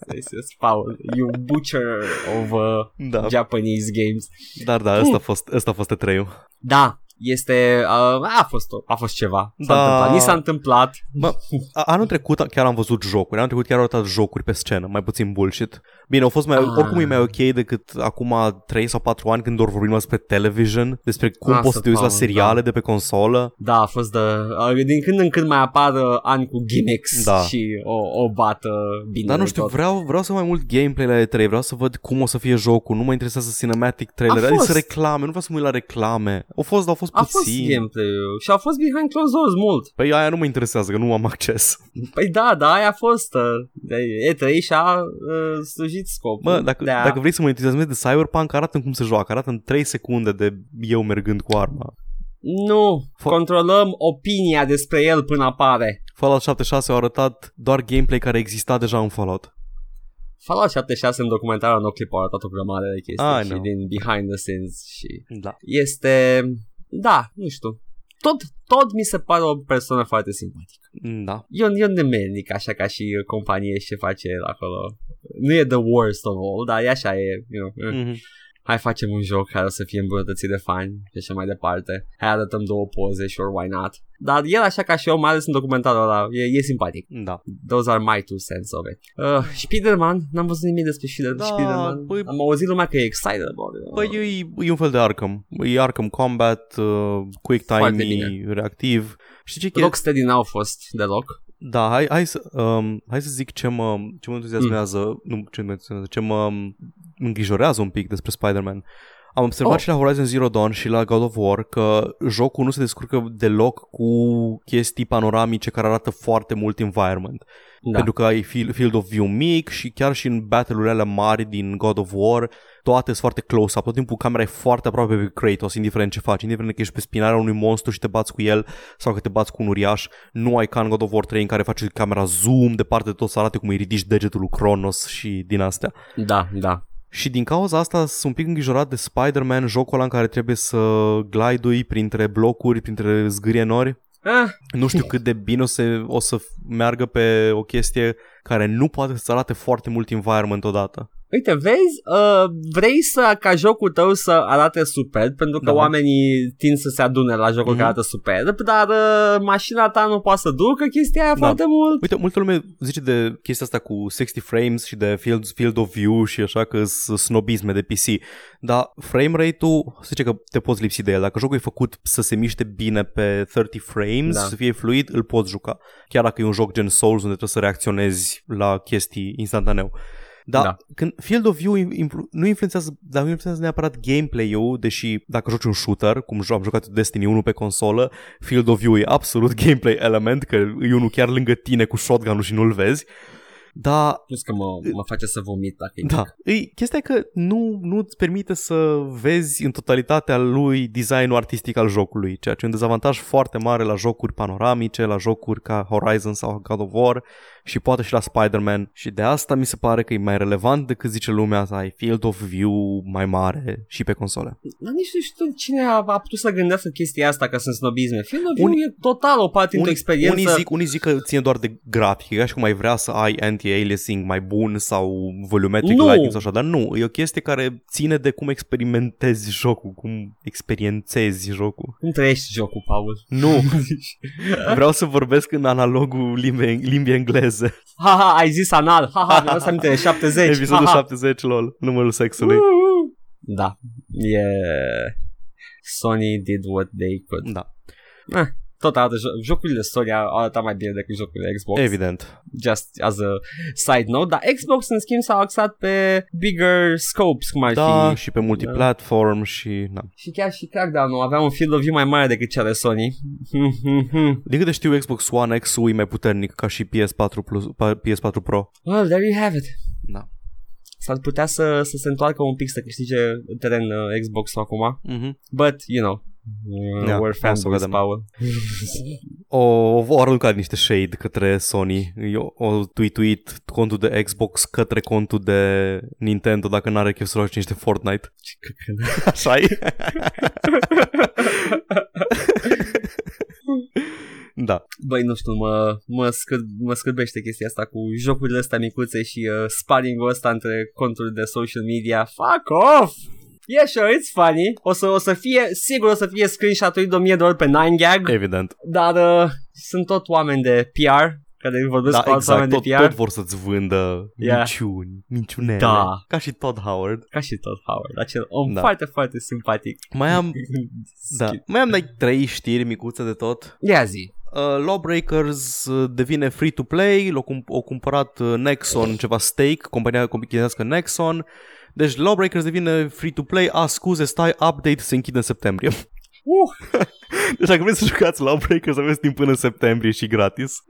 Speaker 1: Tensei. Paul, you butcher of uh,
Speaker 2: Da,
Speaker 1: Japanese games.
Speaker 2: dar da, ăsta a fost, ăsta a fost E3-ul.
Speaker 1: Da, este, uh, a fost a fost ceva. S-a
Speaker 2: Da.
Speaker 1: întâmplat. Ni s-a întâmplat.
Speaker 2: Bă, a- anul trecut chiar am văzut jocuri, anul trecut chiar au arătat jocuri pe scenă, mai puțin bullshit. Bine, au fost mai,
Speaker 1: Ah.
Speaker 2: oricum e mai ok decât acum 3 sau 4 ani când doar vorbim despre television, despre cum
Speaker 1: Asta,
Speaker 2: poți să te uiți la
Speaker 1: Paul,
Speaker 2: seriale de pe consolă.
Speaker 1: Da, a fost de... Uh, din când în când mai apar uh, ani cu gimmicks
Speaker 2: Da.
Speaker 1: și o, o bată bine
Speaker 2: Dar nu
Speaker 1: de
Speaker 2: știu,
Speaker 1: tot.
Speaker 2: vreau, vreau să mai mult gameplay la E3, vreau să văd cum o să fie jocul, nu mă interesează cinematic trailer,
Speaker 1: A
Speaker 2: adică
Speaker 1: fost.
Speaker 2: reclame, nu vreau să mă uit la reclame. Au fost, dar au fost
Speaker 1: A fost
Speaker 2: puțin.
Speaker 1: gameplay-ul și a fost behind closed doors mult.
Speaker 2: Păi aia nu mă interesează, că nu am acces.
Speaker 1: Păi da, da, aia a fost. Uh, de- E3 și-a uh, slujit scopul.
Speaker 2: Mă, dacă,
Speaker 1: de a...
Speaker 2: dacă vrei să mă entuziasmezi de Cyberpunk, arată cum se joacă, arată în 3 secunde de eu mergând cu arma.
Speaker 1: Nu,
Speaker 2: Fo-
Speaker 1: controlăm opinia despre el până apare.
Speaker 2: Fallout 76 au arătat doar gameplay care exista deja în Fallout.
Speaker 1: Fallout 76 în documentarul No Clip a arătat o grămadă de chestii
Speaker 2: I
Speaker 1: și
Speaker 2: know.
Speaker 1: din behind the scenes și
Speaker 2: Da.
Speaker 1: este, da, nu știu, tot, tot mi se pare o persoană foarte simpatică.
Speaker 2: Da.
Speaker 1: E un, e un nemelnic așa ca și companie și ce face el acolo. Nu e the worst of all, dar e așa, e, you know, eh.
Speaker 2: Mm-hmm.
Speaker 1: Hai facem un joc care o să fie îmbunătățit de fani și așa mai departe. Hai arătăm două poze, sure, why not? Dar el așa ca și eu, mai ales în documentarul ăla, e, e simpatic.
Speaker 2: Da.
Speaker 1: Those are my two cents of it. Uh, Spider-Man, n-am văzut nimic despre Spider-
Speaker 2: Da,
Speaker 1: Spider-Man.
Speaker 2: păi-
Speaker 1: Am auzit lumea că e excited about it.
Speaker 2: Păi e, e un fel de Arkham. E Arkham Combat, uh, Quick
Speaker 1: Foarte
Speaker 2: Time,
Speaker 1: bine.
Speaker 2: reactiv. Știi ce chestie?
Speaker 1: Rocksteady n-au fost deloc.
Speaker 2: Da, hai, hai, să, um, hai să zic ce mă, ce mă entuziasmează, mm. nu ce mă entuziasmează, ce mă îngrijorează un pic despre Spider-Man. Am observat oh. și la Horizon Zero Dawn și la God of War că jocul nu se descurcă deloc cu chestii panoramice care arată foarte mult environment. Da. Pentru că ai field of view mic și chiar și în battle-urile alea mari din God of War toate sunt foarte close-up, tot timpul camera e foarte aproape pe Kratos, indiferent ce faci, indiferent că ești pe spinarea unui monstru și te bați cu el sau că te bați cu un uriaș, nu ai ca în God of War 3 în care faci camera zoom departe de tot să arate cum îi ridici degetul lui Cronos și din astea.
Speaker 1: Da, da.
Speaker 2: Și din cauza asta sunt un pic îngrijorat de Spider-Man, jocul ăla în care trebuie să glide printre blocuri, printre zgârie nori. Ah. Nu știu cât de bine o să, o să meargă pe o chestie care nu poate să arate foarte mult environment odată.
Speaker 1: Uite, vezi, uh, vrei să ca jocul tău să arate superb, pentru că da. oamenii tind să se adune la jocul mm-hmm. care arată superb, dar uh, mașina ta nu poate să ducă chestia aia da. foarte mult.
Speaker 2: Uite, multă lume zice de chestia asta cu 60 frames și de field, field of view și așa că sunt snobisme de PC, dar frame rate-ul, să zice că te poți lipsi de el. Dacă jocul e făcut să se miște bine pe 30 frames, da. să fie fluid, îl poți juca. Chiar dacă e un joc gen Souls unde trebuie să reacționezi la chestii instantaneu. Dar da. când Field of View influ- nu influențează, dar nu influențează neapărat gameplay-ul, deși dacă joci un shooter, cum am jucat Destiny 1 pe consolă, Field of View e absolut gameplay element, că e unul chiar lângă tine cu shotgun-ul și nu-l vezi. Da.
Speaker 1: Plus că mă, mă face să vomit dacă e
Speaker 2: Da. E, chestia e că nu, nu îți permite să vezi în totalitatea lui designul artistic al jocului, ceea ce e un dezavantaj foarte mare la jocuri panoramice, la jocuri ca Horizon sau God of War, și poate și la Spider-Man și de asta mi se pare că e mai relevant decât zice lumea să ai field of view mai mare și pe console.
Speaker 1: Dar nici nu știu cine a, a putut să gândească chestia asta ca sunt snobisme. Field of view unii, e total o parte unii, experiență.
Speaker 2: Unii zic, unii zic că ține doar de grafic, ca și cum ai vrea să ai anti-aliasing mai bun sau volumetric nu. lighting sau așa, dar nu, e o chestie care ține de cum experimentezi jocul, cum experiențezi jocul.
Speaker 1: Cum trăiești jocul, Paul?
Speaker 2: Nu, vreau să vorbesc în analogul limbii, limbii engleze engleză.
Speaker 1: Haha, ai zis anal. Haha, mi-am aminte, 70.
Speaker 2: Episodul ha, 70, lol, numărul sexului. Uh-huh.
Speaker 1: Da, e... Sony did what they could.
Speaker 2: Da.
Speaker 1: Eh, tot arată, jocurile Sony arată mai bine decât jocurile Xbox.
Speaker 2: Evident.
Speaker 1: Just as a side note, dar Xbox în schimb s-a axat pe bigger scopes, cum ar
Speaker 2: da,
Speaker 1: fi.
Speaker 2: și pe multiplatform da. și... Da.
Speaker 1: Și chiar și Crackdown avea un field of view mai mare decât cea de Sony.
Speaker 2: Din câte știu, Xbox One X-ul e mai puternic ca și PS4, Plus, PS4 Pro.
Speaker 1: Well, there you have it.
Speaker 2: Da
Speaker 1: s-ar putea să, să se întoarcă un pic să câștige teren uh, Xbox acum.
Speaker 2: Mm-hmm.
Speaker 1: But, you know, Yeah, we're fanboys, Paul.
Speaker 2: o, o aruncat niște shade către Sony. Eu, o tweetuit contul de Xbox către contul de Nintendo dacă n-are chef să joace niște Fortnite.
Speaker 1: Ce
Speaker 2: Așa e? Da.
Speaker 1: Băi, nu știu, mă, mă, scâr, mă scârbește chestia asta cu jocurile astea micuțe și uh, sparring-ul ăsta între conturi de social media. Fuck off! Yeah, sure, it's funny. O să, o să fie, sigur o să fie screenshot-ul de 1000 de ori pe 9gag.
Speaker 2: Evident.
Speaker 1: Dar uh, sunt tot oameni de PR care vorbesc da, cu alți exact,
Speaker 2: oameni
Speaker 1: tot, de PR.
Speaker 2: tot vor să-ți vândă yeah. minciuni, minciunele.
Speaker 1: Da.
Speaker 2: Ca și Todd Howard.
Speaker 1: Ca și Todd Howard, acel om da. foarte, foarte simpatic.
Speaker 2: Mai am, da, mai am like, trei știri micuțe de tot.
Speaker 1: Ia zi.
Speaker 2: Uh, Lawbreakers uh, devine free-to-play, l-a cum- o cumpărat uh, Nexon, ceva stake, compania chinezească Nexon. Deci Lawbreakers devine free-to-play, a, scuze, stai, update se închide în septembrie.
Speaker 1: Uh.
Speaker 2: deci dacă vreți să jucați Lawbreakers, aveți timp până în septembrie și gratis.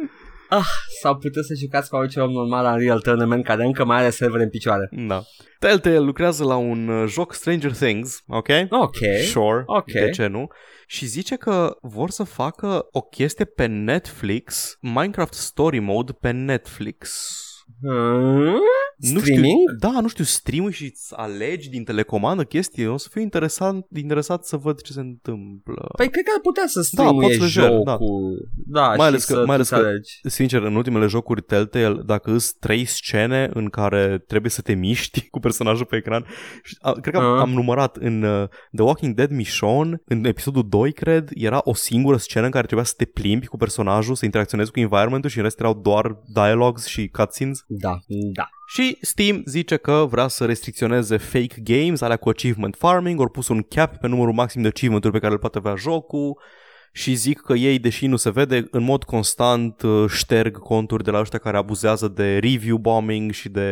Speaker 1: Ah, sau puteți să jucați ca orice om normal la Real Tournament care încă mai are server în picioare.
Speaker 2: Da. Telltale lucrează la un uh, joc Stranger Things, ok?
Speaker 1: Ok.
Speaker 2: Sure.
Speaker 1: Ok.
Speaker 2: De ce nu? Și zice că vor să facă o chestie pe Netflix, Minecraft Story Mode pe Netflix.
Speaker 1: Hmm?
Speaker 2: Nu
Speaker 1: Streaming?
Speaker 2: Știu, da, nu știu, stream și îți alegi din telecomandă chestii. O să fiu interesant, interesat să văd ce se întâmplă.
Speaker 1: Păi cred că ar putea să streamuie da, jocul. Da. da
Speaker 2: mai ales că, mai ales că sincer, în ultimele jocuri Telltale, dacă îți trei scene în care trebuie să te miști cu personajul pe ecran, cred că am, uh. am numărat în uh, The Walking Dead Michonne, în episodul 2, cred, era o singură scenă în care trebuia să te plimbi cu personajul, să interacționezi cu environmentul și în rest erau doar dialogues și cutscenes.
Speaker 1: Da, da.
Speaker 2: Și Steam zice că vrea să restricționeze fake games, alea cu achievement farming, ori pus un cap pe numărul maxim de achievement-uri pe care îl poate avea jocul și zic că ei, deși nu se vede, în mod constant uh, șterg conturi de la ăștia care abuzează de review bombing și de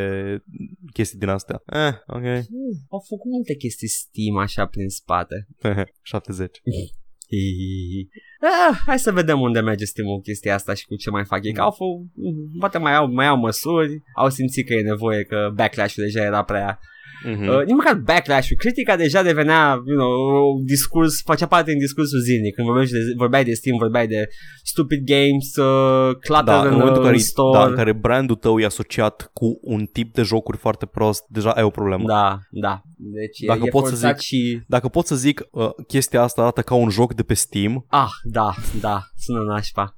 Speaker 2: chestii din astea. Eh, ok.
Speaker 1: Hmm, au făcut multe chestii Steam așa prin spate.
Speaker 2: 70.
Speaker 1: Ah, hai să vedem unde merge Steam cu chestia asta și cu ce mai fac ei. Că au făcut, poate mai au, mai au măsuri, au simțit că e nevoie, că backlash-ul deja era prea
Speaker 2: Mm-hmm.
Speaker 1: Uh, nici măcar backlash-ul, critica deja devenea, you know, un discurs, facea parte din discursul zilnic. Când vorbeai de, vorbeai de Steam, vorbeai de stupid games, uh, clutter
Speaker 2: da, în
Speaker 1: în,
Speaker 2: momentul
Speaker 1: în
Speaker 2: care,
Speaker 1: store.
Speaker 2: da, în care brandul tău e asociat cu un tip de jocuri foarte prost, deja ai o problemă.
Speaker 1: Da, da. Deci
Speaker 2: Dacă
Speaker 1: e, e
Speaker 2: pot să
Speaker 1: forțat
Speaker 2: zic-
Speaker 1: și...
Speaker 2: Dacă pot să zic, uh, chestia asta arată ca un joc de pe Steam,
Speaker 1: Ah, da, da, sună nașpa.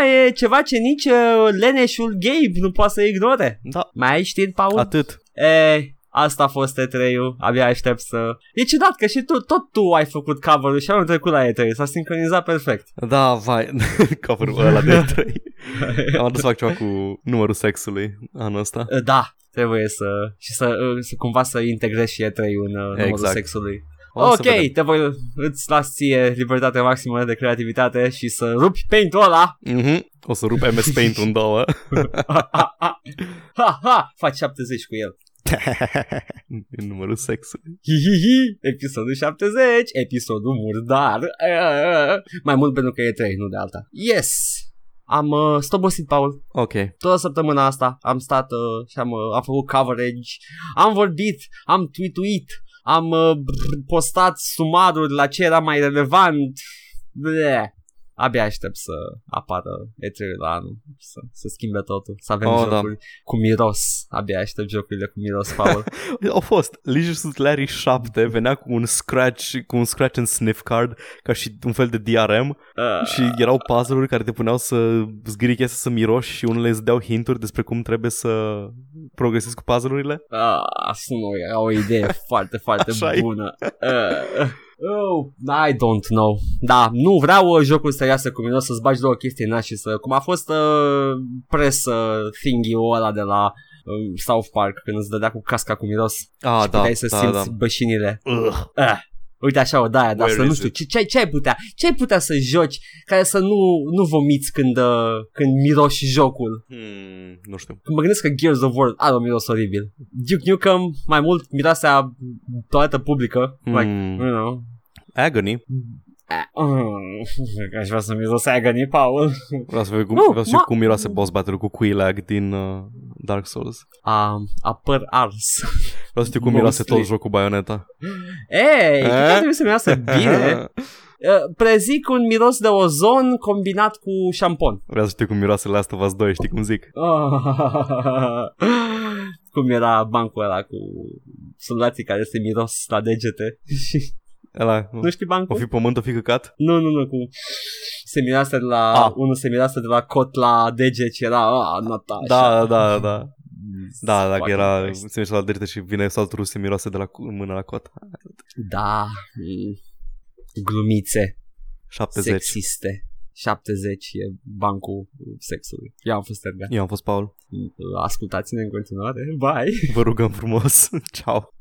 Speaker 1: Da, e ceva ce nici uh, leneșul Gabe nu poate să ignore.
Speaker 2: da,
Speaker 1: Mai ai știri, Paul?
Speaker 2: atât.
Speaker 1: E, asta a fost E3-ul, abia aștept să... E ciudat că și tu, tot tu ai făcut cover-ul și anul trecut la E3, s-a sincronizat perfect.
Speaker 2: Da, vai, cover-ul ăla de 3. Am adus să fac ceva cu numărul sexului anul ăsta.
Speaker 1: Uh, Da, trebuie să... și să, uh, să cumva să integrezi și E3 în uh, numărul
Speaker 2: Exact.
Speaker 1: sexului.
Speaker 2: O să vedem.
Speaker 1: ok, te voi, îți las ție libertate maximă de creativitate și să rupi paint-ul ăla.
Speaker 2: Mhm. O să rup MS Paint în două.
Speaker 1: ha, ha, faci 70 cu el.
Speaker 2: În numărul sexului.
Speaker 1: Hihihi, episodul 70, episodul murdar. Mai mult pentru că e 3, nu de alta. Yes! Am uh, stobosit, Paul.
Speaker 2: Ok.
Speaker 1: Toată săptămâna asta am stat uh, și am, uh, am făcut coverage, am vorbit, am tweetuit, am uh, brr, postat sumaruri la ce era mai relevant. Bleh. Abia aștept să apară E3 la anul, să, să schimbe totul, să avem
Speaker 2: Oh, da.
Speaker 1: jocuri cu miros. Abia aștept jocurile cu miros, Paul.
Speaker 2: Au fost. Leisure Larry 7 venea cu un scratch, cu un scratch and sniff card ca și un fel de DRM
Speaker 1: Uh,
Speaker 2: și erau puzzle-uri care te puneau să zgâri chestia să miroși și unele îți dau hinturi despre cum trebuie să progresezi cu puzzle-urile.
Speaker 1: Ah, sună o, o idee foarte, foarte
Speaker 2: Așa-i.
Speaker 1: bună. Uh, oh, I don't know. Da, nu vreau uh, jocul să iasă cu mine, o să-ți bagi două chestii în nas și să... Cum a fost uh, press uh, thingy-ul ăla de la uh, South Park când îți dădea cu casca cu miros
Speaker 2: Ah,
Speaker 1: și
Speaker 2: da,
Speaker 1: puteai să
Speaker 2: da,
Speaker 1: simți
Speaker 2: da.
Speaker 1: bășinile.
Speaker 2: Ugh.
Speaker 1: Uh. Uite așa o daia, dar
Speaker 2: Where
Speaker 1: să nu
Speaker 2: is
Speaker 1: știu,
Speaker 2: it?
Speaker 1: ce, ce, ce ai putea, ce ai putea să joci care să nu, nu vomiți când, uh, când miroși jocul?
Speaker 2: Hmm, nu știu.
Speaker 1: Când mă gândesc că Gears of War are un miros oribil. Duke Nukem mai mult miroase a toaletă publică.
Speaker 2: Hmm.
Speaker 1: Like, you know.
Speaker 2: Agony.
Speaker 1: Uh, aș vrea să miros agony, Paul.
Speaker 2: Vreau să văd cum,
Speaker 1: Nu,
Speaker 2: vreau să știu
Speaker 1: ma-
Speaker 2: cum miroase boss battle cu Quilag din uh, Dark Souls.
Speaker 1: A, a păr ars.
Speaker 2: Vreau să știu cum miroase
Speaker 1: Mostly.
Speaker 2: tot jocul Bayonetta.
Speaker 1: Ei, cred că
Speaker 2: Eh?
Speaker 1: trebuie să miroase bine. Uh, Prezic un miros de ozon combinat cu șampon.
Speaker 2: Vreau să știu cum miroase Last of Us 2, știi cum zic?
Speaker 1: Cum era bancul ăla cu soldații care se miros la degete. Și
Speaker 2: Ăla,
Speaker 1: nu știi bancul?
Speaker 2: o fi pământ, o fi căcat?
Speaker 1: Nu, nu, nu, cu se miroase de la,
Speaker 2: Ah.
Speaker 1: unul se miroase de la cot la deget și era, a, Natasha.
Speaker 2: Da, da, da. Da, dacă
Speaker 1: Fucking
Speaker 2: era,
Speaker 1: Christ.
Speaker 2: se miroase la drepte și vine saltul se miroase de la cu- mână la cot.
Speaker 1: Da, mm. glumițe
Speaker 2: 70.
Speaker 1: sexiste. 70 e bancul sexului. Eu am fost Ergan.
Speaker 2: Eu am fost Paul.
Speaker 1: Ascultați-ne în continuare. Bye!
Speaker 2: Vă rugăm frumos. Ciao.